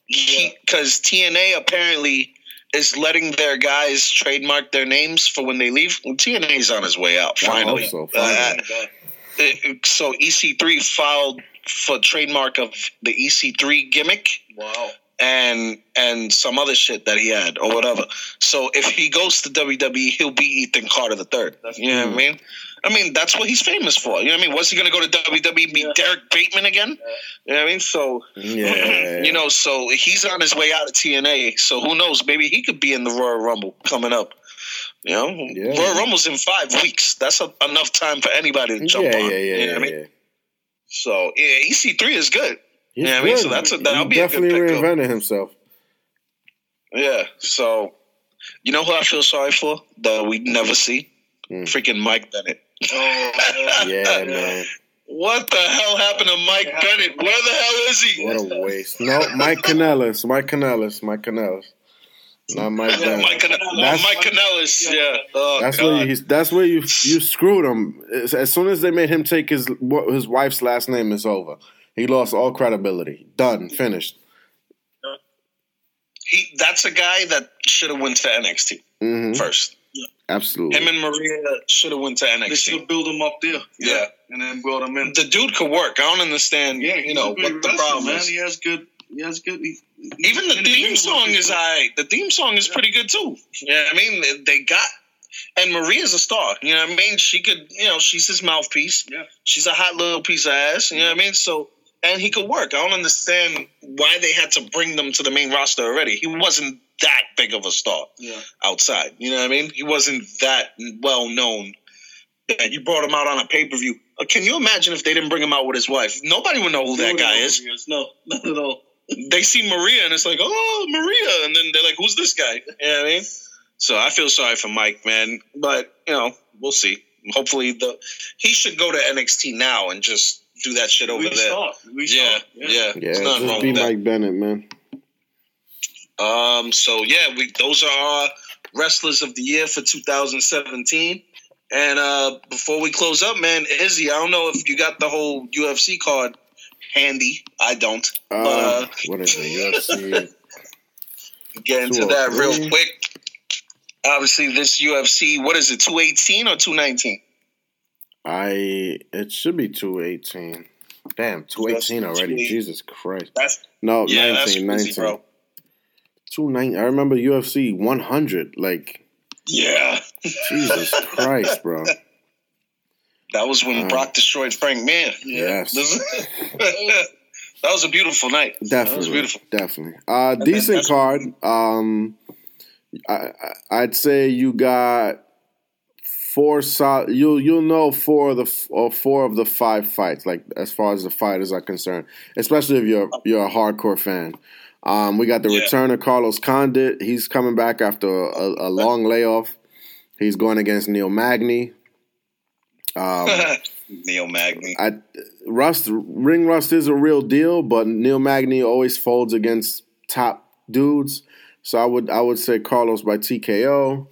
because TNA apparently is letting their guys trademark their names for when they leave. Well, TNA's on his way out I finally. hope so, Uh, finally. it- so EC3 filed for trademark of the EC3 gimmick Wow. And and some other shit that he had or whatever. So if he goes to WWE, he'll be Ethan Carter the third. You know what I mean? I mean that's what he's famous for. You know what I mean? Was he going to go to WWE and be Yeah. Derrick Bateman again? You know what I mean? So Yeah, you know, so he's on his way out of TNA. So who knows? Maybe he could be in the Royal Rumble coming up. You know, Yeah. Royal Rumble's in five weeks. That's a, enough time for anybody to jump yeah, on. yeah, yeah, you know yeah, I mean? yeah. So yeah, EC3 is good. He's Yeah, I mean, so that's a- that'll he be a good definitely pickup. reinvented himself. Yeah. So you know who I feel sorry for that we never see? Hmm. Freaking Mike Bennett. Oh, Yeah, man. What the hell happened to Mike Bennett? Where the hell is he? What a waste. No, Mike Kanellis. Mike Kanellis. Mike Kanellis. Not Mike Yeah, Bennett. Mike, Can- That's- Mike Kanellis. Yeah. Oh, That's God. where you, that's where you you screwed him. As, as soon as they made him take his his wife's last name, it's over. He lost all credibility. Done. Finished. he, that's a guy that should have went to NXT hmm first. Absolutely. Him and Maria should have went to NXT. They should NXT. have built him up there. Yeah. And then brought him in. The dude could work. I don't understand. Yeah, you know he's a what the problem man. is. He has good. He has good. He, Even the theme song is stuff. I. The theme song is pretty good too. Yeah, I mean they- they got. And Maria's a star. You know what I mean? She could. You know, she's his mouthpiece. Yeah. She's a hot little piece of ass. You know what I mean? So. And he could work. I don't understand why they had to bring them to the main roster already. He wasn't that big of a star. Yeah. outside. You know what I mean? He wasn't that well known. Yeah, you brought him out on a pay per view. Uh, can you imagine if they didn't bring him out with his wife? Nobody would know who that guy is. No, not at all. They see Maria and it's like, oh, Maria, and then they're like, who's this guy? You know what I mean? So I feel sorry for Mike, man. But you know, we'll see. Hopefully, the he should go to NXT now and just do that shit over We there. start. We Yeah, start. yeah, yeah, It's nothing just wrong be with that. Mike Bennett, man. Um, so yeah, we those are our wrestlers of the year for 2017. And uh before we close up, man, Izzy, I don't know if you got the whole UFC card handy. I don't. Uh, Uh, what is it? UFC. get into that real quick. Obviously, this UFC, what is it, 218 or 219? I it should be two eighteen. Damn, two eighteen That's- already. Jesus Christ. That's No, yeah, that's 19, crazy, 19. bro. Two nine. I remember UFC one hundred. Like Yeah. Jesus Christ, bro. That was when Uh, Brock destroyed Frank Mir. Yes. That was a beautiful night. Definitely, beautiful. definitely. Uh, decent that's- card. Um, I, I- I'd say you got four solid. You'll you'll know four of the f- or four of the five fights. Like as far as the fighters are concerned, especially if you're you're a hardcore fan. Um, we got the Yeah. return of Carlos Condit. He's coming back after a, a long layoff. He's going against Neil Magny. Um, Neil Magny. I rust ring rust is a real deal, but Neil Magny always folds against top dudes. So I would I would say Carlos by TKO.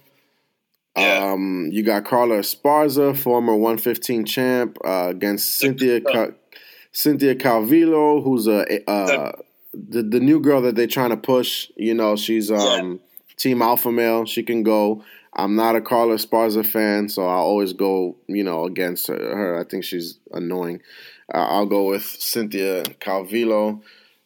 Yeah. Um, you got Carla Esparza, former 115 champ, uh, against Cynthia Cynthia Calvillo, who's a uh, the the new girl that they're trying to push. You know, she's um, yeah. team alpha male. She can go. I'm not a Carla Esparza fan, so I'll always go, you know, against her. I think she's annoying. Uh, I'll go with Cynthia Calvillo.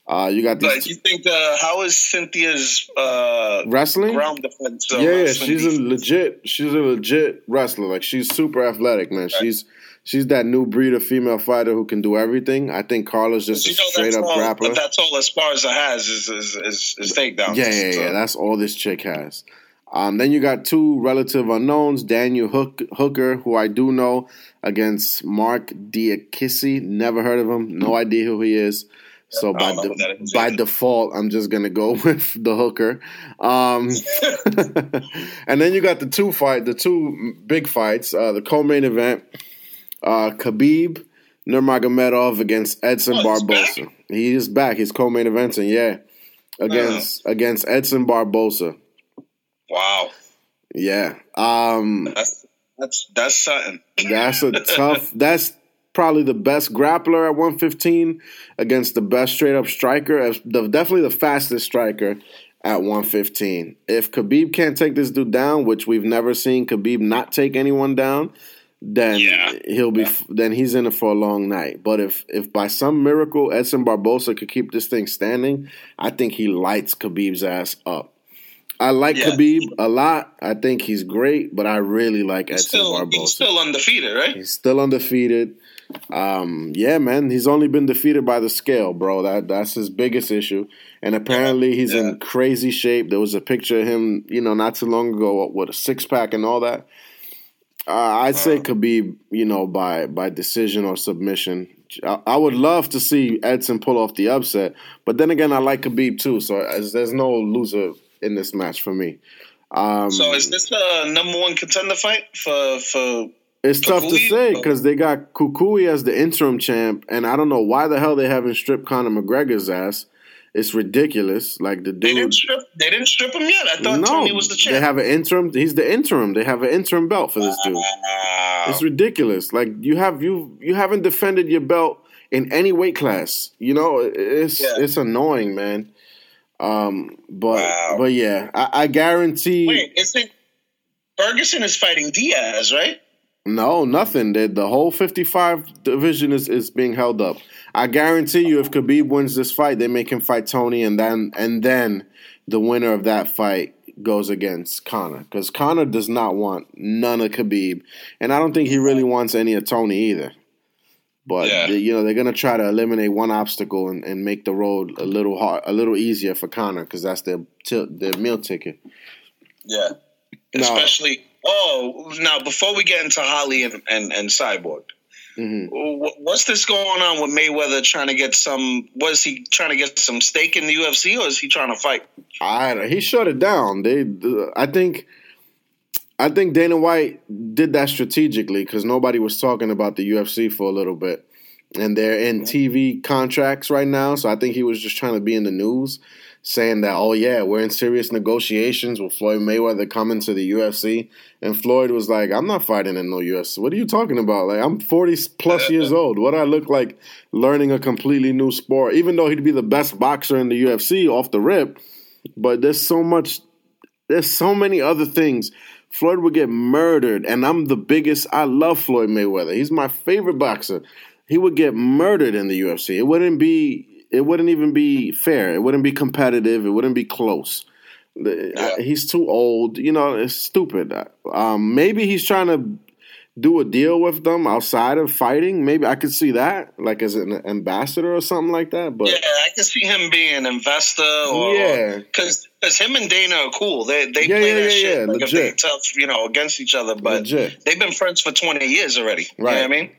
Uh, you got these. But you think uh, how is Cynthia's uh, wrestling ground defense? Uh, yeah, yeah, she's a legit. She's a legit wrestler. Like she's super athletic, man. Right. She's she's that new breed of female fighter who can do everything. I think Carla's just a straight up all, grappler. But that's all Esparza has is is, is, is takedowns. Yeah, yeah, so. yeah. That's all this chick has. Um, then you got two relative unknowns, Daniel Hook, Hooker, who I do know, against Marc Diakiese. Never heard of him. No idea who he is. So by de- by default, I'm just gonna go with the hooker. Um, and then you got the two fight, the two big fights, uh, the co-main event: uh, Khabib Nurmagomedov against Edson oh, Barboza. He is back. He's co-main eventing, yeah, against uh against Edson Barboza. Wow. Yeah. Um, that's that's that's something. That's a tough. That's probably the best grappler at 115 against the best straight up striker, definitely the fastest striker at 115. If Khabib can't take this dude down, which we've never seen Khabib not take anyone down, then yeah. he'll be yeah. then he's in it for a long night. But if if by some miracle Edson Barboza could keep this thing standing, I think he lights Khabib's ass up. I like yeah. Khabib a lot. I think he's great, but I really like he's Edson still, Barboza. He's still undefeated, right? He's still undefeated. Um, yeah, man, he's only been defeated by the scale, bro. That that's his biggest issue. And apparently, he's yeah. in crazy shape. There was a picture of him, you know, not too long ago with a six pack and all that. Uh, I'd say Khabib, you know, by by decision or submission. I, I, would love to see Edson pull off the upset, but then again, I like Khabib too. So there's no loser in this match for me. Um, so is this the number one contender fight for for it's tough to say because they got Cucuy as the interim champ, and I don't know why the hell they haven't stripped Conor McGregor's ass. It's ridiculous. Like the dude, they didn't strip. They didn't strip him yet. I thought no, Tony was the champ. They have an interim. He's the interim. They have an interim belt for this dude. Wow. It's ridiculous. Like you have you you haven't defended your belt in any weight class. You know, it's yeah. it's annoying, man. Um, but wow. but yeah, I, I guarantee. Wait, is it Ferguson is fighting Diaz, right? No, nothing. The, the whole 55 division is, is being held up. I guarantee you, if Khabib wins this fight, they make him fight Tony, and then and then the winner of that fight goes against Conor because Conor does not want none of Khabib, and I don't think he really wants any of Tony either. But yeah. you know they're gonna try to eliminate one obstacle and, and make the road a little hard, a little easier for Conor because that's their t- their meal ticket. Yeah, especially Oh, now before we get into Holly and and, and Cyborg, mm-hmm. what's this going on with Mayweather trying to get some? Was he trying to get some stake in the UFC, or is he trying to fight? I he shut it down. They, I think. I think Dana White did that strategically because nobody was talking about the UFC for a little bit. And they're in TV contracts right now. So I think he was just trying to be in the news saying that, oh yeah, we're in serious negotiations with Floyd Mayweather coming to the UFC, and Floyd was like, I'm not fighting in no UFC. What are you talking about? Like I'm 40 plus years old. What do I look like learning a completely new sport? Even though he'd be the best boxer in the UFC off the rip, but there's so much, there's so many other things. Floyd would get murdered, and I'm the biggest. I love Floyd Mayweather. He's my favorite boxer. He would get murdered in the UFC. It wouldn't be it wouldn't even be fair. It wouldn't be competitive. It wouldn't be close. Yeah. He's too old. You know, it's stupid. Um, maybe he's trying to do a deal with them outside of fighting. Maybe I could see that, like as an ambassador or something like that. But yeah, I could see him being an investor. Or, yeah, because because him and Dana are cool. They they yeah, play yeah, that yeah, shit yeah, like legit. if they tough, you know, against each other. But legit. they've been friends for twenty years already. Right. You know I mean.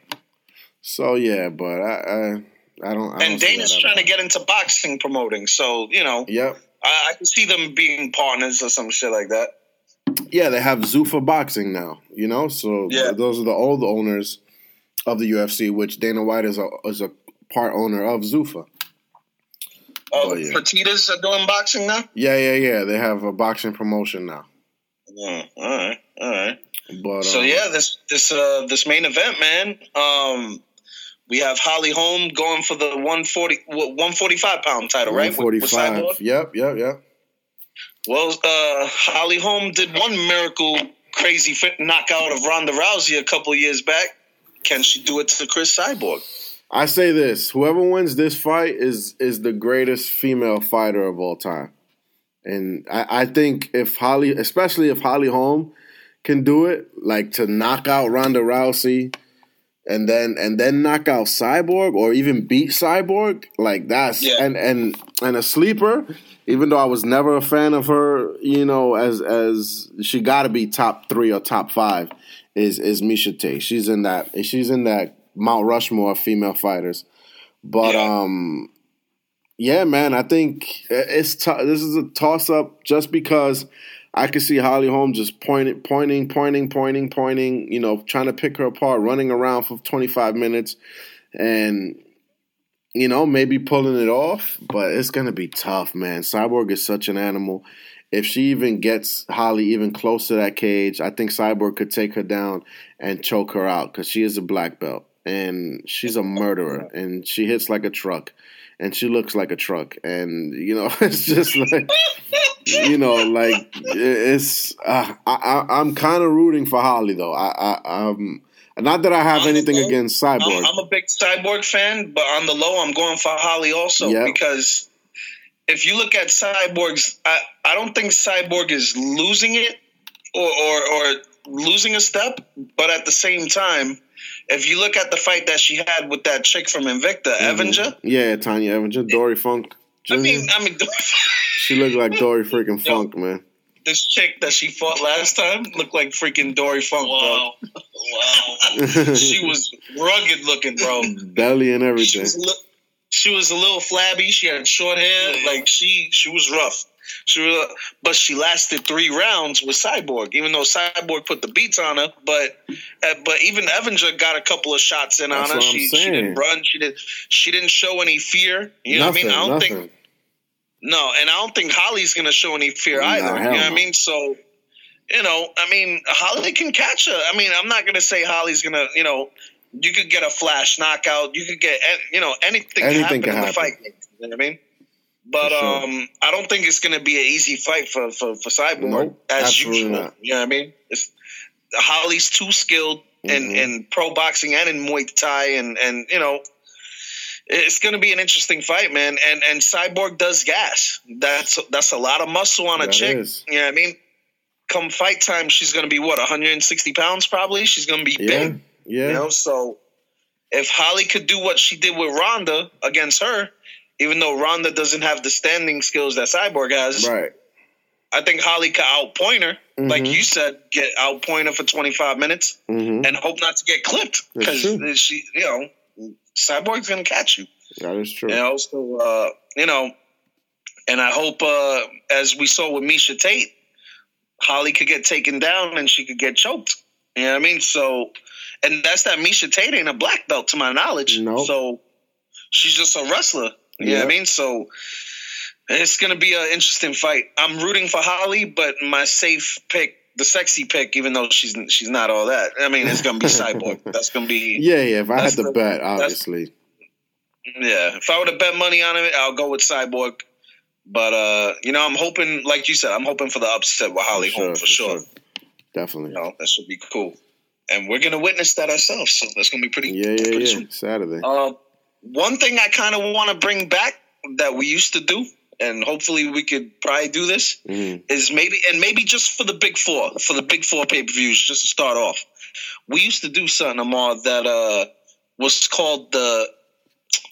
So yeah, but I, I I don't. I and don't Dana's trying to get into boxing promoting, so you know. Yep. I, I can see them being partners or some shit like that. Yeah, they have Zuffa Boxing now. You know, so yeah. those are the old owners of the UFC, which Dana White is a is a part owner of Zuffa. Oh, but, yeah. Fertitas are doing boxing now. Yeah, yeah, yeah. They have a boxing promotion now. Yeah, all right, all right. But so um, yeah, this this uh this main event, man. Um, We have Holly Holm going for the 140, 145 pound title, right? With- One with forty Cyborg? five. Yep, yep, yep. Well, uh, Holly Holm did one miracle crazy fit knockout of Ronda Rousey a couple years back. Can she do it to Cris Cyborg? I say this: whoever wins this fight is is the greatest female fighter of all time, and I, I think if Holly, especially if Holly Holm can do it, like to knock out Ronda Rousey, and then and then knock out Cyborg or even beat Cyborg, like that's Yeah. and and and a sleeper. Even though I was never a fan of her, you know, as as she got to be top three or top five, is is Miesha Tate. She's in that. She's in that Mount Rushmore of female fighters. But Yeah. um, yeah, man, I think it's t- this is a toss up just because I could see Holly Holm just pointing, pointing, pointing, pointing, pointing. You know, trying to pick her apart, running around for twenty five minutes, and you know maybe pulling it off. But it's gonna be tough, man. Cyborg is such an animal. If she even gets Holly even close to that cage, I think Cyborg could take her down and choke her out because she is a black belt and she's a murderer and she hits like a truck and she looks like a truck and you know it's just like you know like it's uh, I, I, I'm kind of rooting for Holly though. I, I um not that I have I'm anything a- against I'm, Cyborg. I'm a big Cyborg fan, but on the low, I'm going for Holly also Yep. because if you look at Cyborg's, I, I don't think Cyborg is losing it or, or or losing a step, but at the same time, if you look at the fight that she had with that chick from Invicta, mm-hmm. Evinger, yeah, Tonya Evinger, Dory Funk. Jr. I mean, I mean, she looked like Dory freaking Yo. Funk, man. this chick that she fought last time looked like freaking Dory Funk, Wow. bro. Wow, she was rugged looking, bro. belly and She everything. was, li- she was a little flabby. She had short hair. Like she, she was rough. She was, but she lasted three rounds with Cyborg. Even though Cyborg put the beats on her, but uh, but even Evinger got a couple of shots in That's on her. She, she didn't run. She did. She didn't show any fear. You know what I mean? I don't nothing. think no, and I don't think Holly's gonna show any fear No, either. You know what I mean? So, you know, I mean, Holly can catch her. I mean, I'm not gonna say Holly's gonna, you know, you could get a flash knockout. You could get, you know, anything, Anything can happen can in the fight. You know what I mean? But sure. um, I don't think it's gonna be an easy fight for for for Cyborg Nope, as usual. not. You know what I mean? It's, Holly's too skilled in Mhm. in pro boxing and in Muay Thai, and and you know. It's going to be an interesting fight, man. And and Cyborg does gas. That's that's a lot of muscle on a That chick. is. You know what I mean? Come fight time, she's going to be what 160 pounds probably. She's going to be Yeah, big. yeah. You know, so if Holly could do what she did with Ronda against her, even though Ronda doesn't have the standing skills that Cyborg has, right. I think Holly could outpoint her. Like Mhm. you said, get outpoint her for 25 minutes hmm and hope not to get clipped because she, you know, Cyborg's going to catch you. That is true. And also, uh, you know, and I hope, uh, as we saw with Miesha Tate, Holly could get taken down and she could get choked. You know what I mean? So, and that's that Miesha Tate ain't a black belt to my knowledge. Nope. So she's just a wrestler. You know Yeah. what I mean? So it's going to be an interesting fight. I'm rooting for Holly, but my safe pick, the sexy pick, even though she's she's not all that. I mean, it's going to be Cyborg. That's going to be Yeah, yeah. If I had to the- bet, obviously. Yeah, if I were to bet money on it, I'll go with Cyborg. But uh, you know, I'm hoping, like you said, I'm hoping for the upset with Holly Holm for, sure. Definitely. You know, that should be cool, and we're gonna witness that ourselves. So that's gonna be pretty. Yeah, yeah, pretty yeah. sweet. Saturday. Uh, one thing I kind of want to bring back that we used to do, and hopefully we could probably do this, Mhm. is maybe and maybe just for the big four, for the big four pay per views, just to start off. We used to do something, Amar, that uh was called the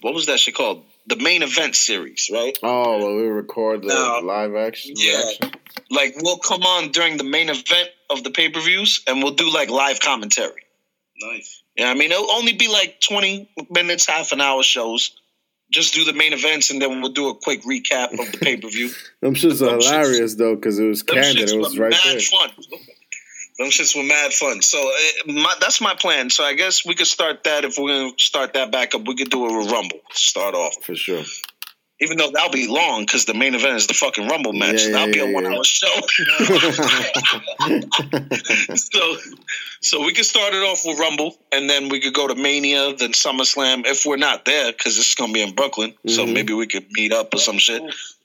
what was that shit called? The main event series, right? Oh, well, we record the No. live action. Yeah. reaction? Like we'll come on during the main event of the pay per views and we'll do like live commentary. Nice. Yeah, I mean it'll only be like twenty minutes, half an hour shows. Just do the main events and then we'll do a quick recap of the pay per view. Them shits are Them shits- hilarious though, because it was candid. It was right mad there. fun. Them shits were mad fun. So uh, my, that's my plan. So I guess we could start that if we're gonna start that back up. We could do a rumble start off. For sure. Even though that'll be long because the main event is the fucking rumble match. Yeah, yeah, that'll be a one hour show. so So we could start it off with Rumble, and then we could go to Mania, then SummerSlam. If we're not there, because it's gonna be in Brooklyn, so Mhm. maybe we could meet up or some shit.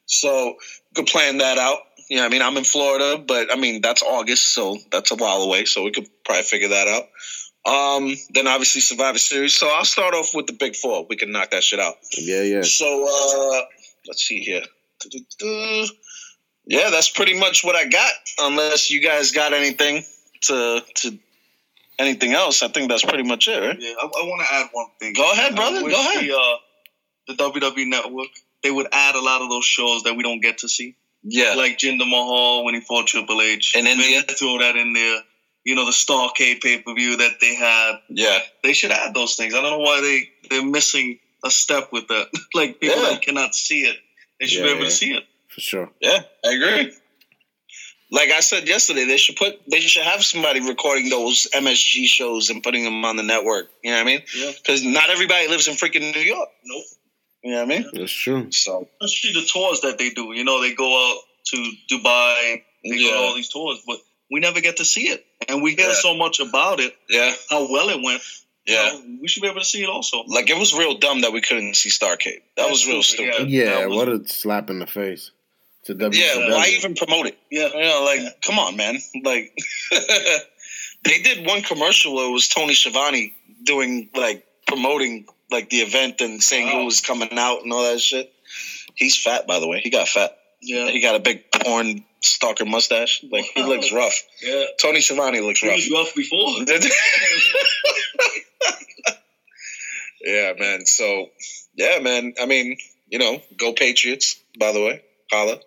So we could plan that out. Yeah, I mean, I'm in Florida, but I mean that's August, so that's a while away. So we could probably figure that out. Um, then obviously Survivor Series. So I'll start off with the Big Four. We can knock that shit out. Yeah, yeah. So uh let's see here. Du-du-du. Yeah, that's pretty much what I got. Unless you guys got anything to to anything else, I think that's pretty much it, right? Yeah, I, I want to add one thing. Go ahead, brother. Go ahead. The, uh, the WWE Network they would add a lot of those shows that we don't get to see, Yeah, like Jinder Mahal when he fought Triple H. In Maybe India? throw that in there. You know, the Starcade pay per view that they had. yeah, They should add those things. I don't know why they they're missing a step with that. like people Yeah. that cannot see it, they should be able yeah. to see it. For sure. yeah. I agree. Like I said yesterday, they should put they should have somebody recording those MSG shows and putting them on the network. You know what I mean? Yeah. Because not everybody lives in freaking New York. Nope. You know what I mean? That's true. So Especially the tours that they do. You know, they go out to Dubai, they go to all these tours, but we never get to see it. And we hear Yeah. so much about it, yeah, how well it went. You yeah. know, we should be able to see it also. Like it was real dumb that we couldn't see Starcade. That That's was real stupid, stupid. Yeah, Yeah, was- what a slap in the face to WWE. Yeah, why even promote it? Yeah. You know, like, come on, man. Like, they did one commercial where it was Tony Schiavone doing, like, promoting, like, the event and saying Wow. who was coming out and all that shit. He's fat, by the way. He got fat. Yeah. He got a big porn stalker mustache. Like, he looks rough. Yeah. Tony Schiavone looks He rough. was rough before. yeah, man. So, yeah, man. I mean, you know, go Patriots. By the way, holla.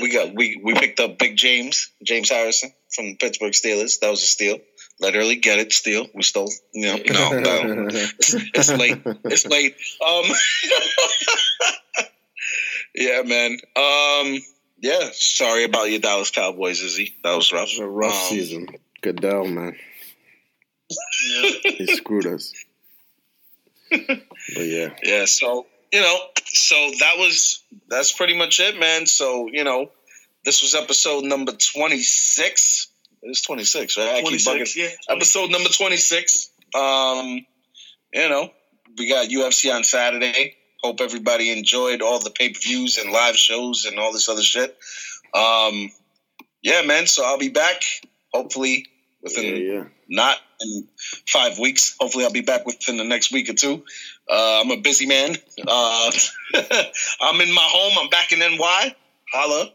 We got we we picked up Big James James Harrison from the Pittsburgh Steelers. That was a steal. Literally, get it, steal. We stole. You know, no, no. It's, it's late. It's late. Um, yeah, man. Um, yeah. Sorry about your Dallas Cowboys, Izzy. That was rough. It was a rough Um, season. Goodell, man. Yeah. He screwed us. But yeah. Yeah, so you know, so that was that's pretty much it, man. So you know, this was episode number twenty six. It's twenty six, right? I keep 26, bugging. yeah. Episode number twenty six. Um, you know, we got UFC on Saturday. Hope everybody enjoyed all the pay per views and live shows and all this other shit. Um, yeah, man. So I'll be back. Hopefully within Yeah, yeah. not in five weeks. Hopefully, I'll be back within the next week or two. Uh, I'm a busy man. Uh, I'm in my home. I'm back in NY. Holla.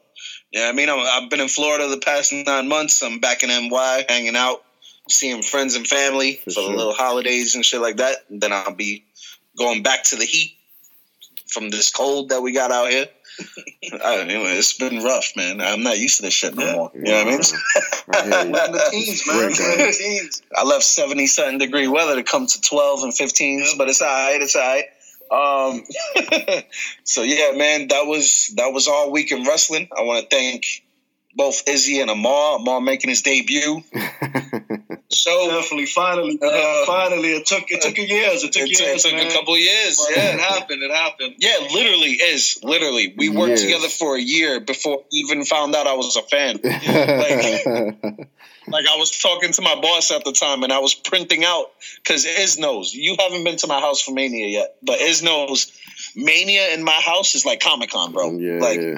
Yeah, I mean, I'm, I've been in Florida the past nine months. I'm back in NY, hanging out, seeing friends and family for, For the little holidays and shit like that. And then I'll be going back to the heat from this cold that we got out here. I, anyway, it's been rough, man. I'm not used to this shit no more. You know what I mean? I hear you. The teens, man. Break We're in down. the teens. I left 70 something degree weather to come to 12 and 15s, but it's all right. It's all right. Um, so yeah, man, that was that was all week in wrestling. I want to thank both Izzy and Amar. Amar making his debut. So Definitely, finally, man. Uh, finally, it took it took years. It took it, years, took man. a couple of years. But Yeah, it happened. It happened. yeah, literally is literally. We worked Years. together for a year before we even found out I was a fan. Like I was talking to my boss at the time, and I was printing out because Iz knows you haven't been to my house for Mania yet, but Iz knows Mania in my house is like Comic Con, bro. yeah, like, yeah.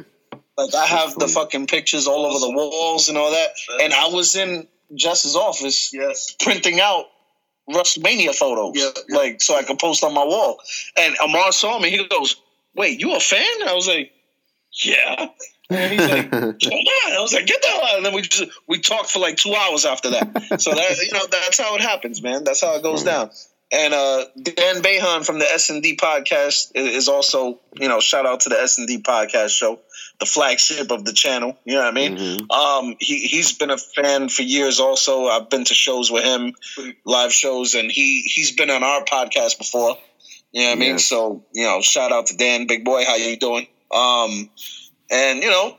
like I have the fucking pictures all over the walls and all that, and I was in Jess's office Yes. printing out WrestleMania photos, Yeah, yeah. like so I could post on my wall. And Amar saw me. He goes, "Wait, you a fan?" I was like, "Yeah." And he's like, "Come on!" I was like, "Get the hell out!" And then we just we talked for like two hours after that. So that you know that's how it happens, man. That's how it goes down. And uh, Dan Behan from the S and D podcast is also you know shout out to the S and D podcast show, the flagship of the channel. You know what I mean? Mhm. Um, he he's been a fan for years. Also, I've been to shows with him, live shows, and he he's been on our podcast before. You know what I mean? Yes. So you know, shout out to Dan, big boy. How you doing? Um, and you know,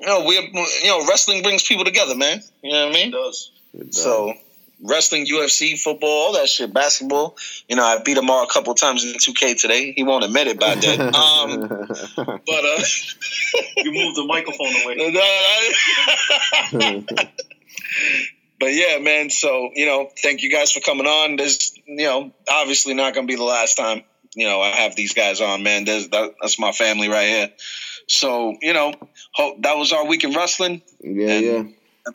you know, we you know, wrestling brings people together, man. You know what I It mean? does. It does. So. Wrestling, UFC, football, all that shit, basketball. You know, I beat him all a couple times in 2K today. He won't admit it, by I did. Um, but uh, You moved the microphone away. no, I- but yeah, man. So you know, thank you guys for coming on. There's you know, obviously not going to be the last time. You know, I have these guys on, man. There's that, that's my family right here. So you know, hope that was our week in wrestling. Yeah, and yeah.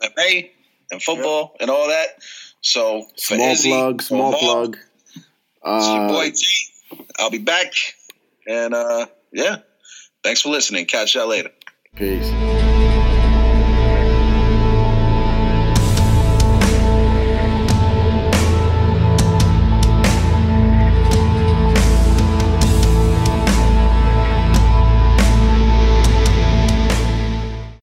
MMA and football and all that. So Small Izzy, plug, small plug. it's your Uh, boy G. I'll be back, and uh yeah, thanks for listening. Catch y'all later. peace.